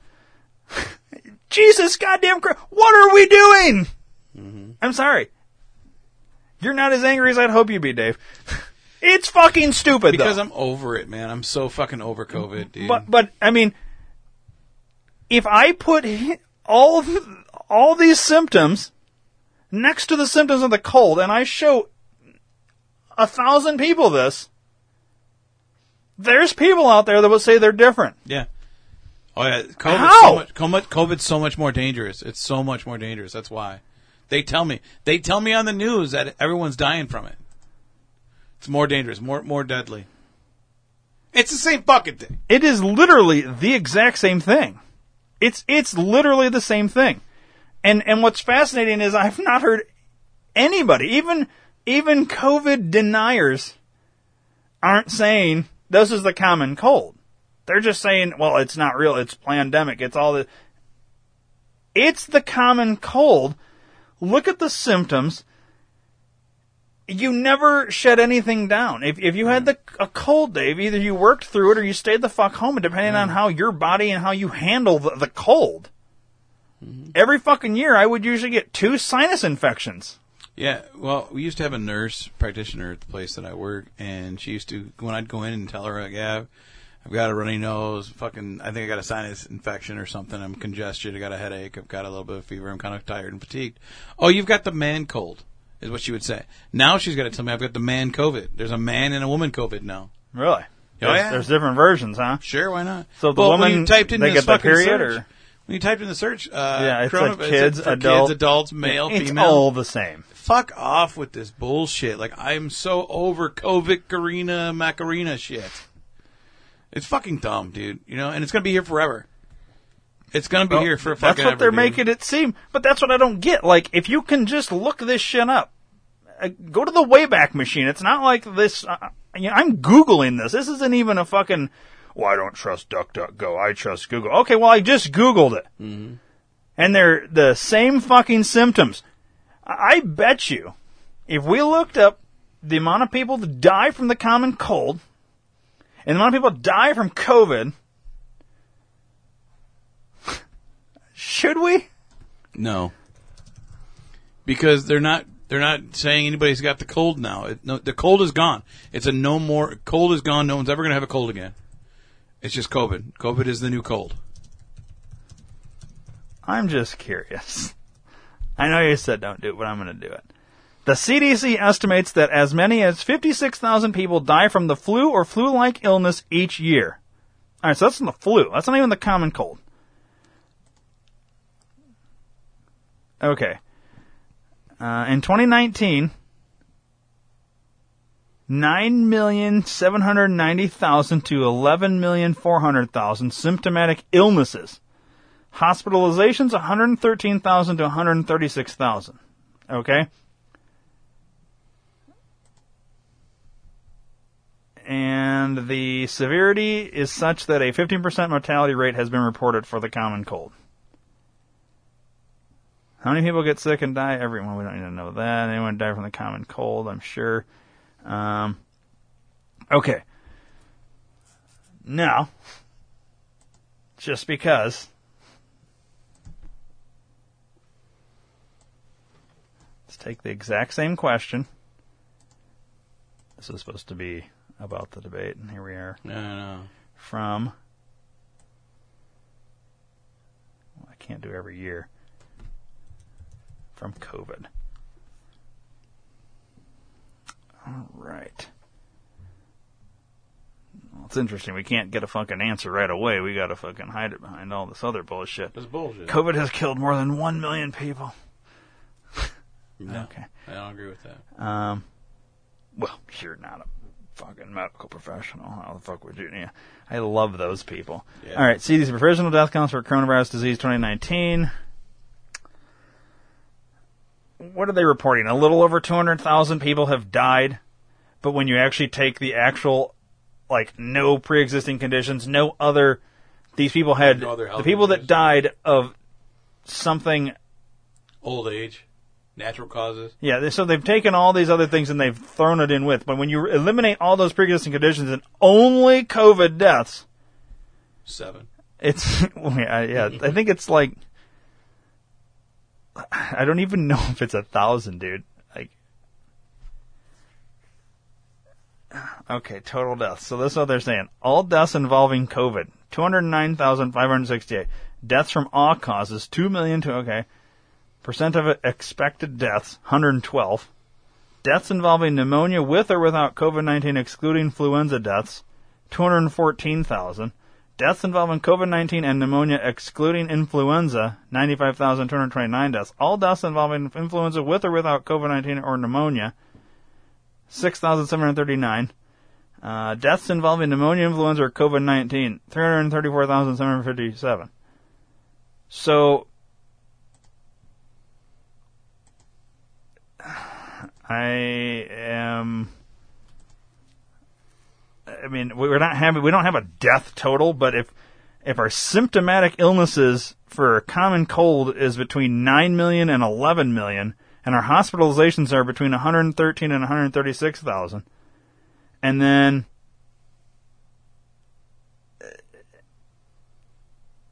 Jesus goddamn Christ! What are we doing? Mm-hmm. I'm sorry. You're not as angry as I'd hope you'd be, Dave. It's fucking stupid, Because though. I'm over it, man. I'm so fucking over COVID, dude. But but I mean, if I put all all these symptoms next to the symptoms of the cold, and I show a thousand people this, there's people out there that will say they're different. Yeah. Oh yeah, COVID's How? so much, COVID's so much more dangerous. It's so much more dangerous. That's why they tell me. They tell me on the news that everyone's dying from it. It's more dangerous, more more deadly. It's the same fucking thing. It is literally the exact same thing. It's it's literally the same thing. And and what's fascinating is I've not heard anybody, even even COVID deniers aren't saying this is the common cold. They're just saying, well, it's not real, it's pandemic, it's all the It's the common cold. Look at the symptoms. You never shed anything down. If if you had the mm. a cold, Dave, either you worked through it or you stayed the fuck home, depending on mm. how your body and how you handle the, the cold. Mm-hmm. Every fucking year, I would usually get two sinus infections. Yeah, well, we used to have a nurse practitioner at the place that I work, and she used to when I'd go in and tell her, like, "Yeah, I've got a runny nose, fucking, I think I got a sinus infection or something. I'm congested. I got a headache. I've got a little bit of fever. I'm kind of tired and fatigued." Oh, you've got the man cold, is what she would say. Now she's got to tell me I've got the man COVID. There's a man and a woman COVID now. Really? Oh There's, yeah, there's different versions, huh? Sure, why not? So the well, woman when you typed in they this get the period, search, or when you typed in the search, uh, yeah, it's corona- like kids, for adult, kids, adults, male, it's female. all the same. Fuck off with this bullshit. Like I'm so over COVID, Karina, Macarena shit. It's fucking dumb, dude. You know, and it's gonna be here forever. It's gonna be Well, here for That's what ever, they're dude. making it seem. But that's what I don't get. Like, if you can just look this shit up, uh, go to the Wayback Machine. It's not like this. Uh, you know, I'm googling this. This isn't even a fucking. Well, I don't trust DuckDuckGo. I trust Google. Okay, well, I just Googled it, Mm-hmm. and they're the same fucking symptoms. I bet you, if we looked up the amount of people that die from the common cold, and the amount of people that die from COVID, should we? No, because they're not. They're not saying anybody's got the cold now. It, no, the cold is gone. It's a no more. Cold is gone. No one's ever going to have a cold again. It's just COVID. COVID is the new cold. I'm just curious. I know you said don't do it, but I'm going to do it. The CDC estimates that as many as 56,000 people die from the flu or flu-like illness each year. All right, so that's not the flu. That's not even the common cold. Okay. Uh, in 2019, 9,790,000 to 11,400,000 symptomatic illnesses. Hospitalizations 113,000 to 136,000. Okay? And the severity is such that a 15% mortality rate has been reported for the common cold. How many people get sick and die? Everyone. We don't need to know that. Anyone die from the common cold? I'm sure. Um, okay. Now, just because. Take the exact same question. This is supposed to be about the debate, and here we are. No, no. From. Well, I can't do every year. From COVID. All right. Well, it's interesting. We can't get a fucking answer right away. We got to fucking hide it behind all this other bullshit. That's bullshit. COVID has killed more than one million people. No, Okay. I don't agree with that. Um, well, you're not a fucking medical professional. How the fuck would you? Yeah, I love those people. Yeah. All right, these provisional death counts for coronavirus disease 2019. What are they reporting? A little over 200,000 people have died, but when you actually take the actual, like, no pre-existing conditions, no other, these people had No other the health people that died of something Old age, natural causes. yeah, they- so they've taken all these other things and they've thrown it in with. But when you eliminate all those pre-existing conditions and only COVID deaths, Seven. it's yeah, yeah. I think it's like I don't even know if it's a thousand, dude. Like, okay, total deaths. So this is what they're saying: all deaths involving COVID, two hundred nine thousand five hundred sixty-eight. Deaths from all causes, two million to okay. Percent of expected deaths, 112. Deaths involving pneumonia with or without COVID-19 excluding influenza deaths, 214,000. Deaths involving COVID-19 and pneumonia excluding influenza, 95,229 deaths. All deaths involving influenza with or without COVID-19 or pneumonia, 6,739. Uh, deaths involving pneumonia, influenza, or COVID-19, 334,757. So, I am. I mean, we're not having we don't have a death total, but if if our symptomatic illnesses for a common cold is between nine million and eleven million, and our hospitalizations are between 113 and 136,000, and then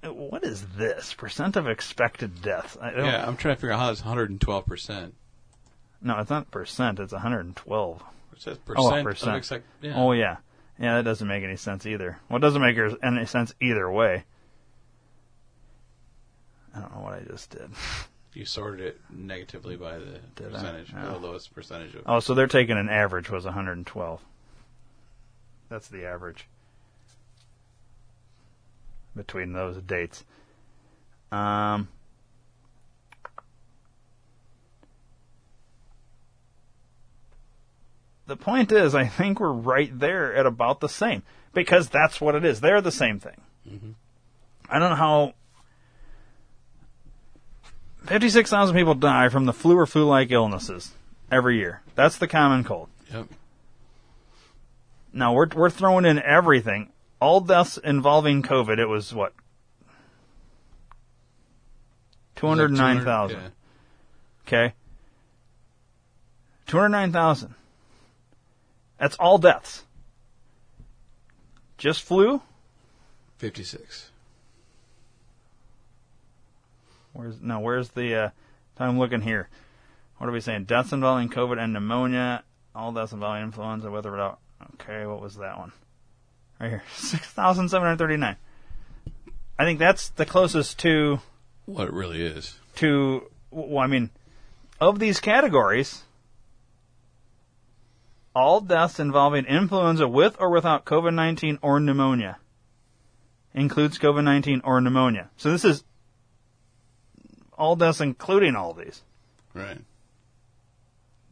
uh, what is this percent of expected deaths? Yeah, I'm trying to figure out how that's 112 percent. No, it's not percent. It's 112. It says Oh, percent. a percent. expect- yeah. Oh, yeah. Yeah, that doesn't make any sense either. Well, it doesn't make any sense either way. I don't know what I just did. You sorted it negatively by the Did I? percentage, No. the lowest percentage of. Oh, so they're taking an average was 112. That's the average between those dates. Um, the point is, I think we're right there at about the same because that's what it is. They're the same thing. Mm-hmm. I don't know how 56,000 people die from the flu or flu-like illnesses every year. That's the common cold. Yep. Now we're we're throwing in everything. All deaths involving COVID. It was what? Two hundred nine thousand. Yeah. Okay. Two hundred nine thousand. That's all deaths. Just flu. 56. Where's no? Where's the? Uh, I'm looking here. What are we saying? Deaths involving COVID and pneumonia. All deaths involving influenza, with or without. Okay, what was that one? Right here, six thousand seven hundred thirty-nine. I think that's the closest to What it really is. to. Well, I mean, of these categories, all deaths involving influenza with or without COVID nineteen or pneumonia includes COVID nineteen or pneumonia. So this is all deaths including all these. Right.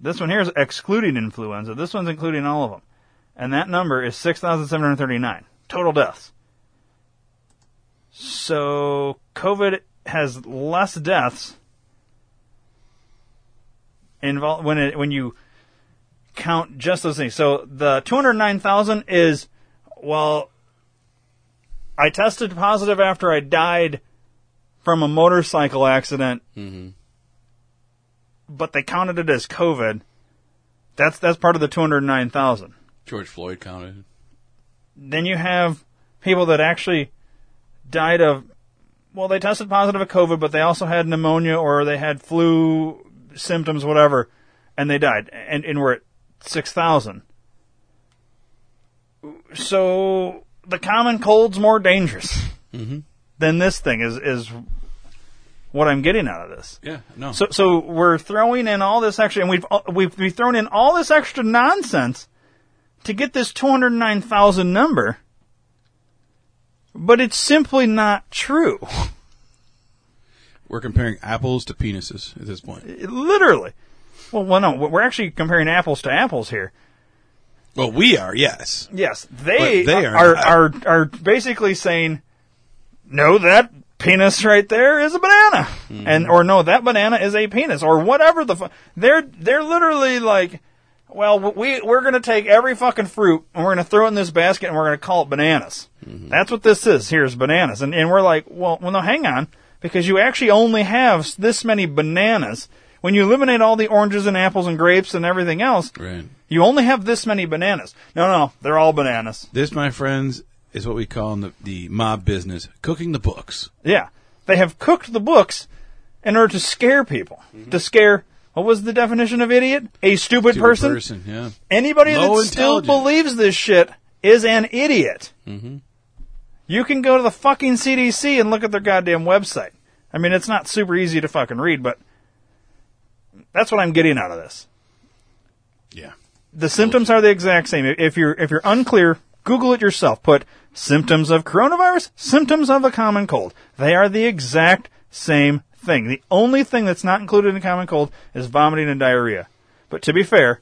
This one here is excluding influenza. This one's including all of them. And that number is 6,739 total deaths. So COVID has less deaths involved when it when you count just those things. So the 209,000 is well I tested positive after I died from a motorcycle accident Mm-hmm. but they counted it as COVID. That's that's part of the 209,000. George Floyd counted. Then you have people that actually died of well, they tested positive of COVID, but they also had pneumonia or they had flu symptoms, whatever, and they died. And and we're at 6,000. So the common cold's more dangerous Mm-hmm. than this thing is is what I'm getting out of this. Yeah, no. So so we're throwing in all this extra, and we've we've we've thrown in all this extra nonsense to get this two hundred nine thousand number, but it's simply not true. We're comparing apples to penises at this point. Literally. Well, well, no, we're actually comparing apples to apples here. Well, we are, yes. Yes, they, they are are, are are basically saying, no, that penis right there is a banana, Mm-hmm. and or no, that banana is a penis, or whatever the. Fu- they're they're literally like, well, we we're gonna take every fucking fruit and we're gonna throw it in this basket and we're gonna call it bananas. Mm-hmm. That's what this is. Here's bananas, and and we're like, well, well, no, hang on, because you actually only have this many bananas. When you eliminate all the oranges and apples and grapes and everything else, Right. you only have this many bananas. No, no, they're all bananas. This, my friends, is what we call in the, the mob business cooking the books. Yeah. They have cooked the books in order to scare people. To scare, what was the definition of idiot? A stupid, Stupid person? person, yeah. Anybody Low that still believes this shit is an idiot. Mm-hmm. You can go to the fucking CDC and look at their goddamn website. I mean, it's not super easy to fucking read, but that's what I'm getting out of this. Yeah. The symptoms are the exact same. If you're if you're unclear, Google it yourself. Put symptoms of coronavirus, symptoms of a common cold. They are the exact same thing. The only thing that's not included in common cold is vomiting and diarrhea. But to be fair,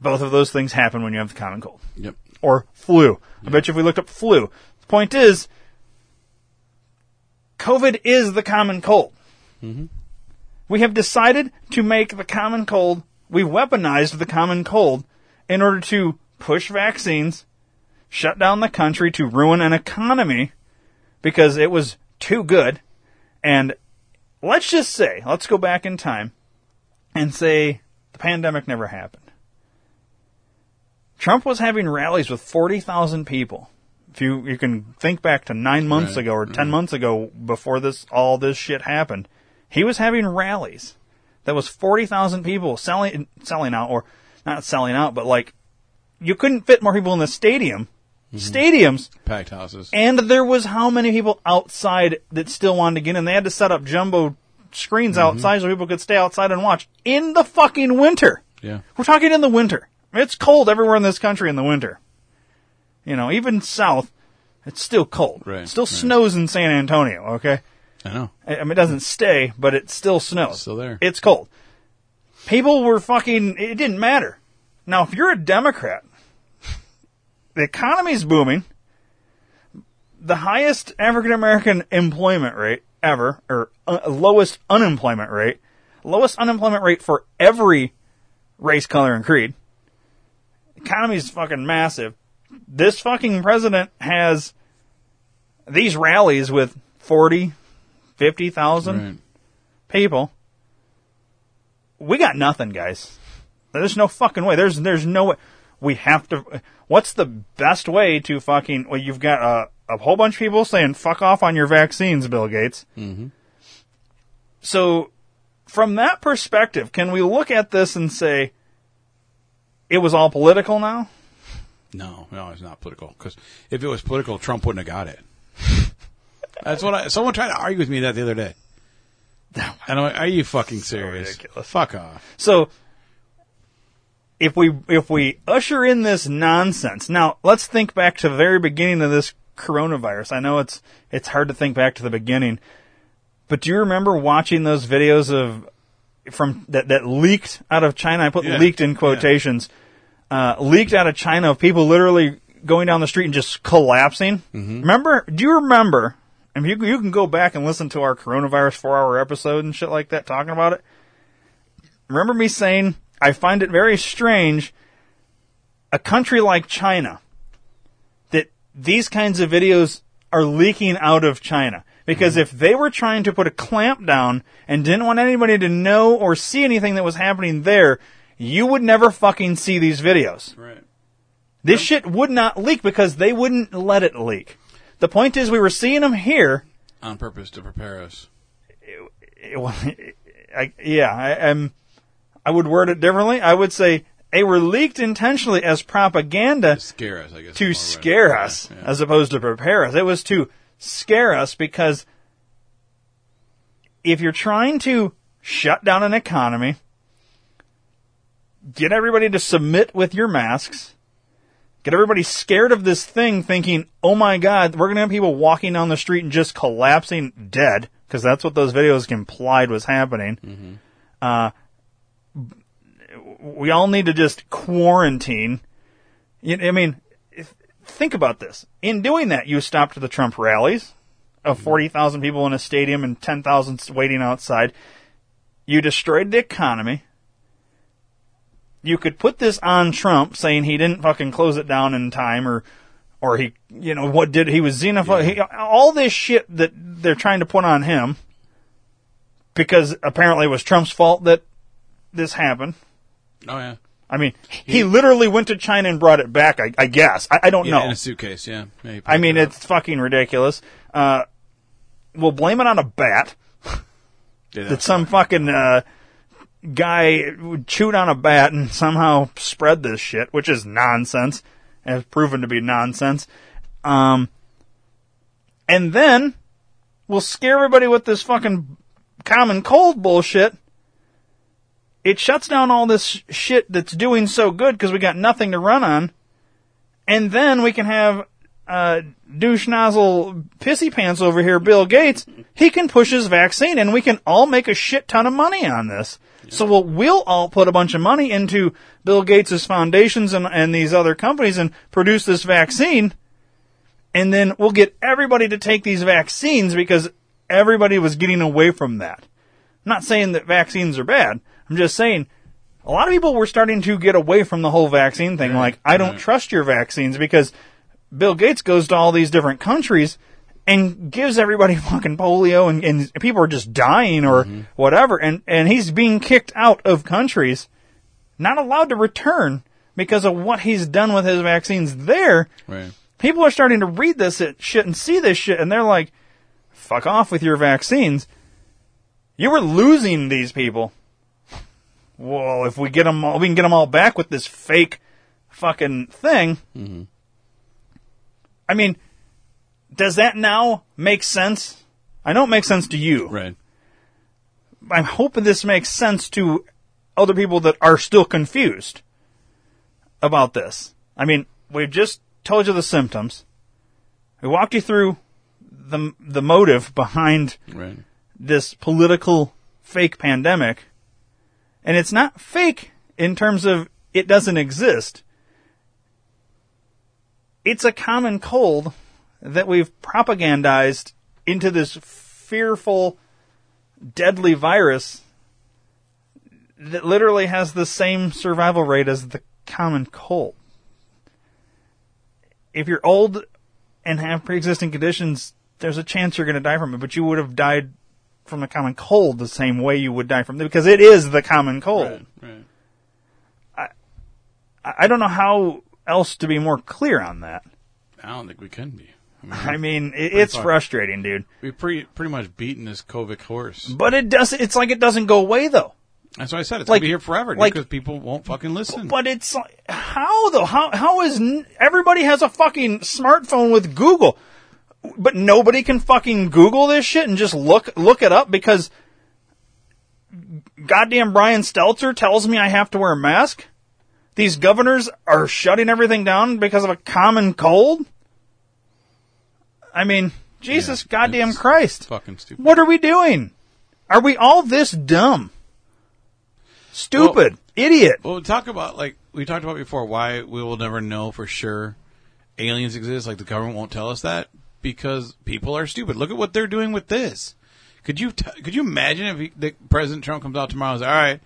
both of those things happen when you have the common cold. Yep. Or flu. I bet you if we looked up flu. The point is, COVID is the common cold. Mm-hmm. We have decided to make the common cold, we've weaponized the common cold in order to push vaccines, shut down the country, to ruin an economy because it was too good. And let's just say, let's go back in time and say the pandemic never happened. Trump was having rallies with 40,000 people. If you, you can think back to nine months Right, ago or 10 right. months ago before this, all this shit happened, he was having rallies. That was 40,000 people selling, selling out or not selling out, but like you couldn't fit more people in the stadium, mm-hmm. stadiums, Packed houses. and there was how many people outside that still wanted to get in? They had to set up jumbo screens mm-hmm. outside so people could stay outside and watch in the fucking winter. Yeah. We're talking in the winter. It's cold everywhere in this country in the winter. You know, even south, it's still cold. Right, It still right. snows in San Antonio, okay? I know. I mean, it doesn't stay, but it still snows. Still there. It's cold. People were fucking, it didn't matter. Now, if you're a Democrat, the economy's booming, the highest African American employment rate ever, or uh, lowest unemployment rate, lowest unemployment rate for every race, color, and creed. Economy's fucking massive. This fucking president has these rallies with 40, 50,000 Right. people. We got nothing, guys. There's no fucking way. There's there's no way. We have to. What's the best way to fucking? Well, you've got a a whole bunch of people saying "fuck off" on your vaccines, Bill Gates. Mm-hmm. So, from that perspective, can we look at this and say it was all political now? No, no, it's not political. Because if it was political, Trump wouldn't have got it. That's what I. Someone tried to argue with me that the other day. And I'm like, "Are you fucking serious? Fuck off." So if we if we usher in this nonsense now, let's think back to the very beginning of this coronavirus. I know it's it's hard to think back to the beginning, but do you remember watching those videos of from that that leaked out of China? I put Yeah. leaked in quotations. Uh, leaked out of China of people literally going down the street and just collapsing. Remember? Do you remember? And you you can go back and listen to our coronavirus four hour episode and shit like that talking about it remember me saying I find it very strange a country like China that these kinds of videos are leaking out of China. Because mm-hmm. if they were trying to put a clamp down and didn't want anybody to know or see anything that was happening there, you would never fucking see these videos. Right. This shit would not leak because they wouldn't let it leak. The point is we were seeing them here On purpose to prepare us. it, wa- I, yeah, I, I'm, I would word it differently. I would say they were leaked intentionally as propaganda to Scare us, I guess. to more right. scare us, as opposed to prepare us. It was to scare us because if you're trying to shut down an economy, get everybody to submit with your masks, get everybody scared of this thing thinking, oh my god, we're going to have people walking down the street and just collapsing dead, because that's what those videos implied was happening. Uh, we all need to just quarantine. You- I mean, if- think about this. In doing that, you stopped the Trump rallies of 40,000 people in a stadium and 10,000 waiting outside. You destroyed the economy. You could put this on Trump saying he didn't fucking close it down in time or or he, you know, what did he was xenophobic. He, all this shit that they're trying to put on him because apparently it was Trump's fault that this happened. Oh yeah. I mean, he literally went to China and brought it back. I, I guess I, I don't Yeah, know. in a suitcase. Yeah. Yeah, I mean, it it's fucking ridiculous. Uh, we'll blame it on a bat. Yeah, that some fucking uh, guy chewed on a bat and somehow spread this shit, which is nonsense. Has proven to be nonsense. Um, and then we'll scare everybody with this fucking common cold bullshit. It shuts down all this shit that's doing so good because we got nothing to run on. And then we can have uh, douche nozzle pissy pants over here, Bill Gates. He can push his vaccine, and we can all make a shit ton of money on this. So we'll, we'll all put a bunch of money into Bill Gates' foundations and, and these other companies and produce this vaccine. And then we'll get everybody to take these vaccines because everybody was getting away from that. I'm not saying that vaccines are bad. I'm just saying a lot of people were starting to get away from the whole vaccine thing. Like, I don't right. trust your vaccines because Bill Gates goes to all these different countries and gives everybody fucking polio and, and people are just dying or whatever. And, and he's being kicked out of countries, not allowed to return because of what he's done with his vaccines there. Right. People are starting to read this shit and see this shit and they're like, fuck off with your vaccines. You were losing these people. Well, if we get them all, we can get them all back with this fake fucking thing. Mm-hmm. I mean, does that now make sense? I know it makes sense to you. Right. I'm hoping this makes sense to other people that are still confused about this. I mean, we've just told you the symptoms. We walked you through the the motive behind Right. this political fake pandemic. And it's not fake in terms of it doesn't exist. It's a common cold that we've propagandized into this fearful, deadly virus that literally has the same survival rate as the common cold. If you're old and have pre-existing conditions, there's a chance you're going to die from it, but you would have died from the common cold the same way you would die from it because it is the common cold. Right. I I don't know how else to be more clear on that. I don't think we can be. I mean, it, it's fucked. frustrating, dude. We've pretty pretty much beaten this COVID horse. But it does. It's like it doesn't go away though. That's why I said it's Like- gonna be here forever like- because people won't fucking listen. But it's like, how though? How how is n- everybody has a fucking smartphone with Google, but nobody can fucking Google this shit and just look look it up because goddamn Brian Stelter tells me I have to wear a mask. These governors are shutting everything down because of a common cold. I mean, Jesus goddamn Christ! fucking stupid. What are we doing? Are we all this dumb? Stupid, idiot. Well, we talk about like we talked about before why we will never know for sure aliens exist. Like the government won't tell us that because people are stupid. Look at what they're doing with this. Could you t- could you imagine if he, the President Trump comes out tomorrow and says, "All right,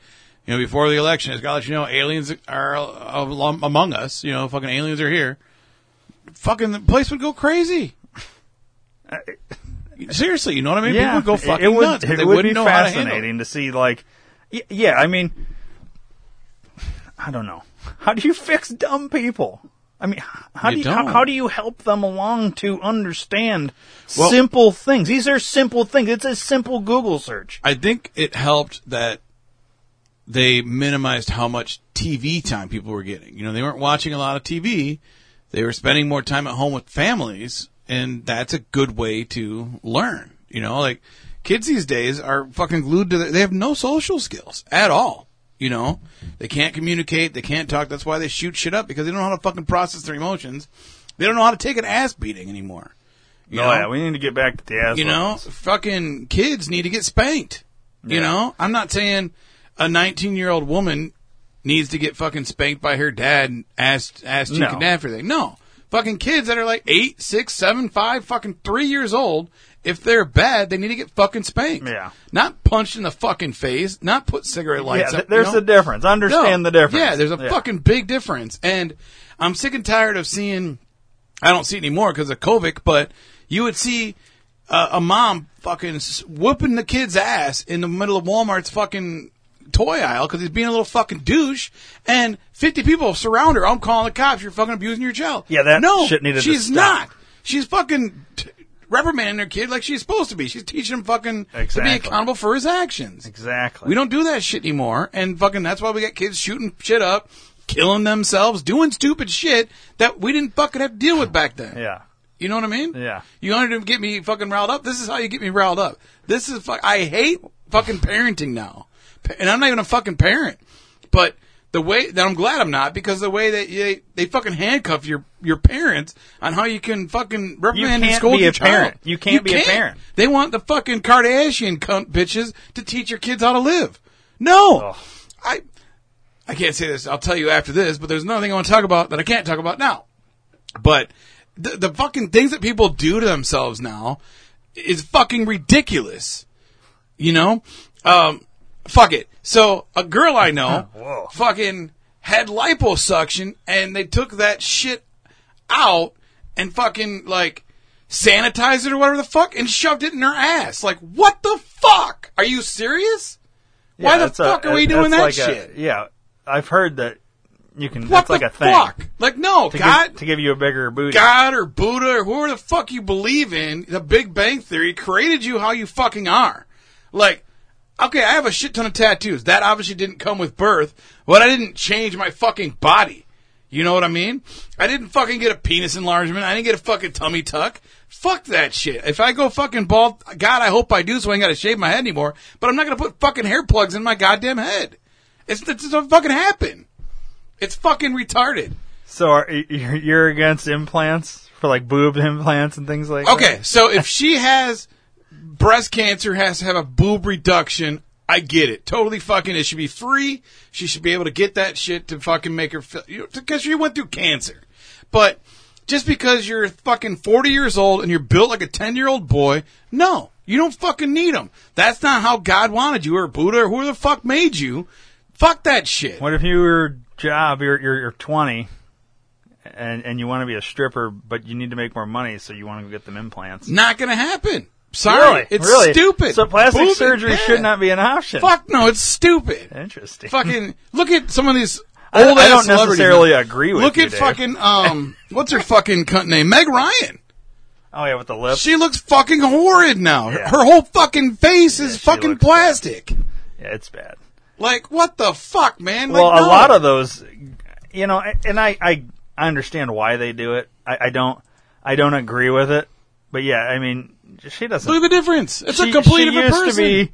you know, before the election, it's got to let you know aliens are among us. You know, fucking aliens are here." Fucking the place would go crazy. Seriously, you know what I mean? People would go fucking it would, nuts. It they would wouldn't be how to fascinating to, see, like, yeah, I mean, I don't know. How do you fix dumb people? I mean, how You do you, how, how do you help them along to understand Well- simple things? These are simple things. It's a simple Google search. I think it helped that they minimized how much TV time people were getting. You know, they weren't watching a lot of TV. They were spending more time at home with families, and that's a good way to learn. You know, like kids these days are fucking glued to their, they have no social skills at all. You know, they can't communicate, they can't talk. That's why they shoot shit up because they don't know how to fucking process their emotions. They don't know how to take an ass beating anymore. You oh know? yeah, we need to get back to the ass. you know, fucking kids need to get spanked. You know, I'm not saying a 19 year old woman needs to get fucking spanked by her dad and ass ass cheek No. and everything. No, fucking kids that are like eight, six, seven, five, fucking three years old. If they're bad, they need to get fucking spanked. Yeah. Not punched in the fucking face. Not put cigarette lights Yeah, up. th- there's you know? a difference. Understand No. the difference. Yeah, there's a Yeah. fucking big difference. And I'm sick and tired of seeing, I don't see it anymore because of COVID, but you would see uh, a mom fucking whooping the kid's ass in the middle of Walmart's fucking toy aisle because he's being a little fucking douche, and 50 people surround her. I'm calling the cops. You're fucking abusing your child. Yeah, that no, shit needed to she's not. She's fucking t- reprimanding her kid like she's supposed to be. She's teaching him fucking to be accountable for his actions. Exactly. We don't do that shit anymore, and fucking that's why we got kids shooting shit up, killing themselves, doing stupid shit that we didn't fucking have to deal with back then. Yeah. You know what I mean? Yeah. You wanted to get me fucking riled up. This is how you get me riled up. This is fuck. I hate fucking parenting now, and I'm not even a fucking parent. But the way that I'm glad I'm not because the way that they they fucking handcuff your your parents on how you can fucking reprimand and scold your a parent. You can't be a parent. They want the fucking Kardashian cunt bitches to teach your kids how to live. No, I I can't say this. I'll tell you after this. But there's nothing I want to talk about that I can't talk about now. But the, the fucking things that people do to themselves now is fucking ridiculous. You know? Um, fuck it. So a girl I know fucking had liposuction and they took that shit out and fucking like sanitized it or whatever the fuck and shoved it in her ass. Like, what the fuck? Are you serious? Why Yeah, the a- fuck are we doing that like a- shit? yeah, I've heard that you can. What that's like the a thing. fuck? Like, no, to God, give, to give you a bigger booty. God or Buddha or whoever the fuck you believe in, the Big Bang Theory created you how you fucking are. Like, okay, I have a shit ton of tattoos. That obviously didn't come with birth, but I didn't change my fucking body. You know what I mean? I didn't fucking get a penis enlargement. I didn't get a fucking tummy tuck. Fuck that shit. If I go fucking bald, God, I hope I do so I ain't gotta shave my head anymore. But I'm not gonna put fucking hair plugs in my goddamn head. It's, it's, it's not fucking happen. It's fucking retarded. So are, you're you're against implants for like boob implants and things like that? Okay, so if she has breast cancer, has to have a boob reduction, I get it. Totally fucking. It should be free. She should be able to get that shit to fucking make her feel because she went through cancer. But just because you're fucking 40 years old and you're built like a 10 year old boy, no, You don't fucking need them. That's not how God wanted you or Buddha or who the fuck made you. Fuck that shit. What if you were job, you're, you're, you're 20 and, and you want to be a stripper, but you need to make more money, so you want to go get them implants? Not gonna happen. Sorry, Really? it's Really? stupid. So plastic surgery yeah. should not be an option. Fuck no, it's stupid. Interesting. Fucking look at some of these I- old I don't necessarily agree with Look you, at Dave. fucking um, what's her fucking cunt name? Meg Ryan. Oh yeah, with the lips. She looks fucking horrid now. Her- Her whole fucking face is fucking plastic. Yeah, it's bad. Like what the fuck, man? well, like, a lot of those, you know, and I, I, I understand why they do it. I, I don't, I don't agree with it. But yeah, I mean, she doesn't. Look at the difference. It's she, a complete she different used person. To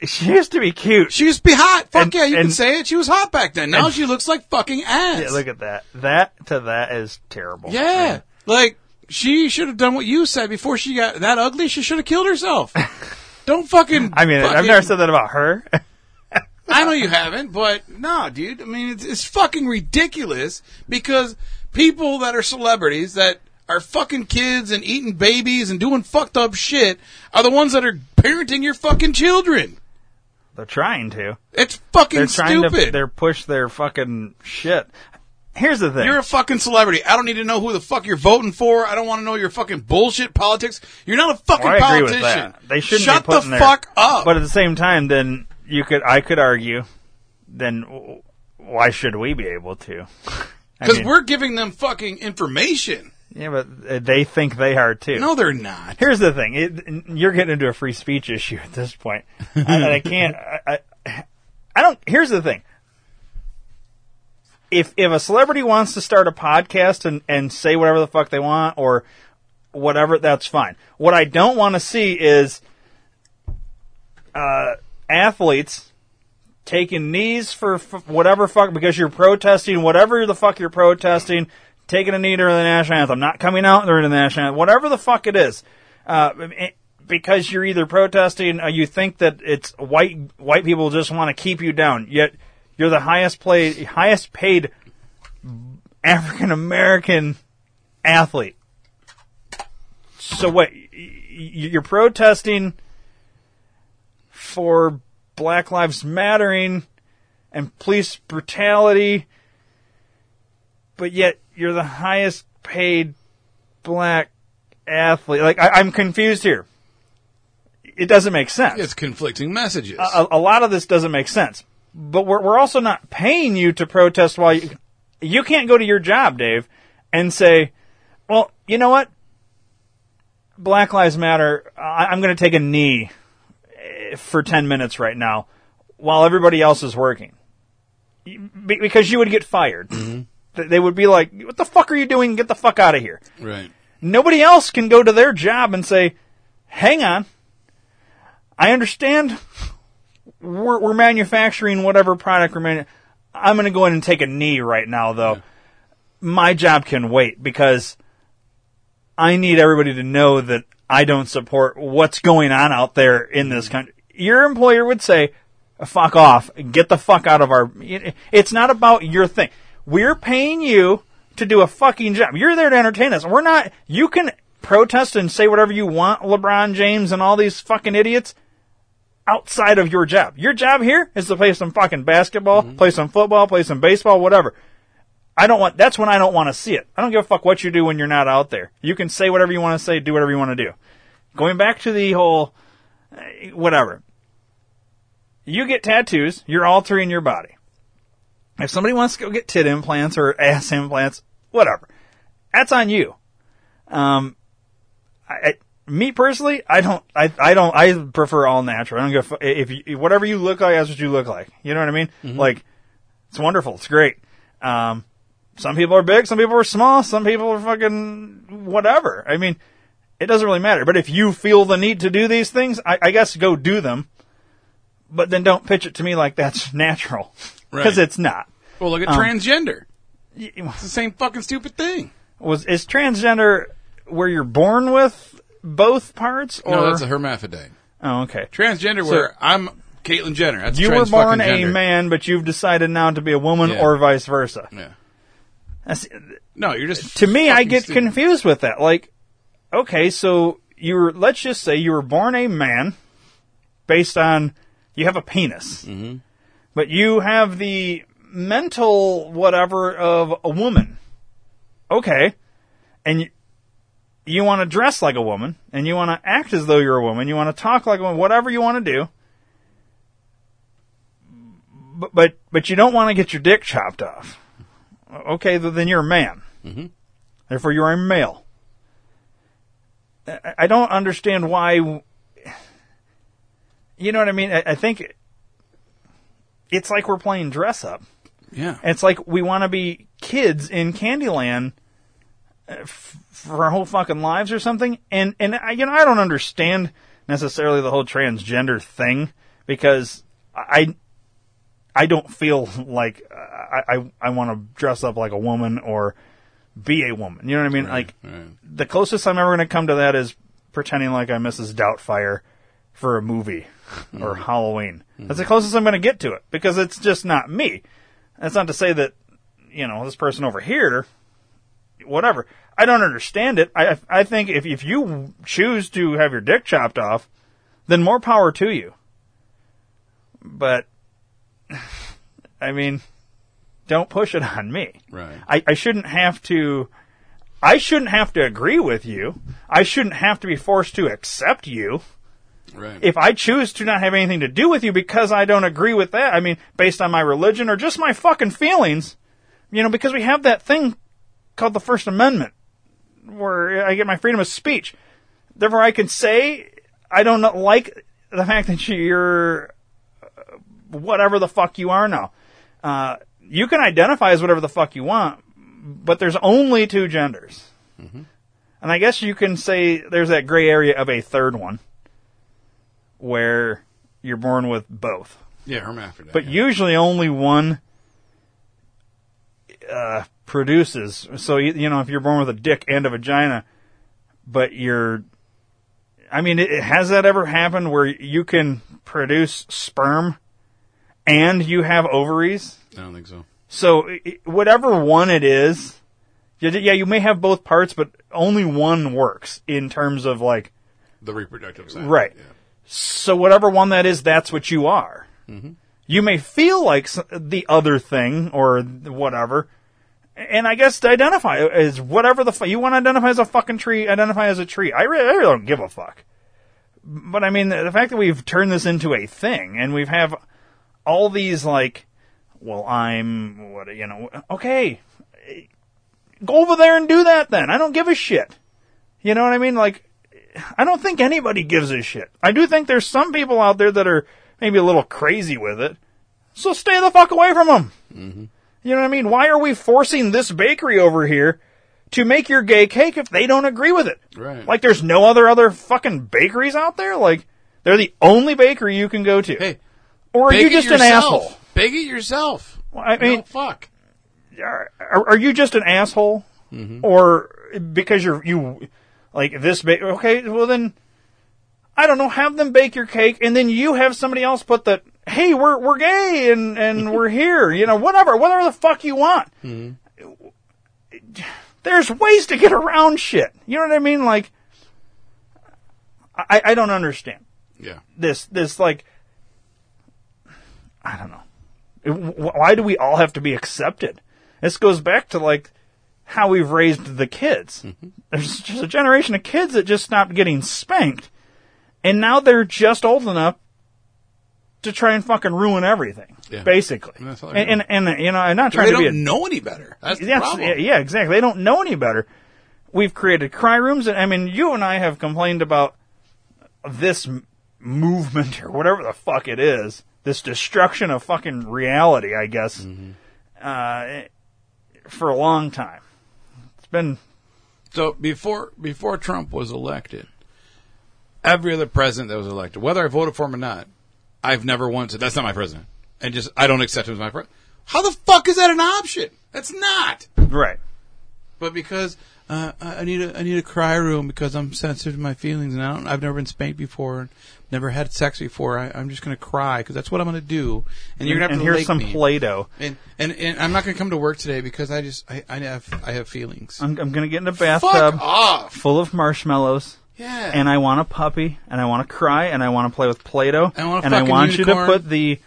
be, she used to be cute. She used to be hot. Fuck And- yeah, you can say it. She was hot back then. Now and- she looks like fucking ass. Yeah, look at that. That to that is terrible. Yeah. Like, she should have done what you said before she got that ugly. She should have killed herself. Don't fucking. I mean, I've never said that about her. I know you haven't, but no, dude. I mean, it's, it's fucking ridiculous because people that are celebrities that are fucking kids and eating babies and doing fucked up shit are the ones that are parenting your fucking children. They're trying to. It's fucking They're trying to. stupid. They're push their fucking shit. Here's the thing. You're a fucking celebrity. I don't need to know who the fuck you're voting for. I don't want to know your fucking bullshit politics. You're not a fucking Well, I agree politician. with that. They shouldn't Shut the their- fuck up. But at the same time, then you could, I could argue, then why should we be able to? I Because mean, we're giving them fucking information. Yeah, but uh, they think they are too. No, they're not. Here's the thing: it, you're getting into a free speech issue at this point, and I can't. I, I, I don't. Here's the thing: if if a celebrity wants to start a podcast and and say whatever the fuck they want or whatever, that's fine. What I don't want to see is uh, athletes taking knees for f- whatever fuck because you're protesting whatever the fuck you're protesting, taking a knee during the national anthem, not coming out during the national anthem, whatever the fuck it is, uh, because you're either protesting, uh, you think that it's white white people just want to keep you down, yet you're the highest paid highest paid African American athlete. So what? You're protesting for Black Lives Mattering and police brutality, but yet you're the highest paid black athlete. Like I, I'm confused here. It doesn't make sense. It's conflicting messages. A, a lot of this doesn't make sense. But we're, we're also not paying you to protest while you, you can't go to your job, Dave, and say, well, you know what? Black Lives Matter, I, I'm going to take a knee eh, for 10 minutes right now while everybody else is working. Because you would get fired. Th- They would be like, what the fuck are you doing? Get the fuck out of here. right. Nobody else can go to their job and say, hang on, I understand we're, we're manufacturing whatever product we're manu- I'm going to go in and take a knee right now, though. My job can wait because I need everybody to know that I don't support what's going on out there in this mm-hmm. country. Your employer would say, fuck off, get the fuck out of our, it's not about your thing. We're paying you to do a fucking job. You're there to entertain us. We're not, you can protest and say whatever you want, LeBron James and all these fucking idiots outside of your job. Your job here is to play some fucking basketball, play some football, play some baseball, whatever. I don't want, that's when I don't want to see it. I don't give a fuck what you do when you're not out there. You can say whatever you want to say, do whatever you want to do. Going back to the whole, uh, whatever. You get tattoos, you're altering your body. If somebody wants to go get tit implants or ass implants, whatever. That's on you. Um, I, I, me personally, I don't, I, I don't, I prefer all natural. I don't give a if you, whatever you look like, that's what you look like. You know what I mean? Like, it's wonderful. It's great. Um, some people are big, some people are small, some people are fucking whatever. I mean, it doesn't really matter. But if you feel the need to do these things, I, I guess go do them. But then don't pitch it to me like that's natural. Because Right. it's not. Well, look at Um, transgender. It's the same fucking stupid thing. Was is transgender where you're born with both parts, or No, that's a hermaphrodite. oh, okay. Transgender, where I'm Caitlyn Jenner. That's you were trans born a gender. man, but you've decided now to be a woman, Yeah. or vice versa. Yeah. That's, No, you're just to me, I fucking get stupid. confused with that. Like, okay, so you were let's just say you were born a man based on you have a penis, Mm-hmm. But you have the mental whatever of a woman. Okay, and you, you want to dress like a woman, and you want to act as though you're a woman, you want to talk like a woman, whatever you want to do. But but but you don't want to get your dick chopped off. Okay, then you're a man. Mm-hmm. Therefore, you're a male. I don't understand why. You know what I mean? I, I think it's like we're playing dress up. Yeah. It's like we want to be kids in Candyland uh, f- for our whole fucking lives or something. And and I, you know I don't understand necessarily the whole transgender thing because I I don't feel like I I, I want to dress up like a woman or be a woman. You know what I mean? like the closest I'm ever going to come to that is pretending like I'm Mrs. Doubtfire for a movie or mm-hmm. Halloween. That's the mm-hmm. closest I'm going to get to it because it's just not me. That's not to say that you know this person over here, whatever. I don't understand it. I I think if if you choose to have your dick chopped off, then more power to you. But I mean, don't push it on me. Right. I, I shouldn't have to. I shouldn't have to agree with you. I shouldn't have to be forced to accept you. Right. If I choose to not have anything to do with you because I don't agree with that, I mean, based on my religion or just my fucking feelings, you know, because we have that thing called the First Amendment where I get my freedom of speech. Therefore, I can say I don't like the fact that you're uh, whatever the fuck you are now. Uh, you can identify as whatever the fuck you want, but there's only two genders. Mm-hmm. And I guess you can say there's that gray area of a third one where you're born with both. Yeah, hermaphrodite. But usually only one uh, produces. So, you, know, if you're born with a dick and a vagina, but you're. I mean, it, has that ever happened where you can produce sperm and you have ovaries? I don't think so. So, whatever one it is, yeah, yeah, you may have both parts, but only one works in terms of like. The reproductive side. Right. So whatever one that is, that's what you are. Mhm. You may feel like the other thing or whatever, and I guess to identify as whatever the fu- you want to identify as a fucking tree, identify as a tree. I really, I really don't give a fuck. But I mean, the, the fact that we've turned this into a thing and we've have all these like, well, I'm what you know, okay, go over there and do that then. I don't give a shit. You know what I mean? Like, I don't think anybody gives a shit. I do think there's some people out there that are maybe a little crazy with it. So stay the fuck away from them. Mm-hmm. You know what I mean? Why are we forcing this bakery over here to make your gay cake if they don't agree with it? Right. Like there's no other other fucking bakeries out there? Like they're the only bakery you can go to. Hey, or are you just an asshole? Bake it yourself. Well, I mean, know, fuck. are, are you just an asshole, Mhm. or because you're you like this? Ba- okay, well then, I don't know. Have them bake your cake, and then you have somebody else put the Hey, we're we're gay and and we're here. You know, whatever, whatever the fuck you want. Mm-hmm. There's ways to get around shit. You know what I mean? Like, I I don't understand Yeah. this this like I don't know. Why do we all have to be accepted? This goes back to like how we've raised the kids. There's just a generation of kids that just stopped getting spanked, and now they're just old enough to try and fucking ruin everything. Yeah. Basically, And that's all they're and, and and you know, I'm not trying to be don't know any better. That's the problem. Yeah, exactly. They don't know any better. We've created cry rooms, and I mean, you and I have complained about this m- movement or whatever the fuck it is, this destruction of fucking reality, I guess, uh, for a long time. Been So before before Trump was elected, every other president that was elected, whether I voted for him or not, I've never once said that's not my president, and just I don't accept him as my president. How the fuck is that an option? That's not. right. But because uh, I I need a I need a cry room because I'm sensitive to my feelings and I don't, I've never been spanked before, and never had sex before. I, I'm just going to cry because that's what I'm going to do. And you're going to have And to here's some me. Play-Doh. And, and and I'm not going to come to work today because I just I, I have I have feelings. I'm, I'm going to get in a bathtub full of marshmallows, Yeah. And I want a puppy, and I want to cry, and I want to play with Play-Doh, I want and I want you to put the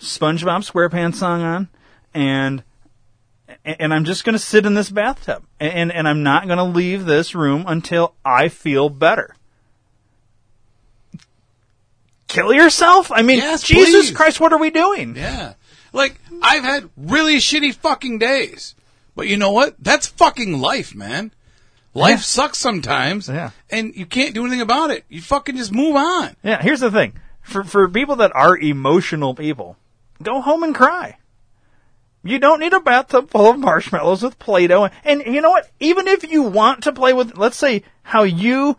SpongeBob SquarePants song on, and and I'm just going to sit in this bathtub, and and I'm not going to leave this room until I feel better. Kill yourself? I mean, Yes, Jesus please. Christ, what are we doing? Yeah. Like, I've had really shitty fucking days. But you know what? That's fucking life, man. Life Yeah. sucks sometimes. Yeah. And you can't do anything about it. You fucking just move on. Yeah, here's the thing. For for people that are emotional people, go home and cry. You don't need a bathtub full of marshmallows with Play-Doh. And you know what? Even if you want to play with, let's say how you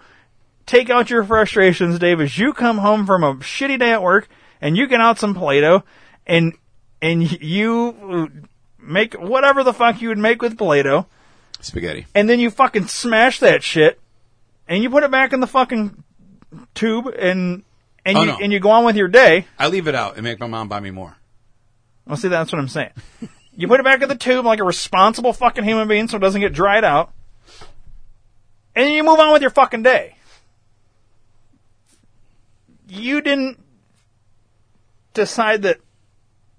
take out your frustrations, Dave, is you come home from a shitty day at work and you get out some Play-Doh and, and you make whatever the fuck you would make with Play-Doh Spaghetti. and then you fucking smash that shit and you put it back in the fucking tube and, and Oh, you, no. and you go on with your day. I leave it out and make my mom buy me more. Well, see, that's what I'm saying. You put it back in the tube like a responsible fucking human being so it doesn't get dried out. And you move on with your fucking day. You didn't decide that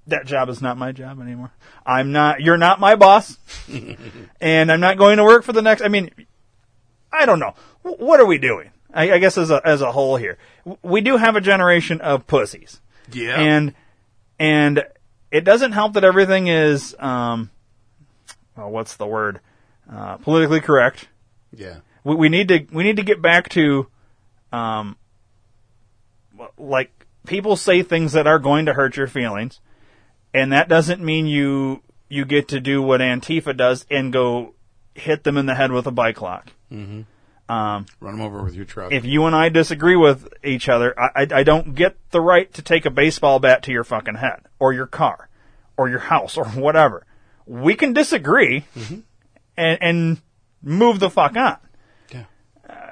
that job is not my job anymore. I'm not, you're not my boss. and I'm not going to work for the next, I mean, I don't know. Wh- What are we doing? I, I guess as a, as a whole here. We do have a generation of pussies. Yeah. And, and it doesn't help that everything is, um, well, what's the word? Uh, politically correct. Yeah. We, we need to, we need to get back to, um, like people say things that are going to hurt your feelings, and that doesn't mean you you get to do what Antifa does and go hit them in the head with a bike lock. Mm-hmm. Um, Run them over with your truck. if you and I disagree with each other, I, I, I don't get the right to take a baseball bat to your fucking head or your car or your house or whatever. We can disagree and, and move the fuck on. Yeah.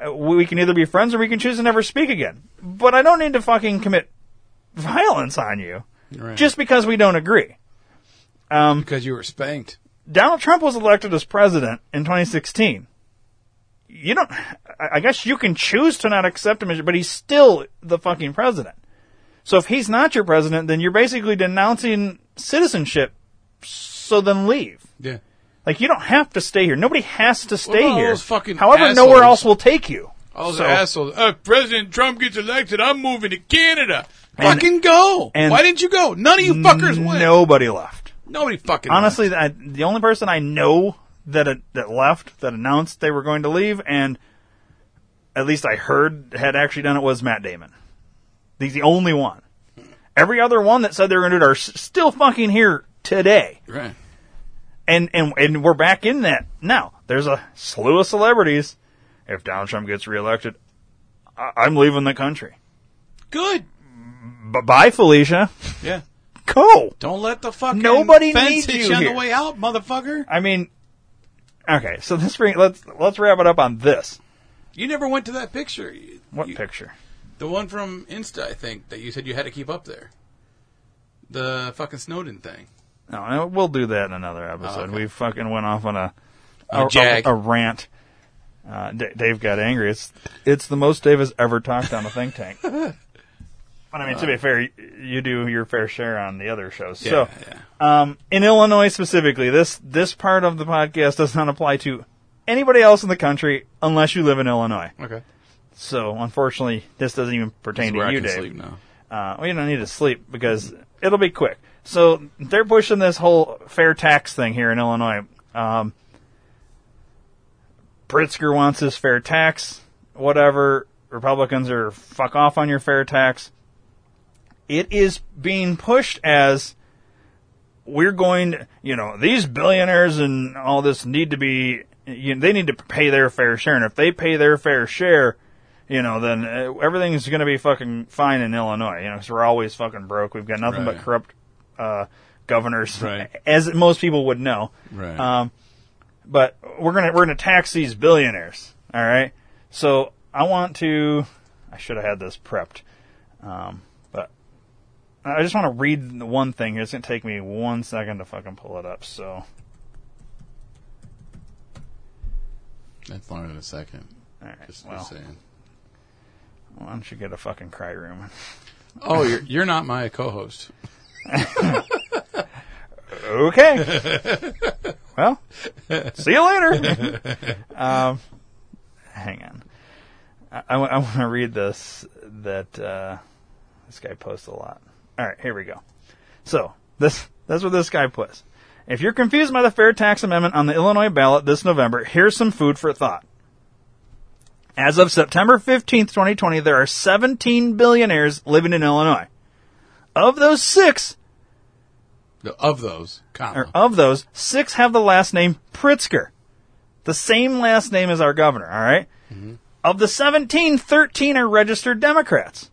Uh, we can either be friends or we can choose to never speak again. But I don't need to fucking commit violence on you Right. just because we don't agree. Um, because you were spanked. Donald Trump was elected as president in 2016. You don't, I guess you can choose to not accept him, as- but he's still the fucking president. So if he's not your president, then you're basically denouncing citizenship. So then leave. Yeah. Like you don't have to stay here. Nobody has to stay here. those fucking However, nowhere else will take you. All So- assholes. Uh, President Trump gets elected. I'm moving to Canada. And- fucking go. and Why didn't you go? None of you fuckers went. Nobody left. Nobody fucking Honestly, I, the only person I know that uh, that left that announced they were going to leave, and at least I heard had actually done it was Matt Damon. He's the only one. Every other one that said they were going to do it are s- still fucking here today. Right. And and and we're back in that now. There's a slew of celebrities. If Donald Trump gets reelected, I- I'm leaving the country. Good. B- bye, Felicia. Yeah. Go. Don't let the fucking Nobody fence needs hit you you on here. the way out, motherfucker. I mean, okay. So this bring let's let's wrap it up on this. You never went to that picture. You- What you- picture? The one from Insta, I think, that you said you had to keep up there. The fucking Snowden thing. No, we'll do that in another episode. Oh, okay. We fucking went off on a A a, a rant. Uh, D- Dave got angry. It's it's the most Dave has ever talked on a think tank. but I mean, to be fair, you, do your fair share on the other shows. so, um, in Illinois specifically, this this part of the podcast does not apply to anybody else in the country unless you live in Illinois. Okay. So, unfortunately, this doesn't even pertain This is where to I you, Dave. sleep now. Uh, well, you don't need to sleep because it'll be quick. So they're pushing this whole fair tax thing here in Illinois. Um, Pritzker wants this fair tax, whatever. Republicans are fuck off on your fair tax. It is being pushed as we're going to, you know, these billionaires and all this need to be, you know, they need to pay their fair share. And if they pay their fair share, you know, then uh, everything's going to be fucking fine in Illinois, you know, because we're always fucking broke. We've got nothing but corrupt uh, governors, Right. as most people would know. Right. Um, but we're gonna we're gonna tax these billionaires. All right. So I want to. I should have had this prepped, um, I just want to read the one thing here. It's gonna take me one second to fucking pull it up. So That's longer than a second. All right. Just, well, just saying. why don't you get a fucking cry room? Oh, you're you're not my co-host. okay. well, see you later. um, hang on. I, want to read this that uh, this guy posts a lot. All right, here we go. So this that's what this guy puts. If you're confused by the fair tax amendment on the Illinois ballot this November, here's some food for thought. As of September 15th, 2020, there are 17 billionaires living in Illinois. Of those six, Of those, comma. of those, six have the last name Pritzker. The same last name as our governor, all right? Mm-hmm. Of the 17, 13 are registered Democrats.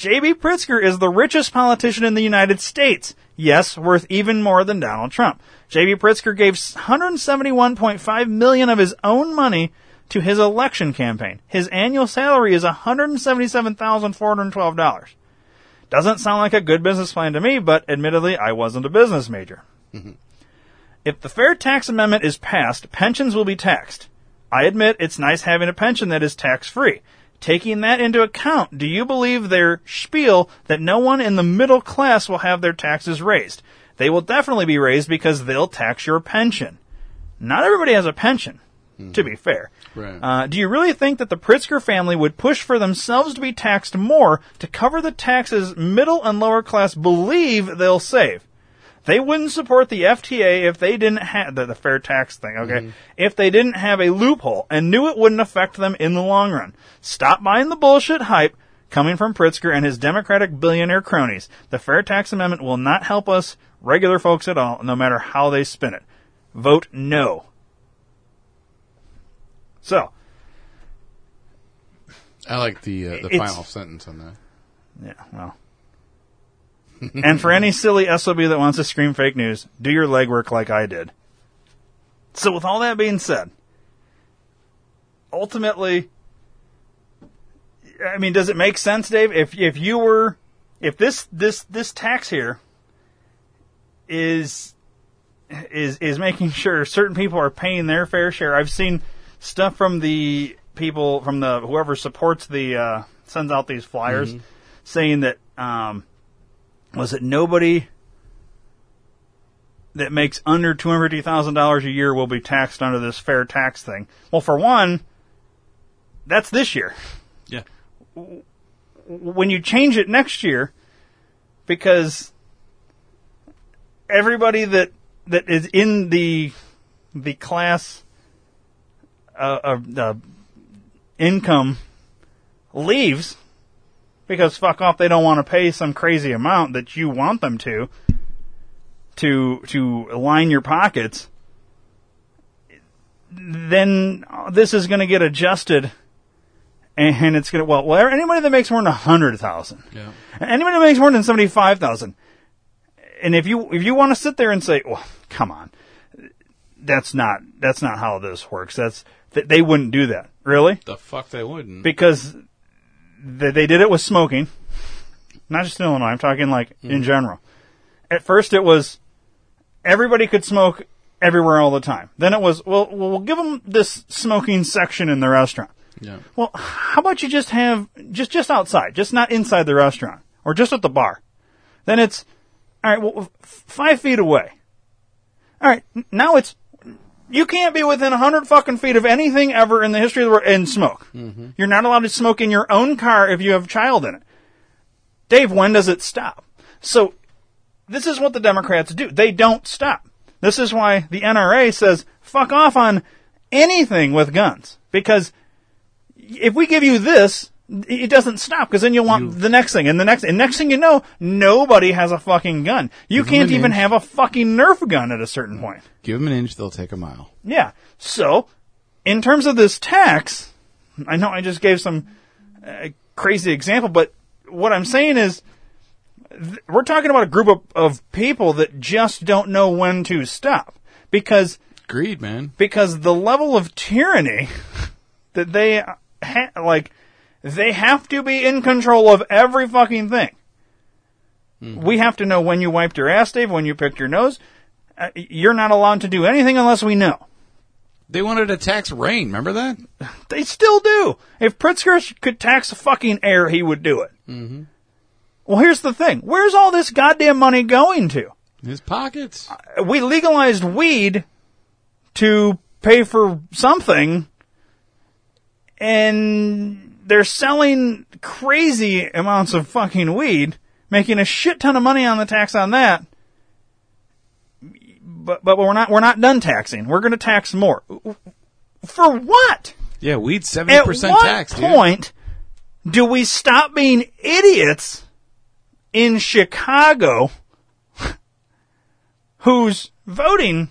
J.B. Pritzker is the richest politician in the United States. Yes, worth even more than Donald Trump. J.B. Pritzker gave 171.5 million of his own money to his election campaign. His annual salary is $177,412. Doesn't sound like a good business plan to me, but admittedly, I wasn't a business major. Mm-hmm. If the Fair Tax Amendment is passed, pensions will be taxed. I admit it's nice having a pension that is tax free. Taking that into account, do you believe their spiel that no one in the middle class will have their taxes raised? They will definitely be raised because they'll tax your pension. Not everybody has a pension, to be fair. Right. Uh, do you really think that the Pritzker family would push for themselves to be taxed more to cover the taxes middle and lower class believe they'll save? They wouldn't support the FTA if they didn't have the, the fair tax thing, okay? If they didn't have a loophole and knew it wouldn't affect them in the long run. Stop buying the bullshit hype coming from Pritzker and his Democratic billionaire cronies. The fair tax amendment will not help us regular folks at all, no matter how they spin it. Vote no. So, I like the uh, the final sentence on that. Yeah, well. And for any silly SOB that wants to scream fake news, do your legwork like I did. So with all that being said, ultimately, I mean, does it make sense, Dave? If if you were, if this this this tax here is is is making sure certain people are paying their fair share. I've seen stuff from the people from the whoever supports the uh, sends out these flyers Mhm. saying that um, was it nobody that makes under two hundred fifty thousand dollars a year will be taxed under this fair tax thing. Well, for one, that's this year. Yeah. When you change it next year, because everybody that that is in the the class uh, of the income leaves because fuck off they don't want to pay some crazy amount that you want them to to to line your pockets then uh, this is going to get adjusted and it's going to well, well anybody that makes more than a hundred thousand Yeah. anybody that makes more than seventy five thousand and if you if you want to sit there and say well come on that's not that's not how this works that's th- they wouldn't do that really The fuck they wouldn't. because th- they did it with smoking. Not just in Illinois, I'm talking like in Mhm. general. At first it was everybody could smoke everywhere all the time. Then it was, well, well, we'll give them this smoking section in the restaurant. Yeah. Well, how about you just have, just, just outside, just not inside the restaurant or just at the bar. Then it's, alright, well, f- five feet away. Alright, now it's, you can't be within a hundred fucking feet of anything ever in the history of the world and smoke. Mhm. You're not allowed to smoke in your own car if you have a child in it. Dave, when does it stop? So, this is what the Democrats do. They don't stop. This is why the NRA says, fuck off on anything with guns. Because if we give you this, it doesn't stop because then you'll want the next thing and the next and next thing you know, nobody has a fucking gun. You can't even inch. have a fucking Nerf gun at a certain point. Give them an inch, they'll take a mile. Yeah. So, in terms of this tax, I know I just gave some uh, crazy example, but what I'm saying is, th- we're talking about a group of, of people that just don't know when to stop because greed, man. Because the level of tyranny that they ha- like, they have to be in control of every fucking thing. We have to know when you wiped your ass, Dave, when you picked your nose. Uh, you're not allowed to do anything unless we know. They wanted to tax rain. Remember that? They still do. If Pritzker could tax fucking air, he would do it. Mm-hmm. Well, here's the thing. Where's all this goddamn money going to? His pockets. We legalized weed to pay for something, and they're selling crazy amounts of fucking weed, making a shit ton of money on the tax on that. But but we're not we're not done taxing. We're going to tax more. For what? Yeah, weed seventy At percent what tax. dude. point do we stop being idiots in Chicago who's voting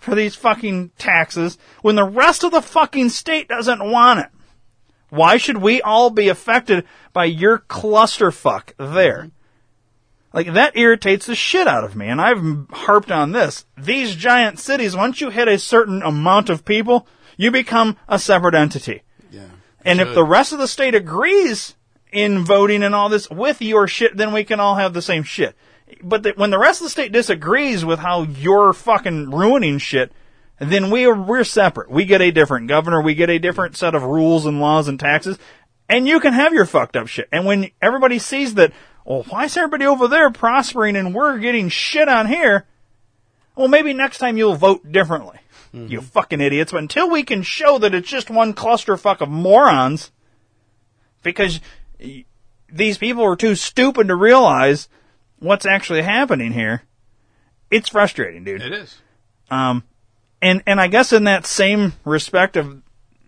for these fucking taxes when the rest of the fucking state doesn't want it? Why should we all be affected by your clusterfuck there? Mm-hmm. Like that irritates the shit out of me, and I've harped on this. These giant cities, once you hit a certain amount of people, you become a separate entity. Yeah. And if the rest of the state agrees in voting and all this with your shit, then we can all have the same shit. But the, when the rest of the state disagrees with how you're fucking ruining shit, then we are, we're separate. We get a different governor, we get a different set of rules and laws and taxes, and you can have your fucked up shit. And when everybody sees that, well, why is everybody over there prospering and we're getting shit on here? Well, maybe next time you'll vote differently. You fucking idiots. But until we can show that it's just one clusterfuck of morons, because these people are too stupid to realize what's actually happening here, it's frustrating, dude. It is. Um, and and I guess in that same respect of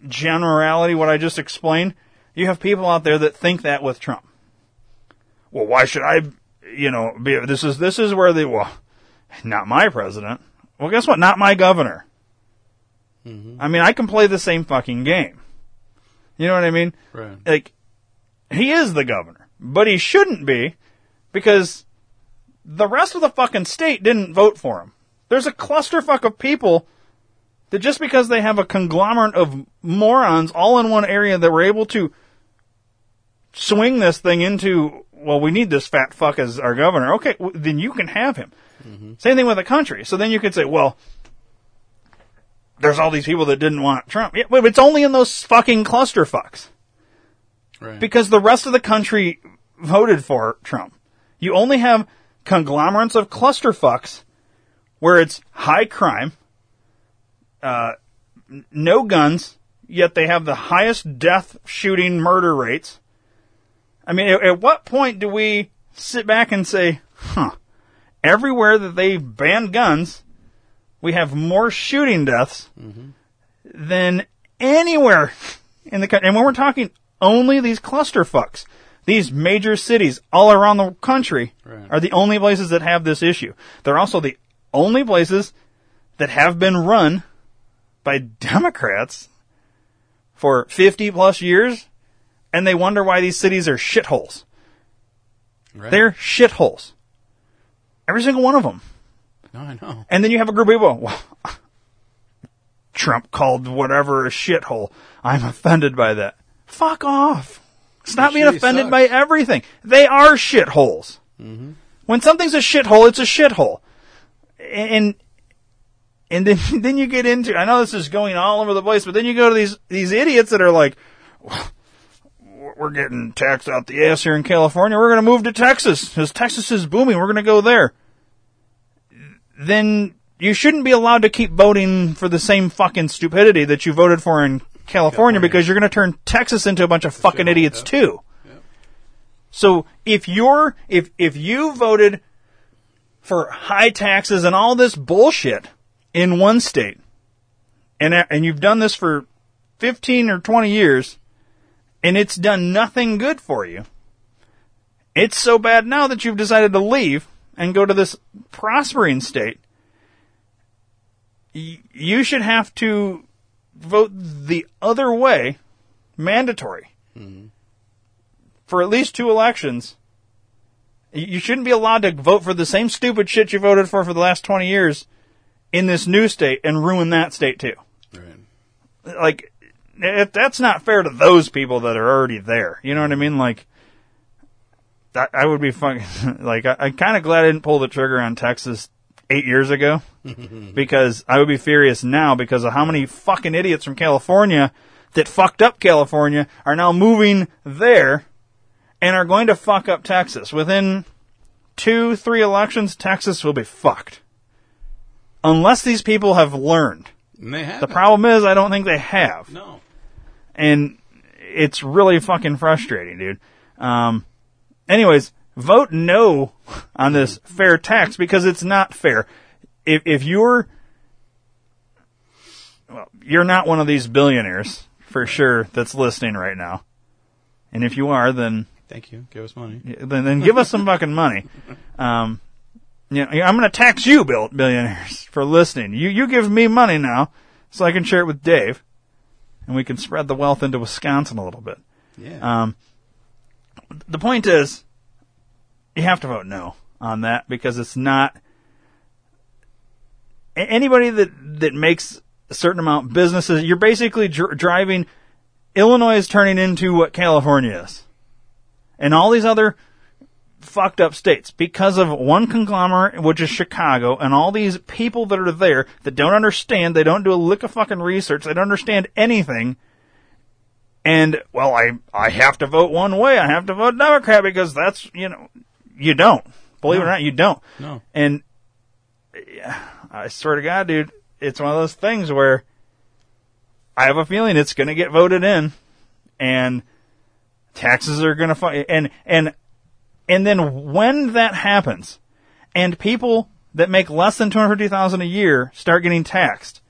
generality, what I just explained, you have people out there that think that with Trump. Well, why should I, you know, be? This is this is where they well, not my president. Well, guess what? Not my governor. Mm-hmm. I mean, I can play the same fucking game. You know what I mean? Right. Like, he is the governor, but he shouldn't be because the rest of the fucking state didn't vote for him. There's a clusterfuck of people that just because they have a conglomerate of morons all in one area that were able to swing this thing into, well, we need this fat fuck as our governor. Okay, w- then you can have him. Mm-hmm. Same thing with the country. So then you could say, well, there's all these people that didn't want Trump. Yeah, but it's only in those fucking clusterfucks. Right. Because the rest of the country voted for Trump. You only have conglomerates of cluster fucks where it's high crime, uh, no guns, yet they have the highest death shooting murder rates. I mean, at, at what point do we sit back and say, huh, everywhere that they ban guns, we have more shooting deaths than anywhere in the country. And when we're talking only these clusterfucks, these major cities all around the country Right. are the only places that have this issue. They're also the only places that have been run by Democrats for 50 plus years, and they wonder why these cities are shitholes. Right. They're shitholes. Every single one of them. No, I know. And then you have a group of people. Well, Trump called whatever a shithole. I'm offended by that. Fuck off. Stop being offended sucks. by everything. They are shitholes. Mm-hmm. When something's a shithole, it's a shithole. And and then then you get into I know this is going all over the place, but then you go to these these idiots that are like we're getting taxed out the ass here in California. We're going to move to Texas because Texas is booming. We're going to go there. Then you shouldn't be allowed to keep voting for the same fucking stupidity that you voted for in California, because you're going to turn Texas into a bunch of fucking idiots too. So if you're if if you voted for high taxes and all this bullshit in one state, and uh, and you've done this for 15 or 20 years, and it's done nothing good for you. It's so bad now that you've decided to leave and go to this prospering state. You should have to vote the other way, mandatory, mm-hmm. for at least two elections. You shouldn't be allowed to vote for the same stupid shit you voted for for the last 20 years in this new state and ruin that state too. Like, it, that's not fair to those people that are already there. You know what I mean? Like, I, I would be fucking, like, I, I'm kind of glad I didn't pull the trigger on Texas eight years ago because I would be furious now because of how many fucking idiots from California that fucked up California are now moving there and are going to fuck up Texas. Within two, three elections, Texas will be fucked. Unless these people have learned. And they have. The problem is, I don't think they have. No. And it's really fucking frustrating, dude. Um, anyways, vote no on this fair tax because it's not fair. If, if you're, well, you're not one of these billionaires for sure that's listening right now. And if you are, then Thank you. Give us money. then, then give us some fucking money. Um, you know, I'm going to tax you, bill- billionaires, for listening. You you give me money now, so I can share it with Dave, and we can spread the wealth into Wisconsin a little bit. Yeah. Um, the point is, you have to vote no on that because it's not anybody that that makes a certain amount businesses. You're basically dr- driving. Illinois is turning into what California is, and all these other fucked up states because of one conglomerate, which is Chicago, and all these people that are there that don't understand. They don't do a lick of fucking research. They don't understand anything. And well, I I have to vote one way. I have to vote Democrat because that's you know you don't believe it or not you don't. No. And yeah, I swear to God, dude, it's one of those things where I have a feeling it's going to get voted in, and taxes are going to fi- and and and then when that happens, and people that make less than two hundred fifty thousand a year start getting taxed,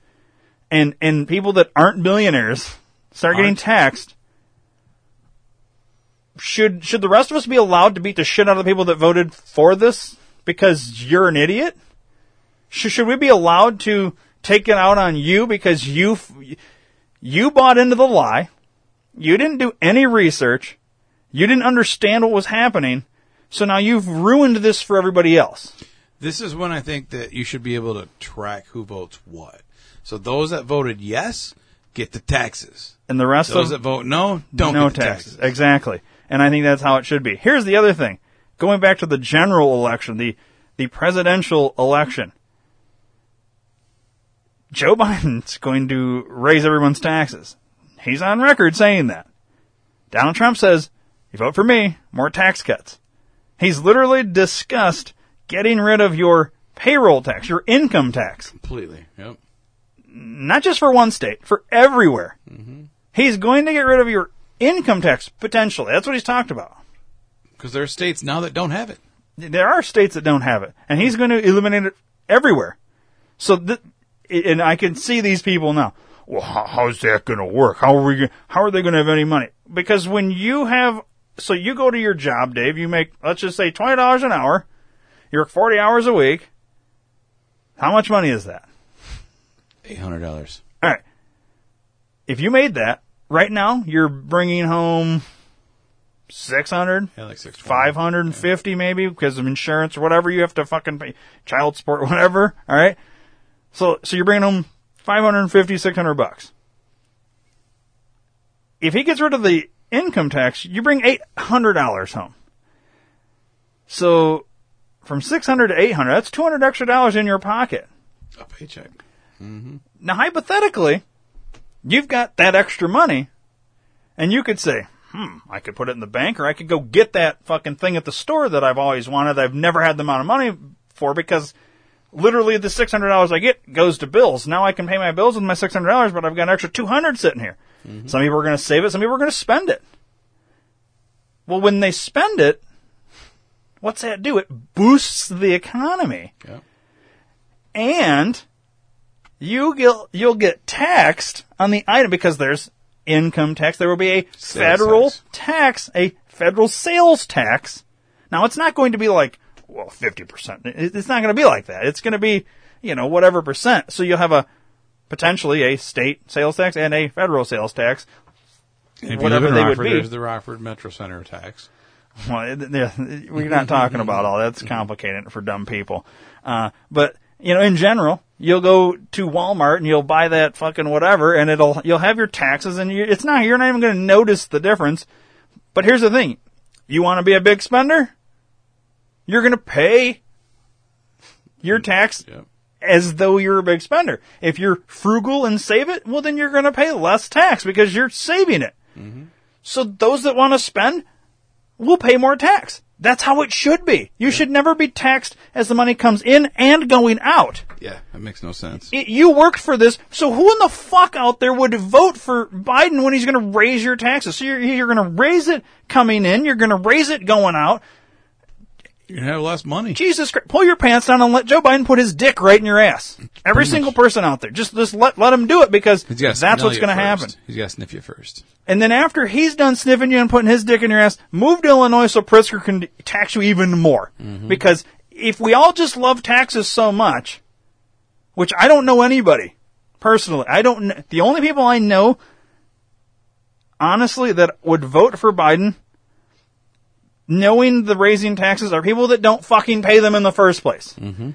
and and people that aren't billionaires start getting Aren't. taxed. Should should the rest of us be allowed to beat the shit out of the people that voted for this because you're an idiot? Should, should we be allowed to take it out on you because you you bought into the lie? You didn't do any research. You didn't understand what was happening. So now you've ruined this for everybody else. This is when I think that you should be able to track who votes what. So those that voted yes get the taxes, And the rest those of those that vote no don't no get the taxes. Exactly. And I think that's how it should be. Here's the other thing. Going back to the general election, the the presidential election. Joe Biden's going to raise everyone's taxes. He's on record saying that. Donald Trump says, you vote for me, more tax cuts. He's literally discussed getting rid of your payroll tax, your income tax. Completely. Yep. Not just for one state, for everywhere. Mm-hmm. He's going to get rid of your income tax, potentially. That's what he's talked about. Because there are states now that don't have it. There are states that don't have it, and he's going to eliminate it everywhere. So, th- and I can see these people now. Well, how, how's that going to work? How are we? How are they going to have any money? Because when you have, so you go to your job, Dave. You make, let's just say, twenty dollars an hour. You work forty hours a week. How much money is that? Eight hundred dollars. All right. If you made that right now, you're bringing home 600, Yeah, like six. 550 maybe because of insurance or whatever you have to fucking pay, child support, whatever. All right. So, so you're bringing home 550, 600 bucks. If he gets rid of the income tax, you bring $800 home. So from 600 to 800, that's 200 extra dollars in your pocket. A paycheck. Mm-hmm. Now, hypothetically, you've got that extra money, and you could say, hmm, I could put it in the bank, or I could go get that fucking thing at the store that I've always wanted, that I've never had the amount of money for, because literally the $600 I get goes to bills. Now I can pay my bills with my $600, but I've got an extra 200 sitting here. Mm-hmm. Some people are going to save it, some people are going to spend it. Well, when they spend it, what's that do? It boosts the economy. Yeah. And you get, you'll get taxed on the item because there's income tax. There will be a Sales federal tax. tax, a federal sales tax. Now it's not going to be like, well, 50%. It's not going to be like that. It's going to be, you know, whatever percent. So you'll have a, potentially a state sales tax and a federal sales tax. And if whatever in they Rockford, would be. there's the Rockford Metro Center tax. Well, we're not talking about all that's complicated for dumb people. Uh, but you know, in general, you'll go to Walmart and you'll buy that fucking whatever, and it'll you'll have your taxes, and you, it's not you're not even going to notice the difference. But here's the thing: you want to be a big spender, you're going to pay your mm, tax taxed as though you're a big spender. If you're frugal and save it, well, then you're going to pay less tax because you're saving it. Mm-hmm. So those that want to spend will pay more tax. That's how it should be. You should never be taxed as the money comes in and going out. Yeah, that makes no sense. It, you worked for this, so who in the fuck out there would vote for Biden when he's going to raise your taxes? So you're, you're going to raise it coming in, you're going to raise it going out. You're gonna have less money. Jesus Christ, pull your pants down and let Joe Biden put his dick right in your ass. Every Pretty single person out there, just just let let him do it because He's gotta that's smell what's you to first. happen. He's got to sniff you first. And then after he's done sniffing you and putting his dick in your ass, move to Illinois so Pritzker can tax you even more. Mm-hmm. Because if we all just love taxes so much, which I don't know anybody personally, I don't. kn- The only people I know, honestly, that would vote for Biden, knowing the raising taxes, are people that don't fucking pay them in the first place. Mm-hmm.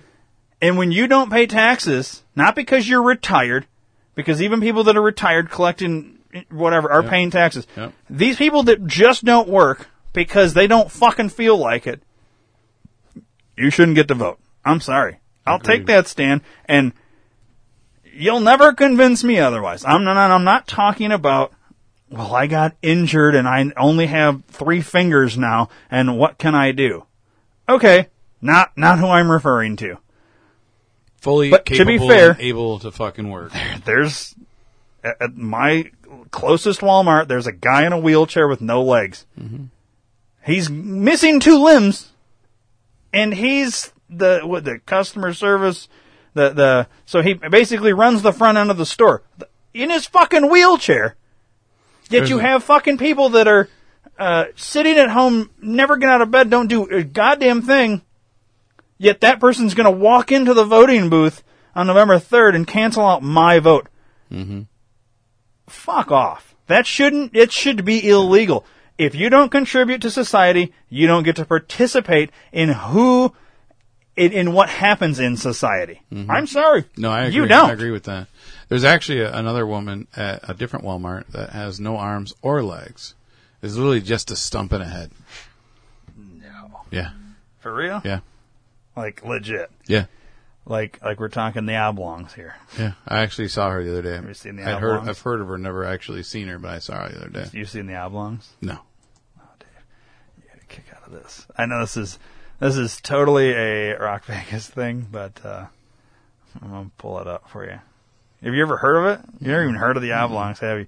And when you don't pay taxes, not because you're retired, because even people that are retired collecting whatever are Yep. paying taxes. Yep. These people that just don't work because they don't fucking feel like it, you shouldn't get to vote. I'm sorry. I'll take that stand and you'll never convince me otherwise. I'm not I'm not talking about well, I got injured and I only have three fingers now and what can I do? Okay, not not who I'm referring to. Fully But to be fair- and able to fucking work. There's at my closest Walmart. There's a guy in a wheelchair with no legs. Mm-hmm. He's missing two limbs, and he's the what the customer service. The the so he basically runs the front end of the store in his fucking wheelchair. Yet you have fucking people that are uh, sitting at home, never get out of bed, don't do a goddamn thing. Yet that person's going to walk into the voting booth on November 3rd and cancel out my vote. Mm-hmm. Fuck off. That shouldn't, it should be illegal. If you don't contribute to society, you don't get to participate in who, in, in what happens in society. I'm sorry. Mm-hmm. No, I agree. You don't. I agree with that. There's actually a, another woman at a different Walmart that has no arms or legs. Is literally just a stump in a head. No. Yeah. For real? Yeah. Like legit. Yeah. Like, like we're talking the oblongs here. Yeah. I actually saw her the other day. Have you seen the I'd heard, oblongs? I've heard of her, never actually seen her, but I saw her the other day. You seen the oblongs? No. You get a kick out of this. I know this is this is totally a Rock Vegas thing, but uh, I'm gonna pull it up for you. Have you ever heard of it? You never even heard of the oblongs, have you?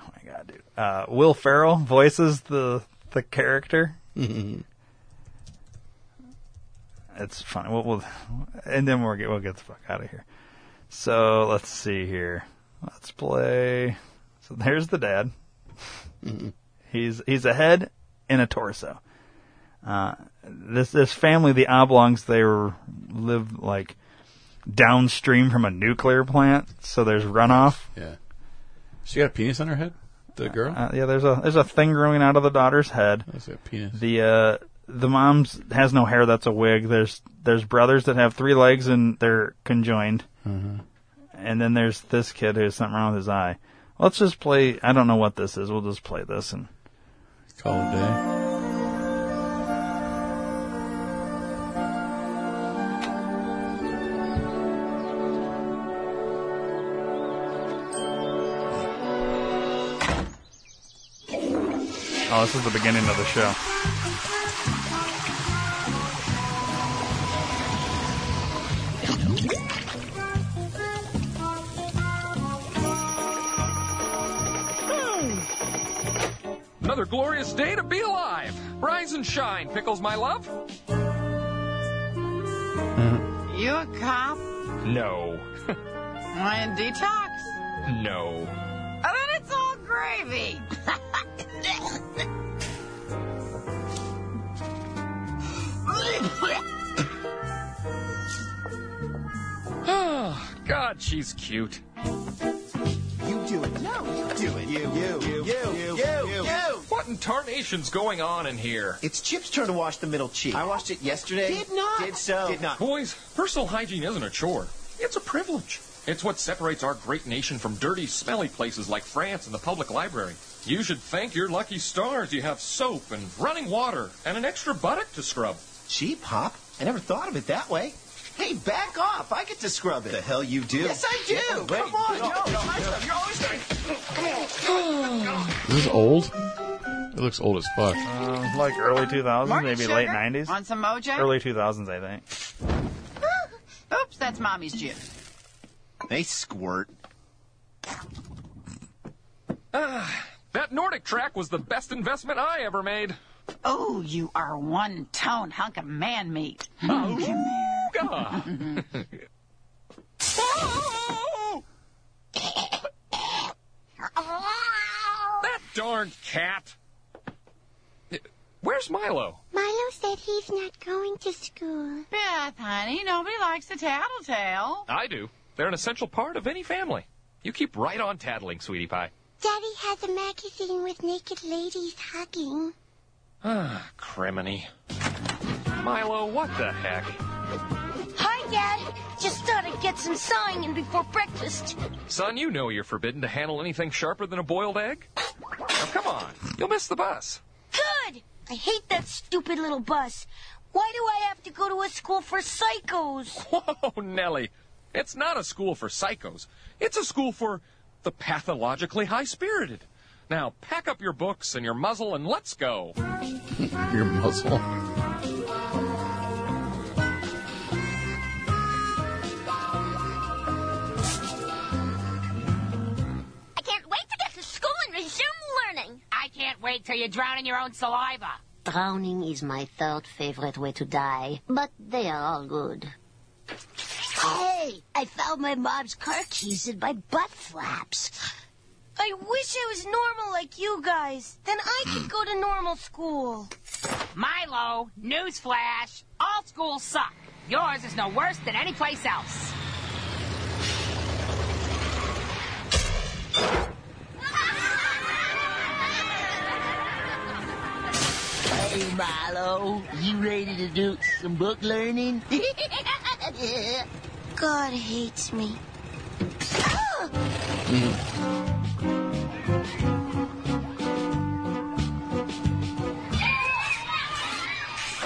Oh my god, dude! Uh, Will Ferrell voices the the character. It's funny. We'll, we'll and then we'll get we'll get the fuck out of here. So let's see here. Let's play. So there's the dad. He's he's a head and a torso. Uh, this this family, the Oblongs, they were live like downstream from a nuclear plant, so there's runoff. Yeah. She got a penis on her head? The girl? Uh, yeah, there's a there's a thing growing out of the daughter's head. That's a penis. The uh the mom's has no hair. That's a wig. There's there's brothers that have three legs and they're conjoined. Mhm. And then there's this kid who has something wrong with his eye. Let's just play. I don't know what this is. We'll just play this and Call it a day. Oh, this is the beginning of the show. Another glorious day to be alive. Rise and shine, Pickles, my love. Mm-hmm. You a cop? No. Want to detox? No. And then it's all gravy. Oh, God, she's cute. You do it. No, you do it. You, you, you, you, you, you, you. What in tarnation's going on in here? It's Chip's turn to wash the middle cheek. I washed it yesterday. Did not. Did so. Did not. Boys, personal hygiene isn't a chore. It's a privilege. It's what separates our great nation from dirty, smelly places like France and the public library. You should thank your lucky stars you have soap and running water and an extra buttock to scrub. Gee, Pop, I never thought of it that way. Hey, back off. I get to scrub it. The hell you do? Yes, I do. Come on. No, no, my stuff. You're always going Is this old? It looks old as fuck. Uh, like early 2000s, Morning, maybe sugar. late 90s. On some Mojo? Early 2000s, I think. Oops, that's mommy's juice. They squirt. Ah, that NordicTrack was the best investment I ever made. Oh, you are one tone hunk of man meat. Ooga. that darn cat. Where's Milo? Milo said he's not going to school. Beth, honey, nobody likes the tattletale. I do. They're an essential part of any family. You keep right on tattling, sweetie pie. Daddy has a magazine with naked ladies hugging. Ah, criminy. Milo, what the heck? Hi, Dad. Just thought I'd get some sawing in before breakfast. Son, you know you're forbidden to handle anything sharper than a boiled egg. Now, come on. You'll miss the bus. Good. I hate that stupid little bus. Why do I have to go to a school for psychos? Whoa, Nellie. It's not a school for psychos. It's a school for the pathologically high-spirited. Now, pack up your books and your muzzle and let's go. Your muzzle. I can't wait to get to school and resume learning. I can't wait till you drown in your own saliva. Drowning is my third favorite way to die, but they are all good. Hey, I found my mom's car keys in my butt flaps. I wish I was normal like you guys. Then I could go to normal school. Milo, newsflash. All schools suck. Yours is no worse than any place else. Hey, Milo, you ready to do some book learning? God hates me.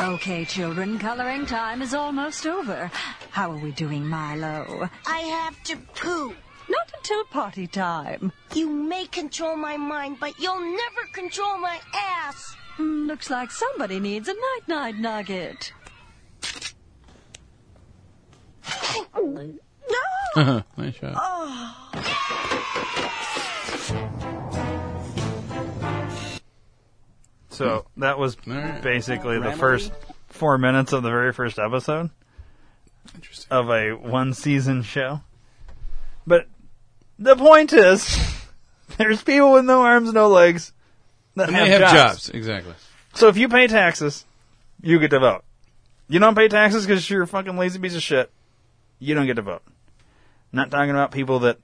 Okay, children, coloring time is almost over. How are we doing, Milo? I have to poo. Not until party time. You may control my mind, but you'll never control my ass. Hmm, looks like somebody needs a night-night nugget. Nice shot. Oh. So that was basically the first four minutes of the very first episode of a one season show. But the point is, there's people with no arms, no legs that And have, they have jobs. jobs, exactly. So if you pay taxes, you get to vote. You don't pay taxes because you're a fucking lazy piece of shit. You don't get to vote. not talking about people that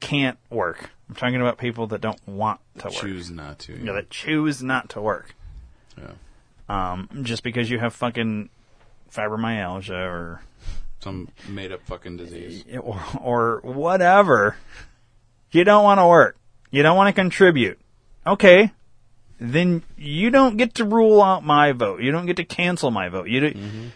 can't work. I'm talking about people that don't want to work. Choose not to. Yeah, that choose not to work. Yeah. Um, just because you have fucking fibromyalgia or Some made up fucking disease. or, or whatever, you don't want to work. You don't want to contribute. Okay, then you don't get to rule out my vote. You don't get to cancel my vote. You do,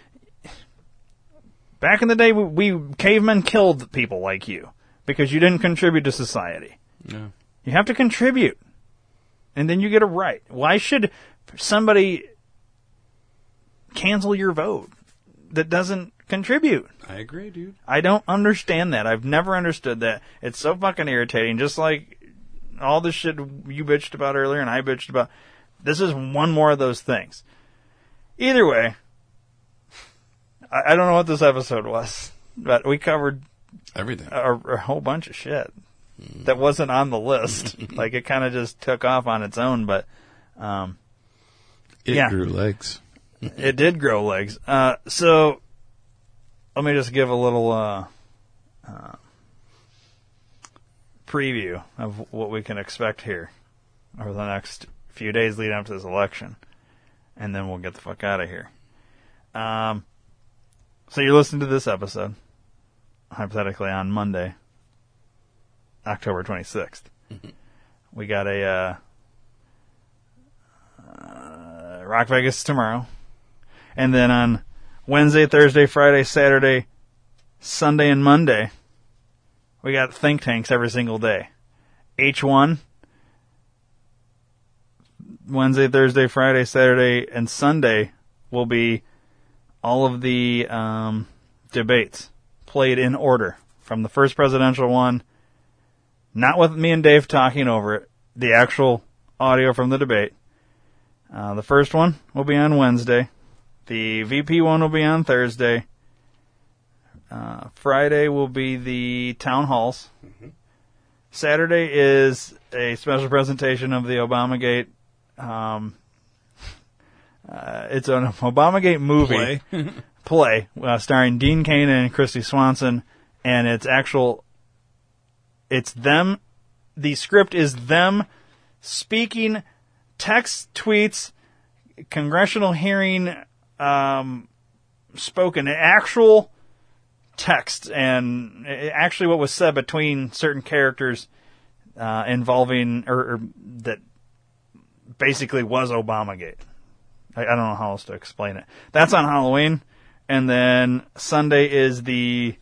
Back in the day, we, we cavemen killed people like you because you didn't contribute to society. Yeah. You have to contribute, and then you get a right. Why should somebody cancel your vote that doesn't contribute? I agree, dude. I don't understand that. I've never understood that. It's so fucking irritating. Just like all the shit you bitched about earlier and I bitched about. This is one more of those things. Either way, I, I don't know what this episode was, but we covered everything, a, a whole bunch of shit that wasn't on the list. like it kind of just took off on its own, but um, It yeah, grew legs. it did grow legs. Uh, so let me just give a little uh, uh, preview of what we can expect here over the next few days leading up to this election, and then we'll get the fuck out of here. Um, so you're listening to this episode, hypothetically on Monday, October 26th. We got a uh, uh, Rock Vegas tomorrow, and then on Wednesday, Thursday, Friday, Saturday, Sunday and Monday, we got think tanks every single day. H1, Wednesday, Thursday, Friday, Saturday, and Sunday will be all of the um, debates played in order from the first presidential one, not with me and Dave talking over it, the actual audio from the debate. Uh, the first one will be on Wednesday. The VP one will be on Thursday. Uh, Friday will be the town halls. Saturday is a special presentation of the Obamagate. Um, uh, it's an Obamagate movie Play. play uh, starring Dean Cain and Kristy Swanson, and it's actual. It's them. The script is them speaking text tweets, congressional hearing, um, spoken actual text, and uh, actually what was said between certain characters uh, involving or, or that basically was Obamagate. I, I don't know how else to explain it. That's on Halloween, and then Sunday is the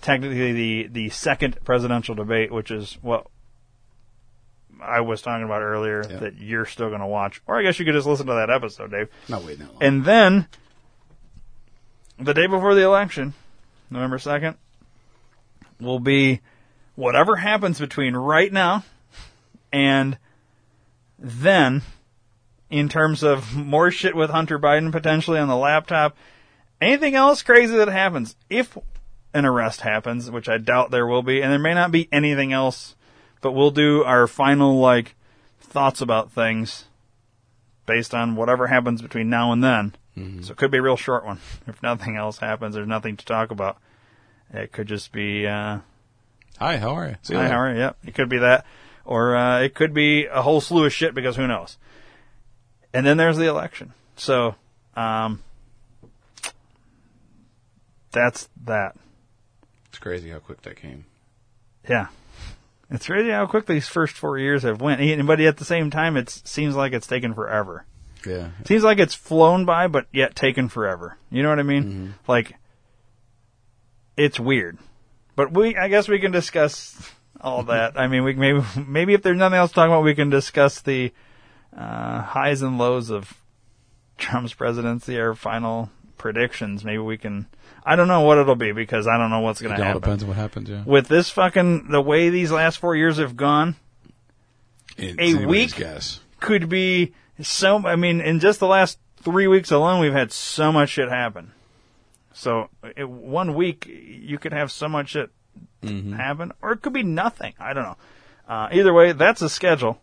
technically the the second presidential debate, which is what I was talking about earlier that you're still going to watch, or I guess you could just listen to that episode, Dave. Not waiting that long. And then the day before the election, November second, will be whatever happens between right now and then in terms of more shit with Hunter Biden potentially on the laptop. Anything else crazy that happens, if an arrest happens, which I doubt there will be, and there may not be anything else, but we'll do our final like thoughts about things based on whatever happens between now and then. So it could be a real short one. If nothing else happens, there's nothing to talk about. It could just be uh, Hi, how are you? See Hi, how are you? Yep, it could be that, or uh, it could be a whole slew of shit because who knows. And then there's the election. So, um, that's that. It's crazy how quick that came. Yeah, it's crazy how quick these first four years have went. But at the same time, it seems like it's taken forever. Yeah. Seems like it's flown by, but yet taken forever. You know what I mean? Mm-hmm. Like, it's weird. But we, I guess we can discuss all that. I mean, we maybe maybe if there's nothing else to talk about, we can discuss the uh, highs and lows of Trump's presidency, our final predictions. Maybe we can. I don't know what it'll be because I don't know what's going It to all happen. depends on what happens, yeah. With this fucking the way these last four years have gone, It's a week guess. could be so. I mean, in just the last three weeks alone, we've had so much shit happen. So it, one week you could have so much shit Mm-hmm. happen, or it could be nothing. I don't know. Uh, either way, that's the schedule,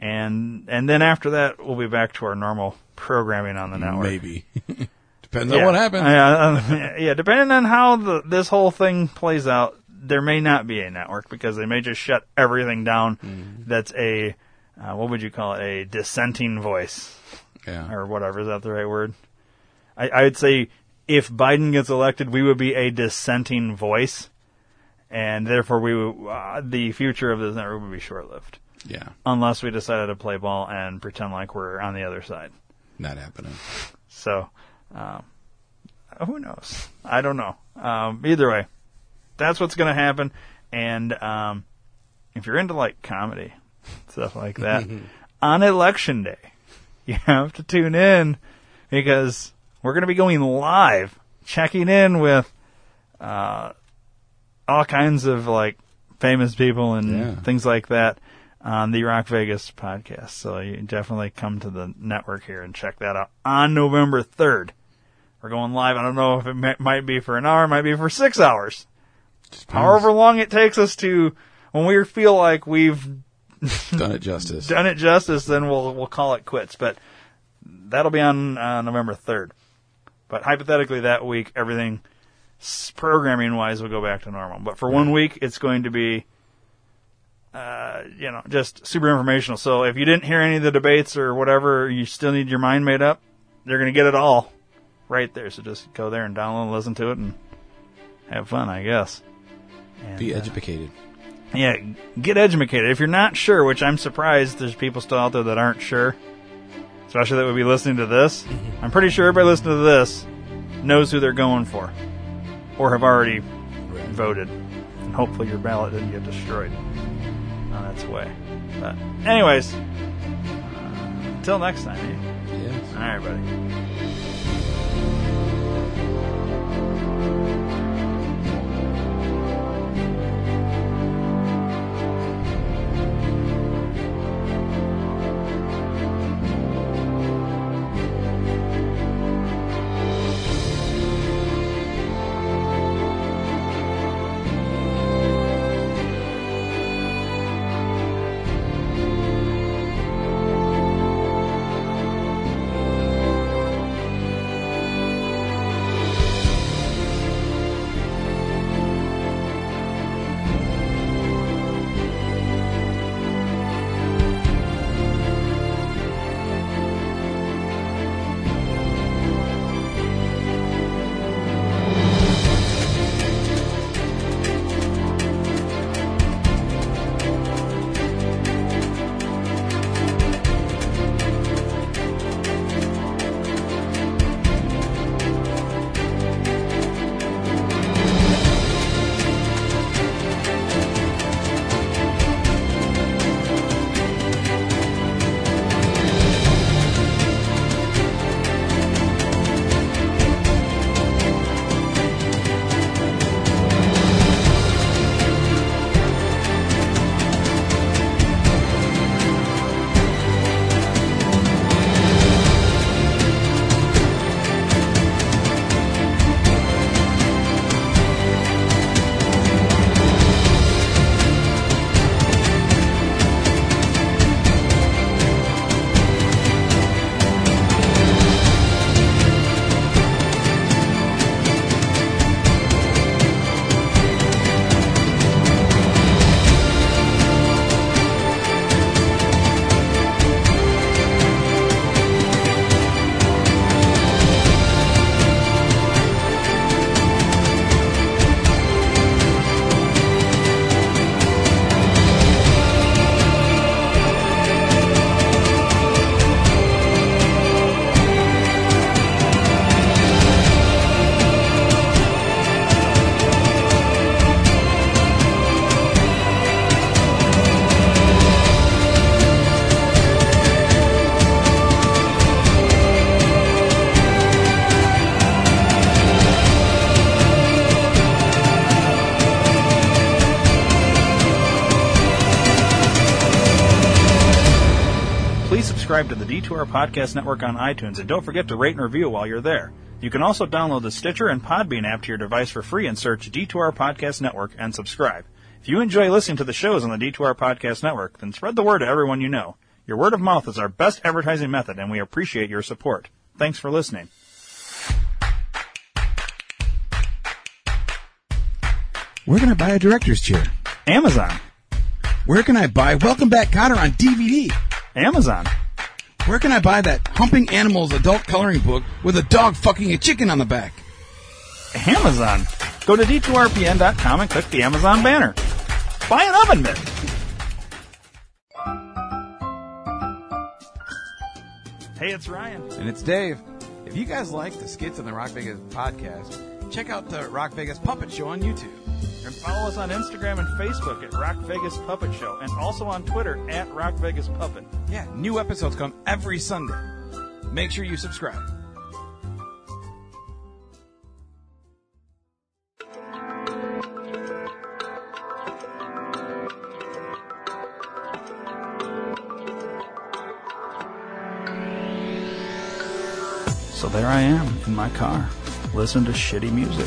and and then after that, we'll be back to our normal programming on the network. Maybe. Depends on what happens. Yeah, uh, yeah, depending on how the, this whole thing plays out, there may not be a network because they may just shut everything down. Mm-hmm. That's a uh, what would you call it? A dissenting voice, Yeah. or whatever. Is that the right word? I, I would say if Biden gets elected, we would be a dissenting voice, and therefore we would, uh, the future of this network would be short lived. Yeah. Unless we decided to play ball and pretend like we're on the other side. Not happening. So, um, who knows? I don't know. Um, either way, that's what's going to happen. And um, if you're into like comedy, stuff like that, on election day, you have to tune in because we're going to be going live, checking in with uh, all kinds of like famous people and Yeah. things like that on the Rock Vegas podcast. So you definitely come to the network here and check that out on November 3rd. We're going live. I don't know if it mi- might be for an hour, might be for six hours. However long it takes us to, when we feel like we've Done it justice. done it justice, then we'll we'll call it quits. But that'll be on uh, November third. But hypothetically, that week everything programming wise will go back to normal. But for one week, it's going to be, uh, you know, just super informational. So if you didn't hear any of the debates or whatever, you still need your mind made up. You're going to get it all right there. So just go there and download, and listen to it, and have fun, I guess. And, Be uh, educated. yeah, get educated. If you're not sure, which I'm surprised there's people still out there that aren't sure, especially that would be listening to this. I'm pretty sure everybody listening to this knows who they're going for. or have already voted. And hopefully your ballot didn't get destroyed its way. But, anyways, uh, until next time. Eh? Yes. All right, buddy. Subscribe to the D2R Podcast Network on iTunes and don't forget to rate and review while you're there. You can also download the Stitcher and Podbean app to your device for free and search D2R Podcast Network and subscribe. If you enjoy listening to the shows on the D2R Podcast Network, then spread the word to everyone you know. Your word of mouth is our best advertising method and we appreciate your support. Thanks for listening. Where can I buy a director's chair? Amazon. Where can I buy Welcome Back Kotter on DVD? Amazon. Where can I buy that Humping Animals adult coloring book with a dog fucking a chicken on the back? Amazon. Go to d2rpn.com and click the Amazon banner. Buy an oven mitt. Hey, it's Ryan. And it's Dave. If you guys like the skits on the Rock Vegas podcast, check out the Rock Vegas Puppet Show on YouTube. And follow us on Instagram and Facebook at Rock Vegas Puppet Show, and also on Twitter at Rock Vegas Puppet. Yeah, new episodes come every Sunday. Make sure you subscribe. So there I am in my car, listening to shitty music.